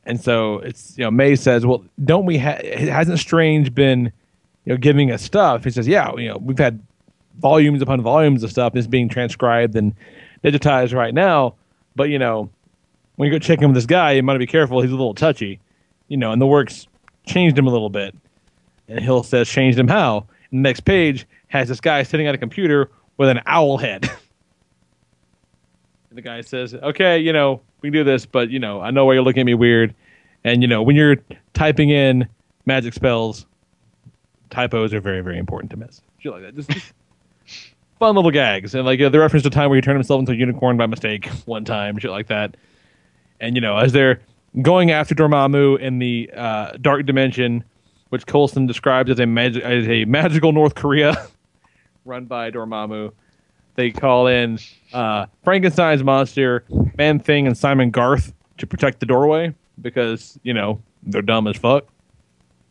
and so it's you know May says, "Well, don't we? Ha- hasn't Strange been you know giving us stuff?" He says, "Yeah, you know we've had volumes upon volumes of stuff. It's being transcribed and digitized right now. But you know, when you go check in with this guy, you might be careful. He's a little touchy, you know. And the works changed him a little bit. And Hill says changed him how. And the next page has this guy sitting at a computer with an owl head. the guy says, "Okay, you know, we can do this, but you know, I know why you're looking at me weird. And you know, when you're typing in magic spells, typos are very, very important to miss. Like that. Just, just fun little gags, and like uh, the reference to a time where he turned himself into a unicorn by mistake one time, shit like that. And you know, as they're going after Dormammu in the uh, dark dimension, which Coulson describes as a mag- as a magical North Korea run by Dormammu, they call in uh, Frankenstein's monster, Man Thing, and Simon Garth to protect the doorway because you know they're dumb as fuck.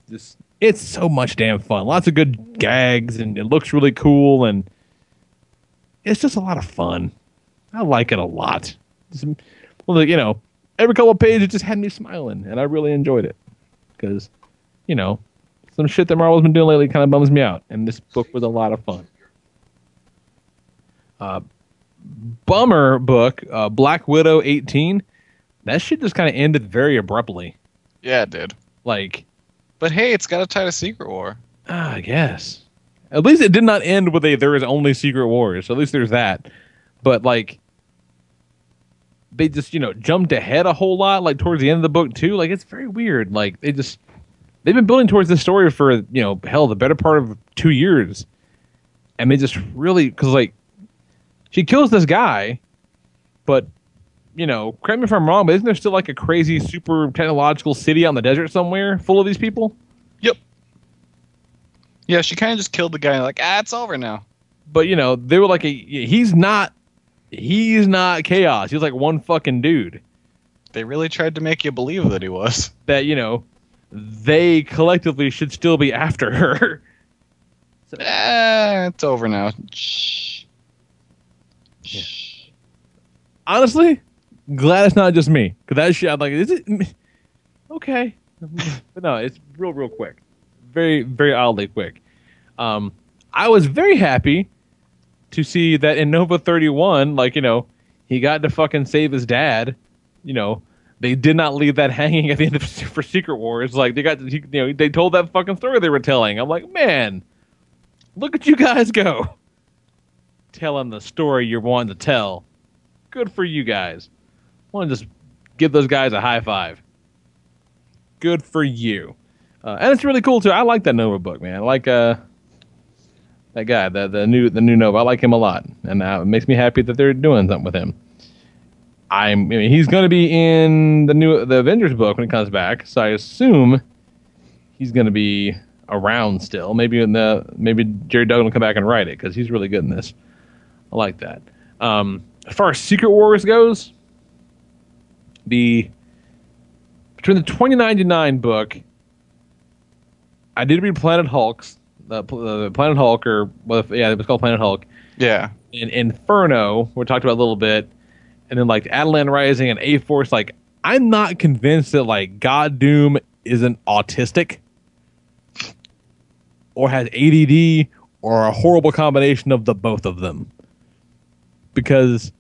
Just it's so much damn fun. Lots of good gags, and it looks really cool, and it's just a lot of fun. I like it a lot. Just, well, you know, every couple of pages it just had me smiling, and I really enjoyed it because, you know, some shit that Marvel's been doing lately kind of bums me out, and this book was a lot of fun. Uh, bummer book, uh, Black Widow 18. That shit just kind of ended very abruptly. Yeah, it did. Like, But hey, it's got a tie to Secret War. Ah, I guess. At least it did not end with a there is only secret wars. So at least there's that. But like they just, you know, jumped ahead a whole lot, like towards the end of the book too. Like it's very weird. Like they just they've been building towards this story for, you know, hell, the better part of two years. And they just really because like she kills this guy, but you know, correct me if I'm wrong, but isn't there still like a crazy super technological city on the desert somewhere full of these people? Yeah, she kind of just killed the guy. Like, ah, it's over now. but you know they were like a, he's not he's not chaos he's like one fucking dude They really tried to make you believe that he was. that you know they collectively should still be after her so, Ah, it's over now. Shh. honestly glad it's not just me because that shit i'm like is it okay but no it's real real quick very very oddly quick. Um i was very happy to see that in nova 31 like you know he got to fucking save his dad. You know they did not leave that hanging at the end of for secret wars. Like they got you know they told that fucking story they were telling. I'm like man look at you guys go. Telling the story you're wanting to tell. Good for you guys. Want to just give those guys a high five. Good for you uh, and it's really cool too. I like that nova book man. I like uh that guy the, the new the new nova. I like him a lot and uh, it makes me happy that they're doing something with him. I'm I mean, he's going to be in the new the avengers book when it comes back so i assume he's going to be around still. Maybe in the maybe gerry duggan will come back and write it because he's really good in this. I like that. Um as far as secret wars goes the between the 2099 book i did read planet hulk's the, the planet hulk or well, yeah it was called planet hulk Yeah. and inferno we talked about a little bit and then like Attilan Rising and A Force, like I'm not convinced that like God Doom isn't autistic or has ADD or a horrible combination of the both of them. Because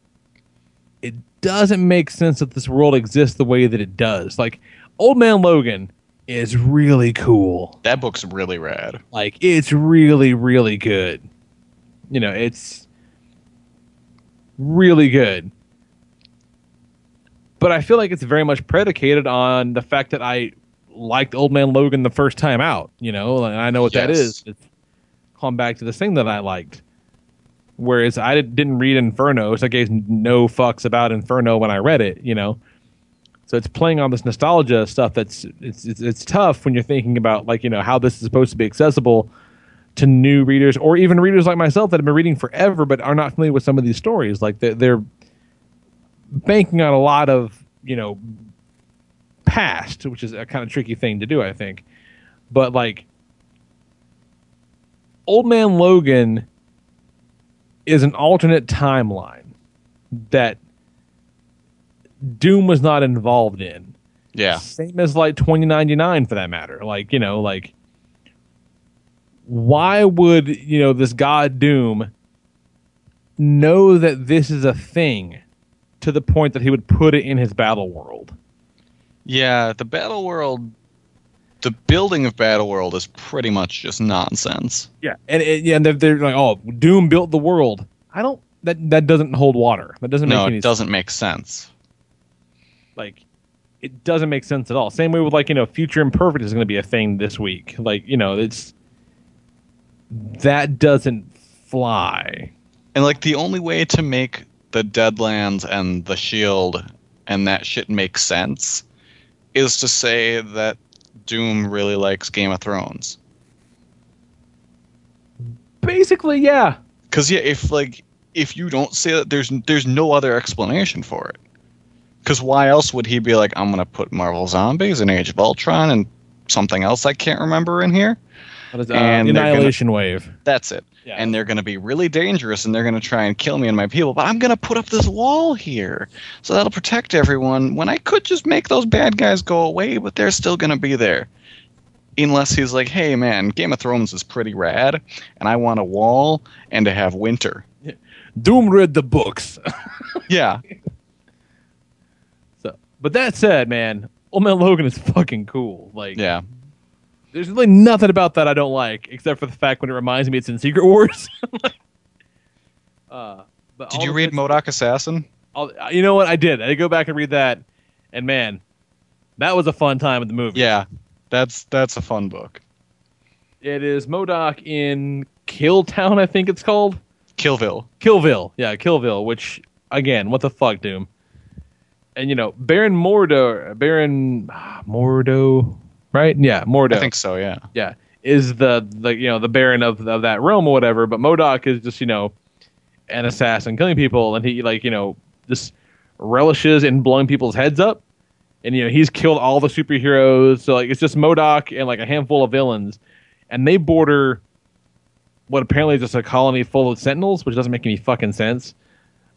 it doesn't make sense that this world exists the way that it does. Like Old Man Logan is really cool. That book's really rad. Like it's really really good. You know, it's really good. But I feel like it's very much predicated on the fact that I liked Old Man Logan the first time out, you know, and I know what that Yes. is. It's calling back to the thing that I liked. Whereas I did- didn't read Inferno, so I gave no fucks about Inferno when I read it, you know. So it's playing on this nostalgia stuff that's it's, it's it's tough when you're thinking about like you know how this is supposed to be accessible to new readers or even readers like myself that have been reading forever but are not familiar with some of these stories. Like they're, they're banking on a lot of you know past, which is a kind of tricky thing to do, I think. But like Old Man Logan is an alternate timeline that Doom was not involved in. Yeah. Same as like 2099 for that matter. Like, you know, like why would, you know, this god Doom know that this is a thing to the point that he would put it in his battle world? Yeah, the battle world, the building of battle world is pretty much just nonsense. Yeah, and it, yeah, and they're, they're like, "Oh, Doom built the world." I don't. That that doesn't hold water. That doesn't no, make any it doesn't make sense. Like it doesn't make sense at all. Same way with like you know, Future Imperfect is going to be a thing this week. Like you know, it's that doesn't fly. And like the only way to make the Deadlands and the Shield and that shit make sense is to say that Doom really likes Game of Thrones. Basically, yeah. Cause yeah, if like if you don't say that, there's there's no other explanation for it. Cause why else would he be like, I'm gonna put Marvel Zombies and Age of Ultron and something else I can't remember in here? Is, uh, And the they're gonna- Annihilation Wave. That's it. And they're going to be really dangerous and they're going to try and kill me and my people. But I'm going to put up this wall here. So that'll protect everyone when I could just make those bad guys go away, but they're still going to be there. Unless he's like, hey man, Game of Thrones is pretty rad and I want a wall and to have winter. Doom read the books. yeah. But that said, man, Old Man Logan is fucking cool. Like, Yeah. there's really nothing about that I don't like, except for the fact when it reminds me it's in Secret Wars. uh, but Did you read MODOK Assassin? all- uh, you know what? I did. I did go back and read that, and man, that was a fun time in the movie. Yeah. That's that's a fun book. It is MODOK in Killtown, I think it's called. Killville. Killville. Yeah, Killville, which, again, what the fuck, Doom? And, you know, Baron Mordo, Baron Mordo, right? Yeah, Mordo. I think so, yeah. yeah, is the, the you know, the Baron of, of that realm or whatever, but MODOK is just, you know, an assassin killing people, and he, like, you know, just relishes in blowing people's heads up. And, you know, he's killed all the superheroes. So, like, it's just MODOK and, like, a handful of villains. And they border what apparently is just a colony full of sentinels, which doesn't make any fucking sense.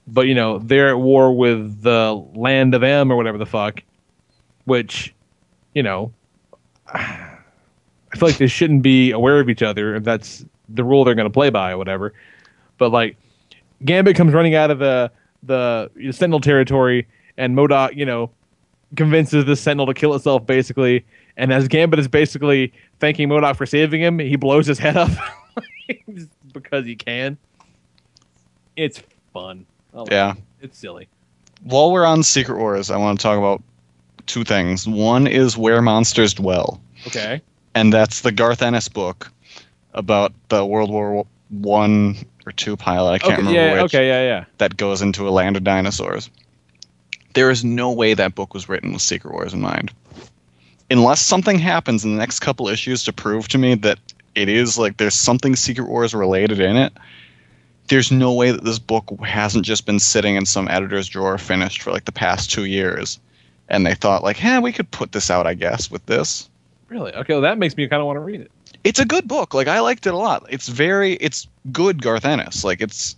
But you know, they're at war with the land of M or whatever the fuck, which, you know, I feel like they shouldn't be aware of each other if that's the rule they're going to play by or whatever. But like, Gambit comes running out of the the Sentinel territory, and MODOK, you know, convinces the Sentinel to kill itself basically. And as Gambit is basically thanking MODOK for saving him, he blows his head up because he can. It's fun. Like Yeah. It's silly. While we're on Secret Wars, I want to talk about two things. One is Where Monsters Dwell. Okay. and that's the Garth Ennis book about the World War One or two pilot. I can't okay, remember yeah, which. okay, yeah, yeah. That goes into a land of dinosaurs. There is no way that book was written with Secret Wars in mind, unless something happens in the next couple issues to prove to me that it is like there's something Secret Wars related in it. There's no way that this book hasn't just been sitting in some editor's drawer finished for like the past two years, and they thought like, "Hey, we could put this out, I guess, with this." Really? Okay, well, that makes me kind of want to read it. it's a good book. Like I liked it a lot. It's very it's good Garth Ennis. Like it's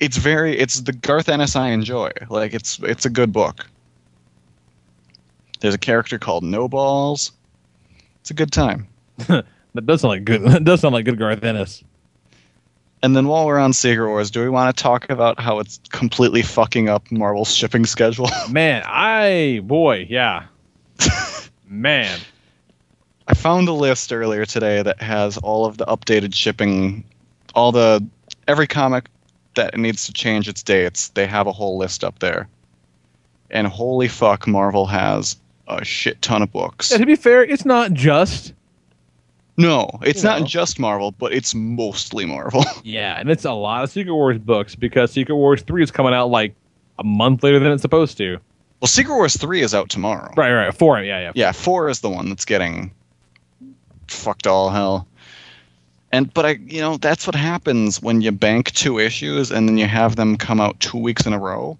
it's very it's the Garth Ennis I enjoy. Like it's it's a good book. There's a character called No Balls. It's a good time. that does sound like good. That does sound like good Garth Ennis. And then while we're on Secret Wars, do we want to talk about how it's completely fucking up Marvel's shipping schedule? Man, I boy, yeah. Man. I found a list earlier today that has all of the updated shipping, all the every comic that needs to change its dates. They have a whole list up there. And holy fuck, Marvel has a shit ton of books. Yeah, to be fair, it's not just. No, it's You not know. just Marvel, but it's mostly Marvel. Yeah, and it's a lot of Secret Wars books because Secret Wars 3 is coming out like a month later than it's supposed to. well, Secret Wars 3 is out tomorrow. Right, right. 4, yeah, yeah. Yeah, 4 is the one that's getting fucked all hell. And but I, you know, that's what happens when you bank two issues and then you have them come out 2 weeks in a row.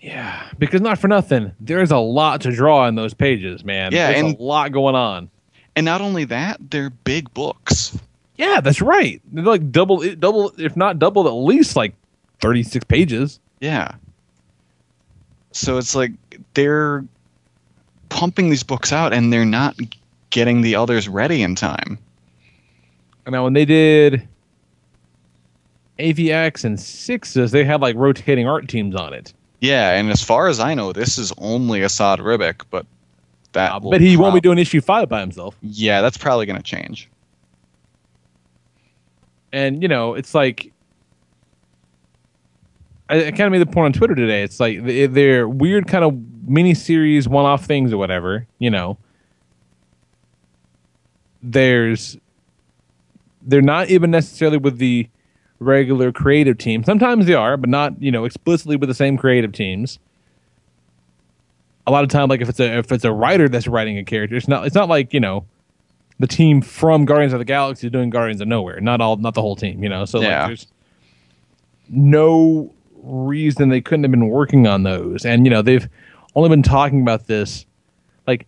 Yeah, because not for nothing, there's a lot to draw in those pages, man. Yeah, There's and- a lot going on. And not only that, they're big books. Yeah, that's right. They're like double, double, if not double, at least like 36 pages. Yeah. So it's like they're pumping these books out and they're not getting the others ready in time. And now, when they did AVX and Sixes, they had like rotating art teams on it. Yeah, and as far as I know, this is only Esad Ribic, but that But he won't be doing issue five by himself. Yeah, that's probably going to change. And, you know, it's like. I, I kind of made the point on Twitter today. It's like they're weird kind of mini series, one off things or whatever, you know. There's. They're not even necessarily with the regular creative team. Sometimes they are, but not, you know, explicitly with the same creative teams. A lot of time, like if it's a if it's a writer that's writing a character, it's not it's not like, you know, the team from Guardians of the Galaxy is doing Guardians of Nowhere. Not all, not the whole team. You know, so Yeah. like, there's no reason they couldn't have been working on those. And you know, they've only been talking about this like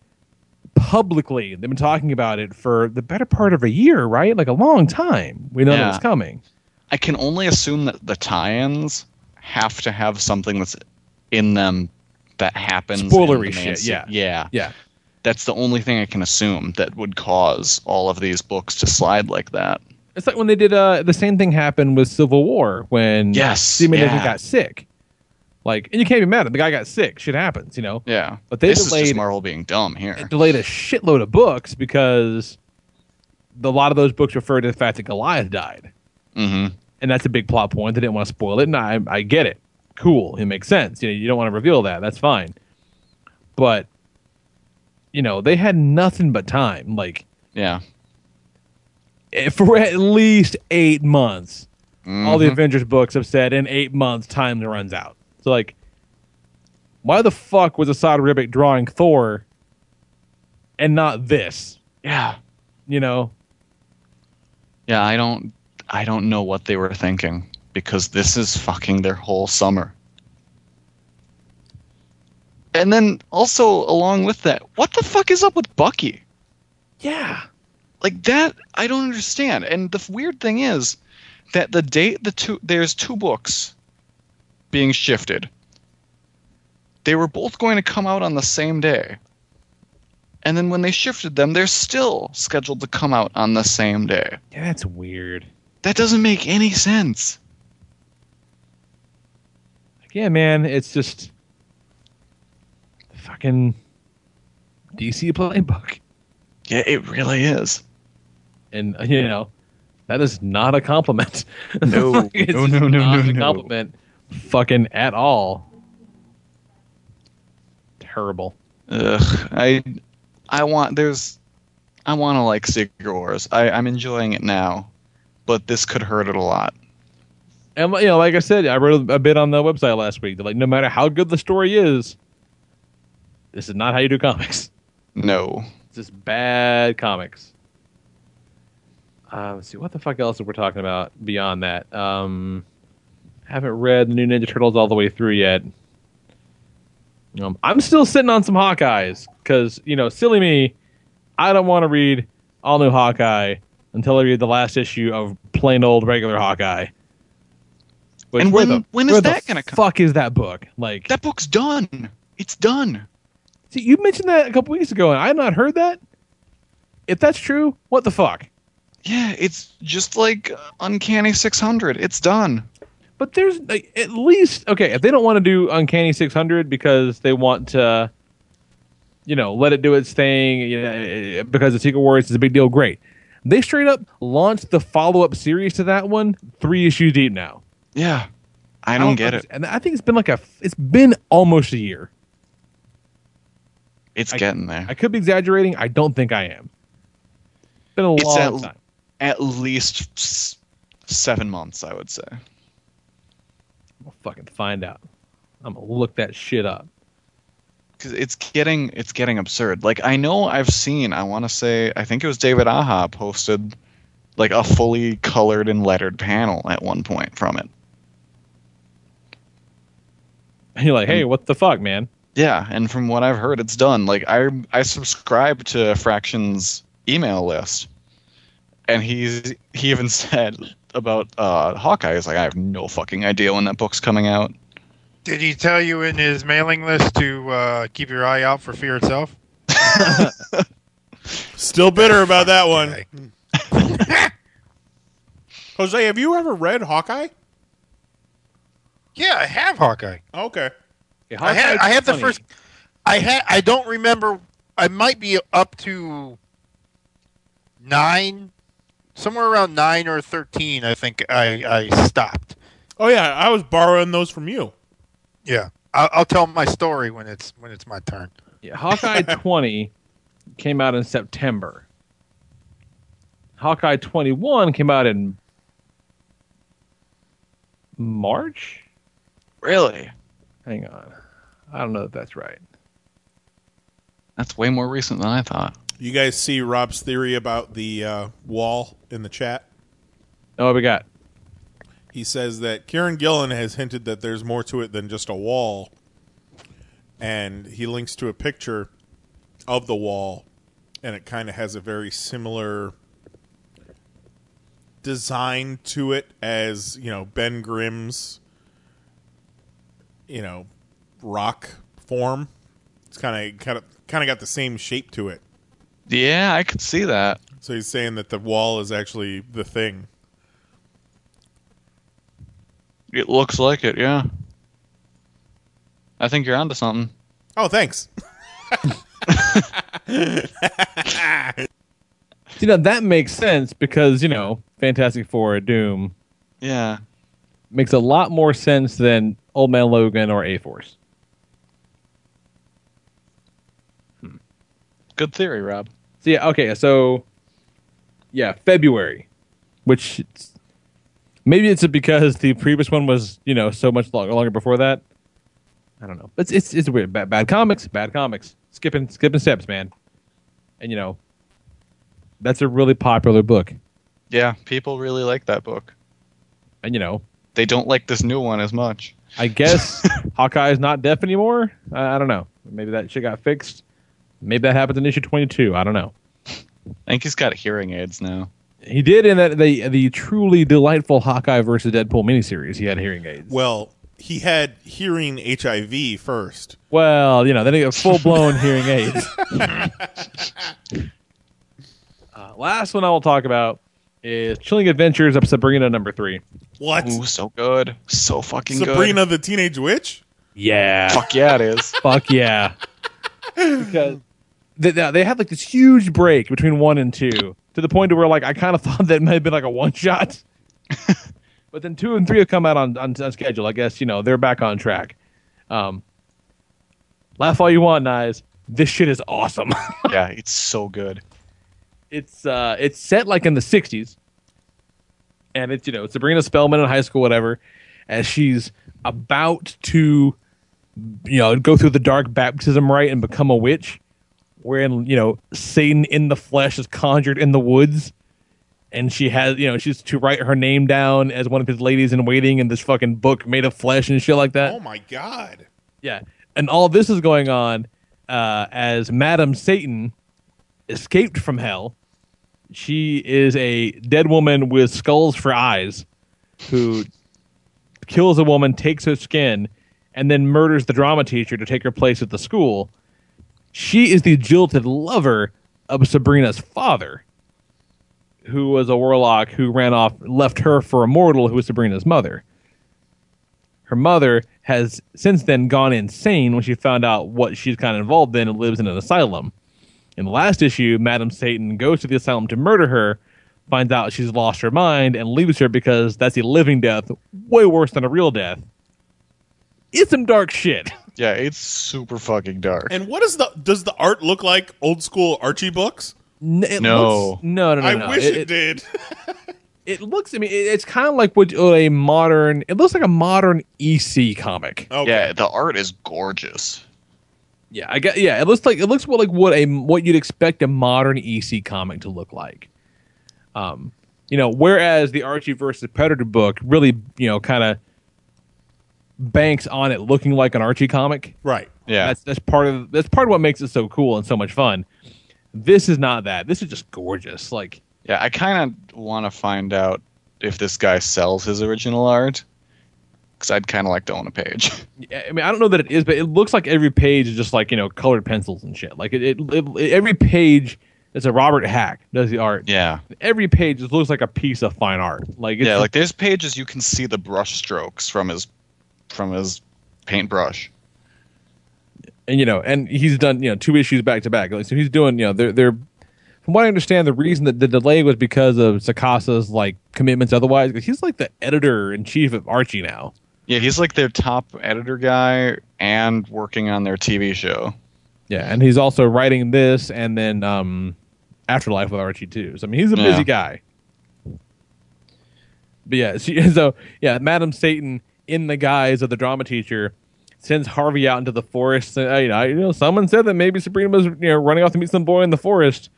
publicly. They've been talking about it for the better part of a year, right? Like a long time. We know that it's coming. I can only assume that the tie-ins have to have something that's in them that happens. Spoilery shit, yeah. yeah, Yeah. That's the only thing I can assume that would cause all of these books to slide like that. It's like when they did uh the same thing happened with Civil War when Yes, Steve McNiven yeah. got sick. Like, and you can't be mad at him. the guy got sick. Shit happens, you know. Yeah, But they this is delayed just Marvel being dumb here. delayed a shitload of books because the, a lot of those books refer to the fact that Goliath died, hmm and that's a big plot point. They didn't want to spoil it, and I, I get it. Cool, it makes sense. You know, you don't want to reveal that. That's fine. But you know, they had nothing but time. Like Yeah, eh, for at least eight months. All the Mhm. Avengers books have said in eight months time runs out. So like, why the fuck was Esad Ribic drawing Thor and not this? yeah, You know, yeah. I don't, I don't know what they were thinking because this is fucking their whole summer. And then also along with that, what the fuck is up with Bucky? yeah. like that i don't understand and the weird thing is that the date the two there's two books being shifted they were both going to come out on the same day and then when they shifted them they're still scheduled to come out on the same day Yeah, that's weird. that doesn't make any sense yeah, man, it's just fucking DC playbook. yeah it really is And you know, that is not a compliment. No. It's No, no, no, not no, a no. compliment, fucking at all. Terrible. Ugh, I I want there's I want to like Secret Wars. I I'm enjoying it now, but this could hurt it a lot. And you know, like I said, I wrote a bit on the website last week. That like, no matter how good the story is, this is not how you do comics. No. It's just bad comics. Uh, let's see what the fuck else we're talking about beyond that. Um, haven't read the new Ninja Turtles all the way through yet. Um, I'm still sitting on some Hawkeyes because you know, silly me, I don't want to read all new Hawkeye until I read the last issue of plain old regular Hawkeye. Which, And when- the- when is that gonna come? Fuck is that book like? That book's done. It's done. See, you mentioned that a couple weeks ago, and I had not heard that. If that's true, what the fuck? Yeah, it's just like Uncanny 600. It's done. But there's like, at least okay if they don't want to do Uncanny 600 because they want to, you know, let it do its thing. You know, because the Secret Wars is a big deal. Great. They straight up launched the follow up series to that one three issues deep now. Yeah. I don't get it. And I think it's been like a it's been almost a year. It's I- getting there. I could be exaggerating. I don't think I am. It's been a It's long at, time. at least seven months, I would say. We'll fucking find out. I'm gonna look that shit up. because it's getting it's getting absurd. Like I know I've seen. I want to say I think it was David Aja posted like a fully colored and lettered panel at one point from it. And you're like, hey, what the fuck, man? Yeah, and from what I've heard, it's done. Like I I subscribe to Fraction's email list, and he's he even said about uh Hawkeye. He's like, I have no fucking idea when that book's coming out. Did he tell you in his mailing list to uh, keep your eye out for Fear itself? Still bitter about that one. Jose, have you ever read Hawkeye? Yeah, I have Hawkeye. Okay. I had I had the first. I had I don't remember. I might be up to nine, somewhere around nine or thirteen. I think I I stopped. Oh yeah, I was borrowing those from you. Yeah, I'll, I'll tell my story when it's when it's my turn. Yeah, Hawkeye 20 came out in September. Hawkeye 21 came out in March? Really? Hang on. I don't know if that's right. That's way more recent than I thought. You guys see Rob's theory about the uh, wall in the chat? Oh, we got? He says that Kieron Gillen has hinted that there's more to it than just a wall, and he links to a picture of the wall, and it kind of has a very similar design to it as you know Ben Grimm's, you know, rock form. It's kind of kind of kind of got the same shape to it. Yeah, I could see that. So he's saying that the wall is actually the thing. It looks like it. Yeah. I think you're onto something. Oh, thanks. you know that makes sense because, you know, Fantastic Four, Doom Yeah. makes a lot more sense than Old Man Logan or A Force. Hmm. Good theory, Rob. So, yeah, okay, so, yeah, February, which maybe it's because the previous one was, you know, so much longer, longer before that. I don't know. It's it's it's weird. Bad, bad comics, bad comics. Skipping skipping steps, man. And you know, that's a really popular book. Yeah, people really like that book. And you know, They don't like this new one as much. I guess Hawkeye is not deaf anymore. I, I don't know. Maybe that shit got fixed. Maybe that happens in issue twenty two. I don't know. I think he's got hearing aids now. He did in that the the truly delightful Hawkeye versus Deadpool miniseries. He had hearing aids. Well, he had hearing HIV first. Well, you know, then he got full blown hearing aids. uh, last one I will talk about is Chilling Adventures of Sabrina number three. What? Ooh, so good. So fucking good. Sabrina the Teenage Witch? Yeah. Fuck yeah, it is. Fuck yeah. because they, they had like this huge break between one and two to the point where like I kind of thought that might have been like a one shot. but then two and three have come out on, on, on schedule. I guess, you know, they're back on track. Um, laugh all you want, Knize. This shit is awesome. yeah, it's so good. It's uh it's set like in the 60s and it's you know sabrina spellman in high school whatever as she's about to you know go through the dark baptism rite and become a witch wherein you know satan in the flesh is conjured in the woods and she has you know she's to write her name down as one of his ladies in waiting in this fucking book made of flesh and shit like that Oh my god. yeah. And all this is going on uh, as Madam Satan escaped from hell. She is a dead woman with skulls for eyes who kills a woman, takes her skin, and then murders the drama teacher to take her place at the school. She is the jilted lover of Sabrina's father, who was a warlock who ran off, left her for a mortal who was Sabrina's mother. Her mother has since then gone insane when she found out what she's kind of involved in and lives in an asylum. In the last issue, Madam Satan goes to the asylum to murder her, finds out she's lost her mind, and leaves her because that's a living death, way worse than a real death. It's some dark shit. Yeah, it's super fucking dark. And what is the does the art look like? Old school Archie books? N- it No. looks- no, no, no. I no. wish it, did. It looks. I mean, it- it's kind of like what uh, a modern. It looks like a modern EC comic. Okay. Yeah, the art is gorgeous. Yeah, I get. Yeah, it looks like it looks what like what a what you'd expect a modern EC comic to look like. Um, you know, whereas the Archie versus Predator book really, you know, kind of banks on it looking like an Archie comic. Right. Yeah. That's that's part of that's part of what makes it so cool and so much fun. This is not that. This is just gorgeous. Like Yeah, I kind of want to find out if this guy sells his original art. Because I'd kind of like to own a page. I mean, I don't know that it is, but it looks like every page is just like you know colored pencils and shit. Like it, it, it every page is a Robert Hack does the art. Yeah. Every page just looks like a piece of fine art. Like it's yeah, like there's pages you can see the brush strokes from his from his paintbrush. and you know, and he's done you know two issues back to back. Like so, he's doing you know they're they're. From what I understand, the reason that the delay was because of Sacasa's like commitments. Otherwise, he's like the editor in chief of Archie now. Yeah, he's like their top editor guy and working on their TV show. Yeah, and he's also writing this and then um, Afterlife with Archie too. So I mean, he's a busy Yeah. guy. But yeah, she, so yeah, Madam Satan in the guise of the drama teacher sends Harvey out into the forest. Uh, you, know, you know, someone said that maybe Sabrina was you know running off to meet some boy in the forest.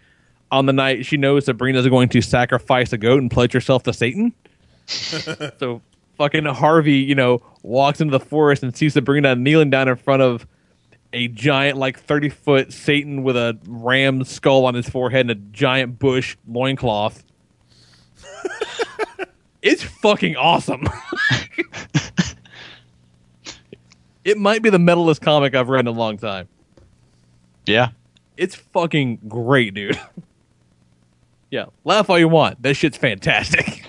On the night she knows Sabrina's going to sacrifice a goat and pledge herself to Satan. so fucking Harvey, you know, walks into the forest and sees Sabrina kneeling down in front of a giant, like thirty foot Satan with a ram skull on his forehead and a giant bush loincloth. it's fucking awesome. it might be the metalist comic I've read in a long time. Yeah. It's fucking great, dude. yeah, laugh all you want. That shit's fantastic.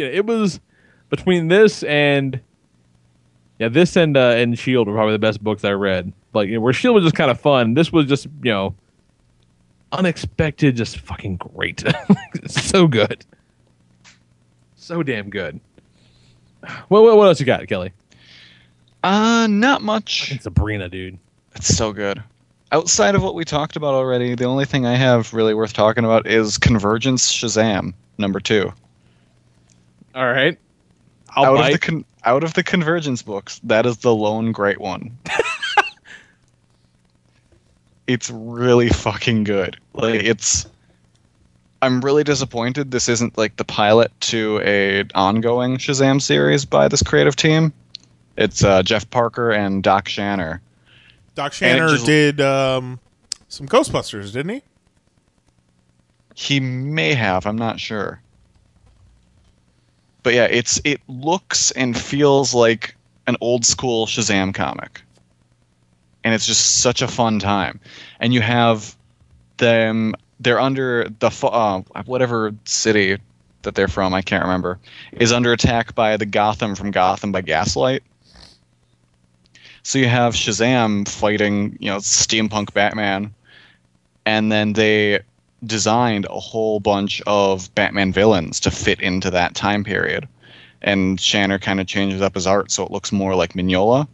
It's yeah, it was between this and yeah, this and uh, and Shield were probably the best books I read. Like you know, where Shield was just kind of fun. This was just you know unexpected, just fucking great. So good, so damn good. What what, what else you got, Kelly? Uh, not much. Sabrina, dude. It's so good. Outside of what we talked about already, the only thing I have really worth talking about is Convergence Shazam number two. All right, I'll out bite. of the con- out of the Convergence books, that is the lone great one. it's really fucking good. Like it's I'm really disappointed this isn't like the pilot to a ongoing Shazam series by this creative team. It's uh, Jeff Parker and Doc Shaner. Doc And Shaner just- did um, some Ghostbusters, didn't he? He may have, I'm not sure. But yeah, it's it looks and feels like an old school Shazam comic. And it's just such a fun time. And you have them they're under the uh, whatever city that they're from, I can't remember, is under attack by the Gotham from Gotham by Gaslight. So you have Shazam fighting, you know, steampunk Batman, and then they designed a whole bunch of Batman villains to fit into that time period. And Shaner kind of changes up his art so it looks more like Mignola.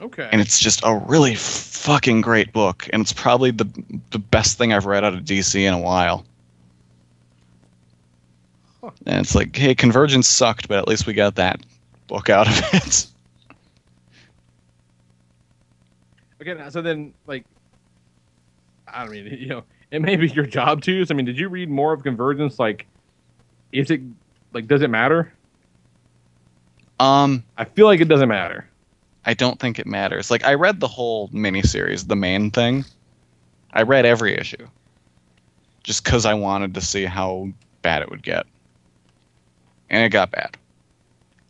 Okay. And it's just a really fucking great book. And it's probably the the best thing I've read out of DC in a while. And it's like, hey, Convergence sucked, but at least we got that book out of it. Okay, now, so then, like, I don't mean, you know, it may be your job too. So, I mean, did you read more of Convergence? Like, is it, like, does it matter? Um, I feel like it doesn't matter. I don't think it matters. Like I read the whole miniseries, the main thing. I read every issue. Just because I wanted to see how bad it would get. And it got bad.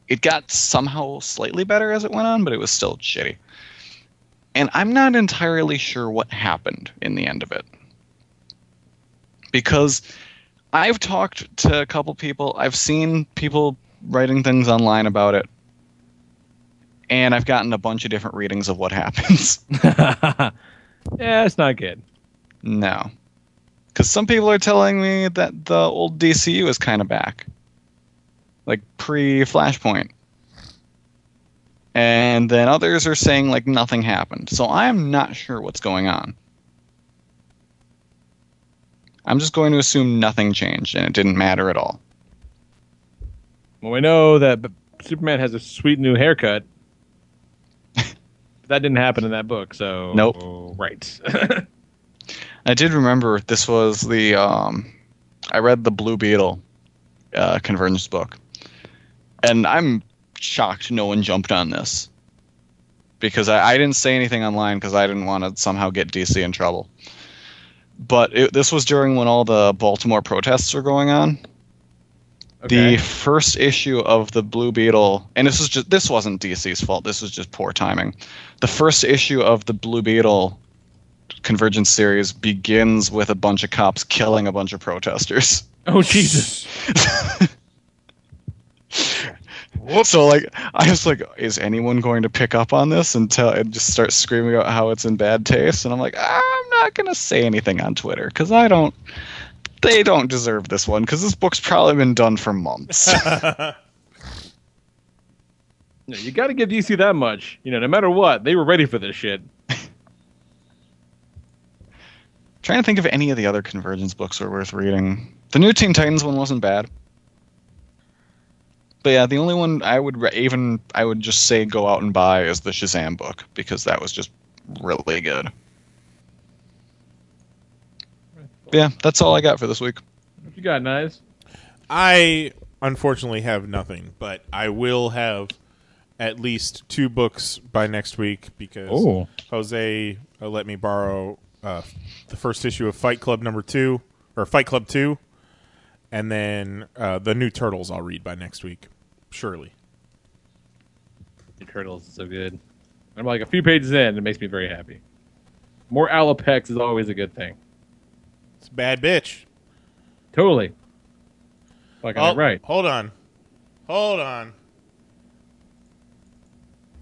It got somehow slightly better as it went on, but it was still shitty. And I'm not entirely sure what happened in the end of it. Because I've talked to a couple people. I've seen people writing things online about it, and I've gotten a bunch of different readings of what happens. yeah, it's not good. No. Because some people are telling me that the old DCU is kind of back. Like pre Flashpoint. And then others are saying like nothing happened. So I'm not sure what's going on. I'm just going to assume nothing changed and it didn't matter at all. Well, we know that Superman has a sweet new haircut. that didn't happen in that book, so Nope. Right. I did remember this was the um, I read the Blue Beetle uh, Convergence book, and I'm shocked no one jumped on this because I, I didn't say anything online because I didn't want to somehow get DC in trouble. But it, this was during when all the Baltimore protests were going on. Okay. The first issue of the Blue Beetle, and this was just this wasn't DC's fault. This was just poor timing. The first issue of the Blue Beetle Convergence series begins with a bunch of cops killing a bunch of protesters. oh Jesus! So like, I was like, is anyone going to pick up on this and tell and just start screaming about how it's in bad taste? And I'm like, I'm not gonna say anything on Twitter because I don't. They don't deserve this one because this book's probably been done for months. No, you got to give DC that much. You know, no matter what, they were ready for this shit. Trying to think of any of the other Convergence books were worth reading. The new Teen Titans one wasn't bad. But yeah, the only one I would re- even I would just say go out and buy is the Shazam book because that was just really good. Yeah, that's all I got for this week. What you got, Knize? I unfortunately have nothing, but I will have at least two books by next week because Oh. Jose uh, let me borrow uh, the first issue of Fight Club number two or Fight Club two, and then uh, the new Turtles. I'll read by next week, surely. Your turtles is so good. I'm like a few pages in, it makes me very happy. More Alopex is always a good thing. It's a bad bitch. Totally. Fucking Oh, right. Hold on, hold on.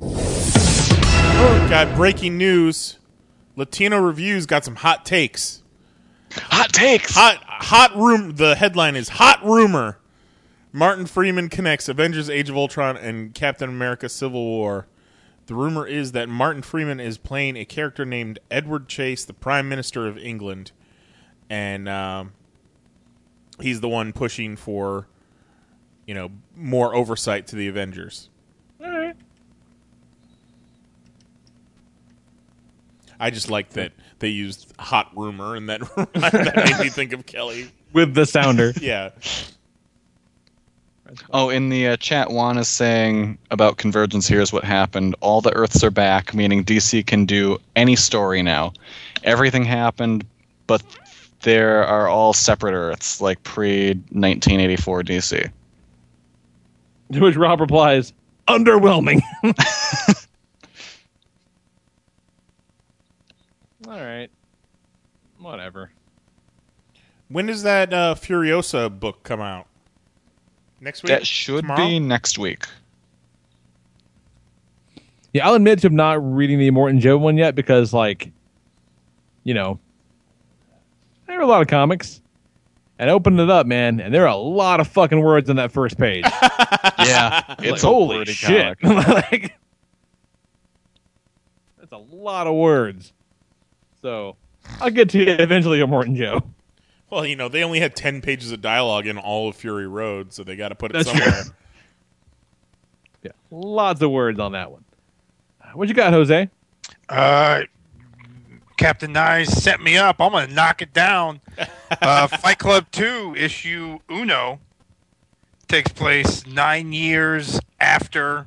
Oh, got breaking news. Latino reviews got some hot takes. Hot takes. Hot hot room. The headline is hot rumor. Martin Freeman connects Avengers: Age of Ultron and Captain America: Civil War. The rumor is that Martin Freeman is playing a character named Edward Chase, the Prime Minister of England, and um, he's the one pushing for, you know, more oversight to the Avengers. All right. I just like that they used hot rumor, and that that made me think of Kelly. With the sounder. Yeah. Oh, in the uh, chat, Juan is saying about Convergence. Here's what happened: all the Earths are back, meaning DC can do any story now. Everything happened, but there are all separate Earths, like pre 1984 DC. To which Rob replies, underwhelming. All right. Whatever. When does that uh, Furiosa book come out? Next week. That should Tomorrow? be next week. Yeah, I'll admit to not reading the Morton Joe one yet because, like, you know, there are a lot of comics. And I opened it up, man, and there are a lot of fucking words on that first page. Yeah, Like, it's a holy shit. like, that's a lot of words. So I'll get to you eventually, Morton Joe. Well, you know, they only had 10 pages of dialogue in all of Fury Road, so they got to put it That's somewhere. true. Yeah, lots of words on that one. What you got, Jose? Uh, Captain Knize set me up. I'm gonna knock it down. Uh, Fight Club Two issue Uno takes place nine years after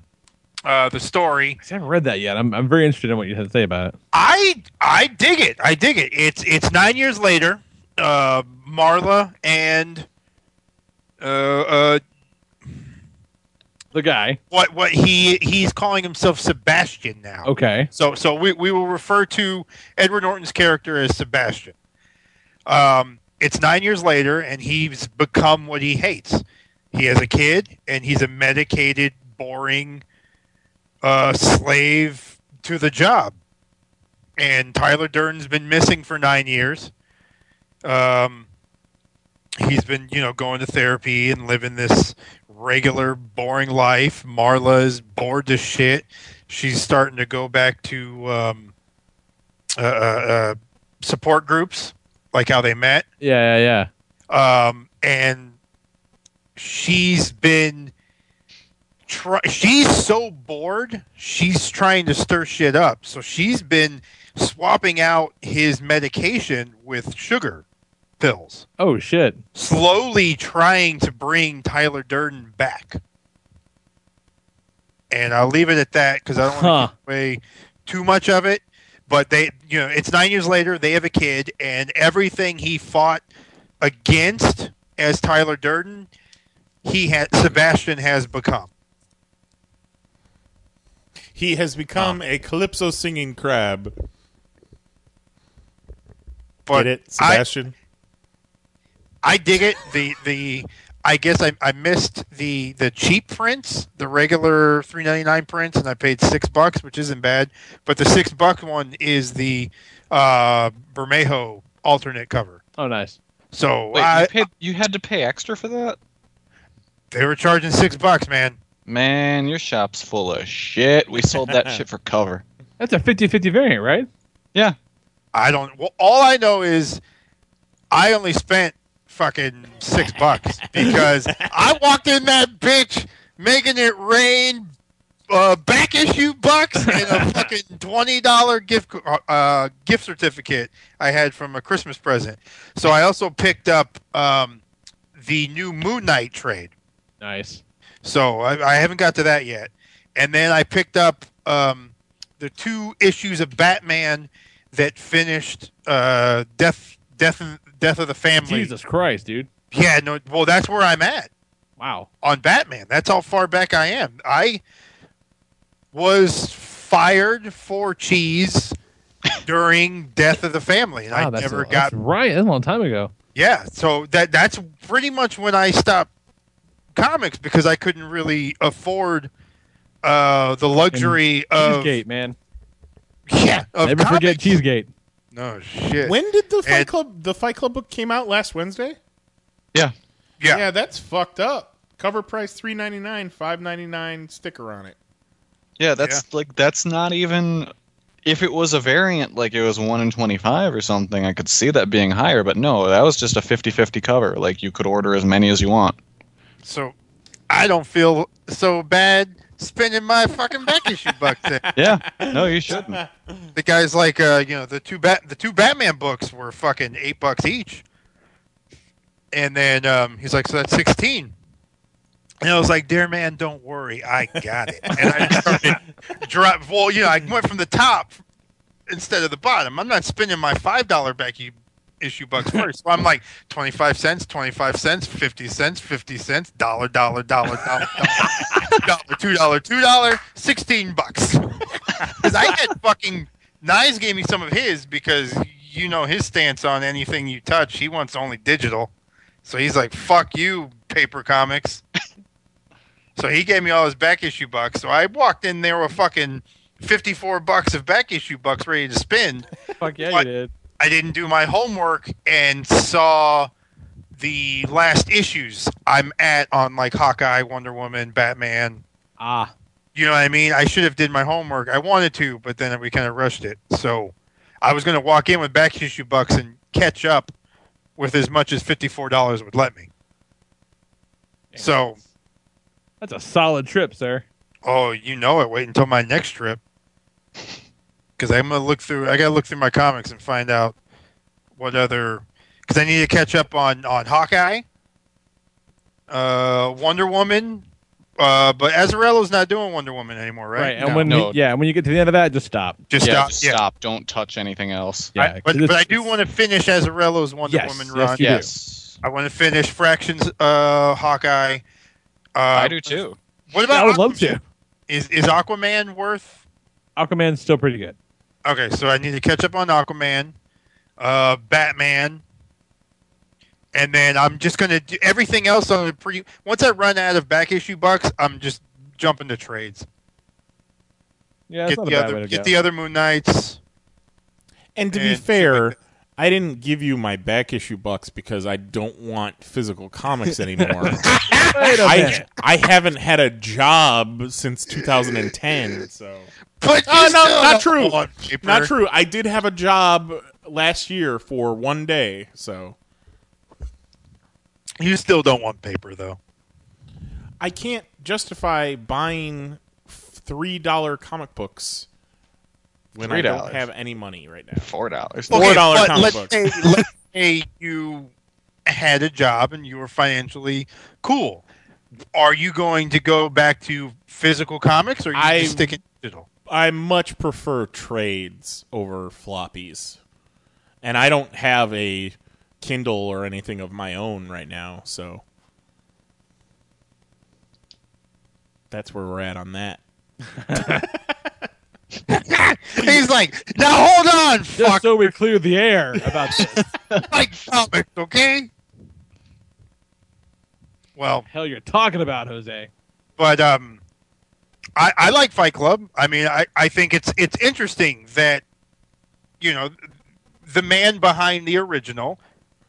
uh, the story. I haven't read that yet. I'm, I'm very interested in what you have to say about it. I I dig it. I dig it. It's it's nine years later. Uh, Marla and uh, uh, The guy. what what he he's calling himself Sebastian now. Okay. So so we, we will refer to Edward Norton's character as Sebastian. Um, it's nine years later, and he's become what he hates. He has a kid, and he's a medicated, boring uh, slave to the job. And Tyler Durden's been missing for nine years. Um, he's been, you know, going to therapy and living this regular, boring life. Marla's bored to shit. She's starting to go back to um, uh, uh, uh, support groups, like how they met. Yeah, yeah, Um, and she's been try- she's so bored she's trying to stir shit up so she's been swapping out his medication with sugar pills. Oh shit. slowly trying to bring tyler durden back and i'll leave it at that because i don't want to give away too much of it but they you know it's nine years later they have a kid and everything he fought against as tyler durden he had sebastian has become He has become a calypso singing crab. but Get it, I- Sebastian? I dig it. The the I guess I, I missed the the cheap prints, the regular three ninety nine prints, and I paid six bucks, which isn't bad. But the six buck one is the uh, Bermejo alternate cover. Oh, nice. So Wait, I, you, paid, you had to pay extra for that? they were charging six bucks, man. Man, your shop's full of shit. We sold that shit for cover. That's a 50-50 variant, right? Yeah. I don't. Well, all I know is I only spent fucking six bucks because I walked in that bitch making it rain. Uh, back issue bucks and a fucking twenty dollar gift uh, gift certificate I had from a Christmas present. So I also picked up um, the new Moon Knight trade. Nice. So I, I haven't got to that yet. And then I picked up um, the two issues of Batman that finished uh, Death, Death, Death of the Family. Jesus Christ, dude. Yeah, no. Well, that's where I'm at Wow. on Batman. That's how far back I am. I was fired for cheese during Death of the Family, and Wow, I that's never a- got. that's right. That's a long time ago. Yeah, so that that's pretty much when I stopped comics because I couldn't really afford uh, the luxury of Cheesegate, man. yeah. Of Never forget. Cheesegate. No shit. When did the Fight And- Club the Fight Club book came out last Wednesday? Yeah. Yeah. Yeah, that's fucked up. Cover price three ninety nine, five ninety nine sticker on it. Yeah, that's like that's not even if it was a variant like it was 1 in 25 or something, I could see that being higher, but no, that was just a 50-50 cover. Like you could order as many as you want. So I don't feel so bad spending my fucking back issue bucks. Then. Yeah. No, you shouldn't. The guys like uh, you know the two bat the two Batman books were fucking eight bucks each, and then um, he's like, so that's sixteen. And I was like, dear man, don't worry, I got it. And I started drop. Well, you know, I went from the top instead of the bottom. I'm not spending my five dollar back issue bucks first. So I'm like twenty five cents, twenty five cents, fifty cents, fifty cents, dollar, dollar, dollar, dollar, dollar, two dollar, two dollar, sixteen bucks. Because I had fucking Knize gave me some of his because you know his stance on anything you touch. He wants only digital. So he's like, "Fuck you, paper comics." so he gave me all his back issue bucks. So I walked in there with fucking fifty-four bucks of back issue bucks ready to spend. Fuck yeah, But you did. I didn't do my homework and saw the last issues I'm at on like Hawkeye, Wonder Woman, Batman. Ah. You know what I mean? I should have did my homework. I wanted to, but then we kind of rushed it. So I was going to walk in with back issue bucks and catch up with as much as fifty-four dollars would let me. So, That's a solid trip, sir. oh, you know it. Wait until my next trip, because I'm gonna look through. I gotta look through my comics and find out what other. Because I need to catch up on on Hawkeye, uh, Wonder Woman, uh, but Azzarello's not doing Wonder Woman anymore, right? Right, and when you, yeah, when you get to the end of that, just stop. Just yeah, stop. just yeah. stop. Don't touch anything else. Yeah, I- but, 'cause but I do want to finish Azzarello's Wonder Yes, Woman yes, run. you do. Yes. I want to finish Fraction's uh, Hawkeye. Uh, I do too. What about I would love to. Is is Aquaman worth? Aquaman's still pretty good. Okay, so I need to catch up on Aquaman, uh, Batman, and then I'm just gonna do everything else on the pre. Once I run out of back issue bucks, I'm just jumping to trades. Yeah, get the other get go. the other Moon Knights. And to be And shit fair, I didn't give you my back issue bucks because I don't want physical comics anymore. Wait a I minute. I haven't had a job since 2010, so. But Oh no, not true. Not true. I did have a job last year for one day, so You still don't want paper though. I can't justify buying three dollar comic books when I don't $3. have any money right now. Four dollars. Four Okay, dollar comic let's books. say, let's say you had a job and you were financially cool. Are you going to go back to physical comics, or are you I- just sticking digital? I much prefer trades over floppies, and I don't have a Kindle or anything of my own right now, so that's where we're at on that. He's like, now hold on, Just fuck, so we clear the air about this. like comics, okay? Well, hell you're talking about, Jose. but um, I, I like Fight Club. I mean, I, I think it's it's interesting that you know the man behind the original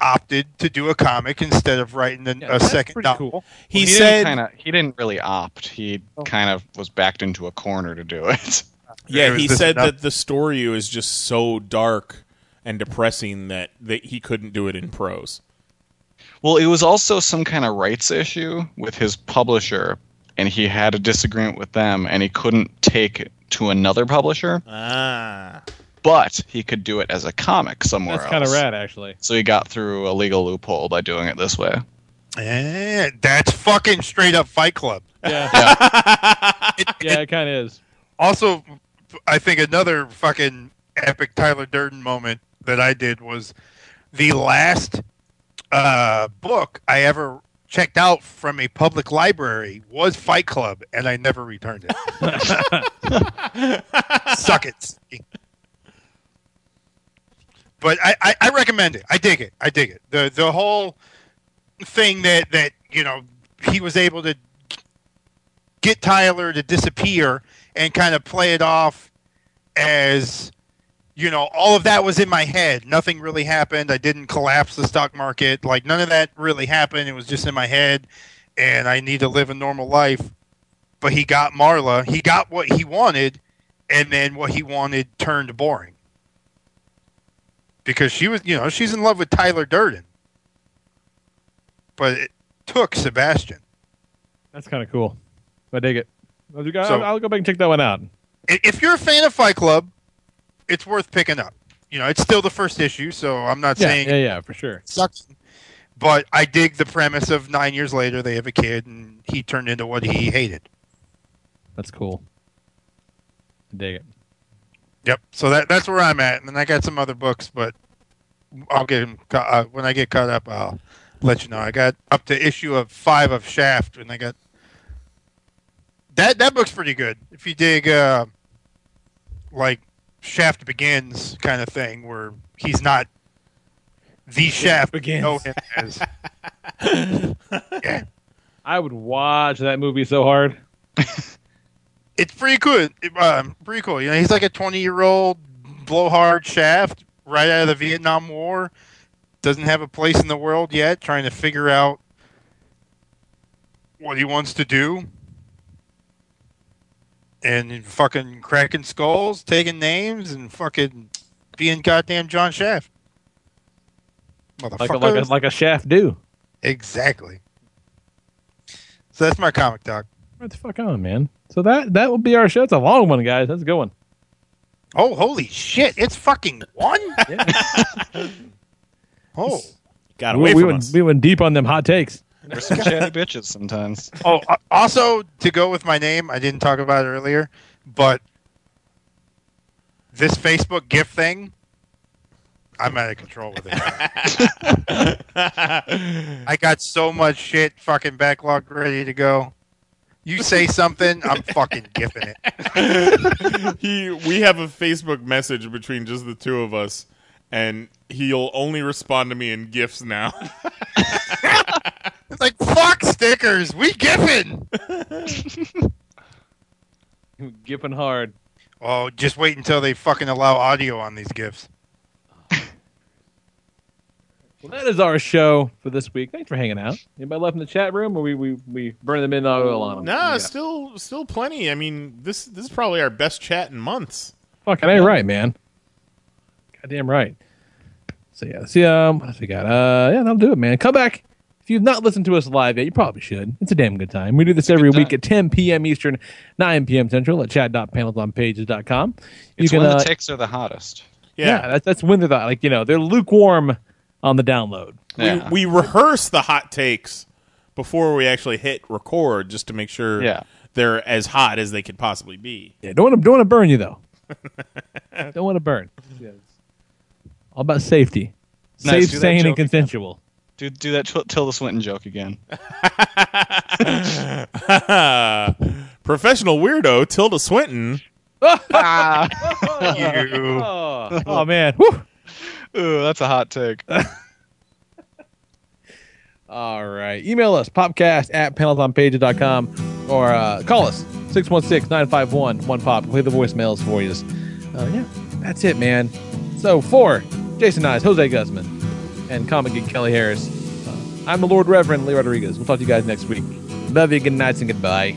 opted to do a comic instead of writing an, Yeah, a second novel. cool. He, he said, kind of he didn't really opt. He kind of was backed into a corner to do it. yeah, he said enough- that the story was just so dark and depressing that, that he couldn't do it in prose. Well, it was also some kind of rights issue with his publisher, and he had a disagreement with them, and he couldn't take it to another publisher, Ah, but he could do it as a comic somewhere That's else. kind of rad, actually. So he got through a legal loophole by doing it this way. Eh, that's fucking straight up Fight Club. Yeah, It- yeah, it- it kind of is. also, I think another fucking epic Tyler Durden moment that I did was the last uh, book I ever checked out from a public library was Fight Club, and I never returned it. Suck it. But I, I, I recommend it. I dig it. I dig it. The the whole thing that that you know he was able to get Tyler to disappear and kind of play it off as you know all of that was in my head. Nothing really happened. I didn't collapse the stock market. Like none of that really happened. It was just in my head and i need to live a normal life. But he got marla. He got what he wanted and then what he wanted turned boring. Because she was you know she's in love with tyler durden. But it took sebastian. That's kind of cool. I dig it. I'll, go- So- I'll go back and check that one out. If you're a fan of Fight Club, it's worth picking up. You know, it's still the first issue, so I'm not Yeah, saying yeah, yeah, for sure. it sucks. But I dig the premise of nine years later they have a kid and he turned into what he hated. That's cool. I dig it. Yep. So that that's where I'm at, and then I got some other books, but I'll get them uh, when I get caught up. I'll let you know. I got up to issue of five of Shaft, and I got that. That book's pretty good. If you dig, uh, like Shaft begins kind of thing, where he's not the Shaft Begins. you know him as. yeah, I would watch that movie so hard. it's pretty good. It, um, pretty cool. You know, he's like a 20 year old blowhard shaft right out of the Vietnam War. Doesn't have a place in the world yet. Trying to figure out what he wants to do. And fucking cracking skulls, taking names, and fucking being goddamn John Shaft. Like a, like a like a shaft do. exactly. So that's my comic talk. Right the fuck on, man. So that that will be our show. It's a long one, guys. That's a good one. Oh, holy shit! It's fucking one. oh, got we, away we from went us. we went deep on them hot takes. We're some chatty bitches sometimes. oh. uh, Also, to go with my name, I didn't talk about it earlier, but this Facebook gift thing, I'm out of control with it. I got so much shit fucking backlog ready to go. You say something, I'm fucking gifting it. he we have a Facebook message between just the two of us, and he'll only respond to me in gifs now. Like fuck stickers. We giving. Gipping hard. Oh, just wait until they fucking allow audio on these gifts. Well, that is our show for this week. Thanks for hanging out. Anybody left in the chat room, or we we we burn them in the oil on them? Nah, still still plenty. I mean, this this is probably our best chat in months. Fucking ain't right, man. Goddamn right. So yeah, see um, what else we got? Uh, yeah, that'll do it, man. Come back. If you've not listened to us live yet, you probably should. It's a damn good time. We do this every week at 10 p.m. Eastern, 9 p.m. Central at chat.panelsonpages.com. You It's can, when uh, the takes are the hottest. yeah, that's, that's when they're the- like you know they're lukewarm on the download. We, we rehearse the hot takes before we actually hit record, just to make sure Yeah. they're as hot as they could possibly be. Yeah, don't want to don't want to burn you though. don't want to burn. All about safety, Nice, safe, do sane, and consensual. Do do that Til- Tilda Swinton joke again. Professional weirdo Tilda Swinton. you. Oh, oh, man, Whew. Ooh, that's a hot take. All right. Email us, popcast at panelsonpages.com or uh, call us, 616-951-1POP. Play the voicemails for you. Uh, yeah, that's it, man. So for Jason Knize, Jose Guzman, and comic geek Kelly Harrass, I'm the Lord Reverend Lee Rodriguez. We'll talk to you guys next week. Love you, good nights, and goodbye.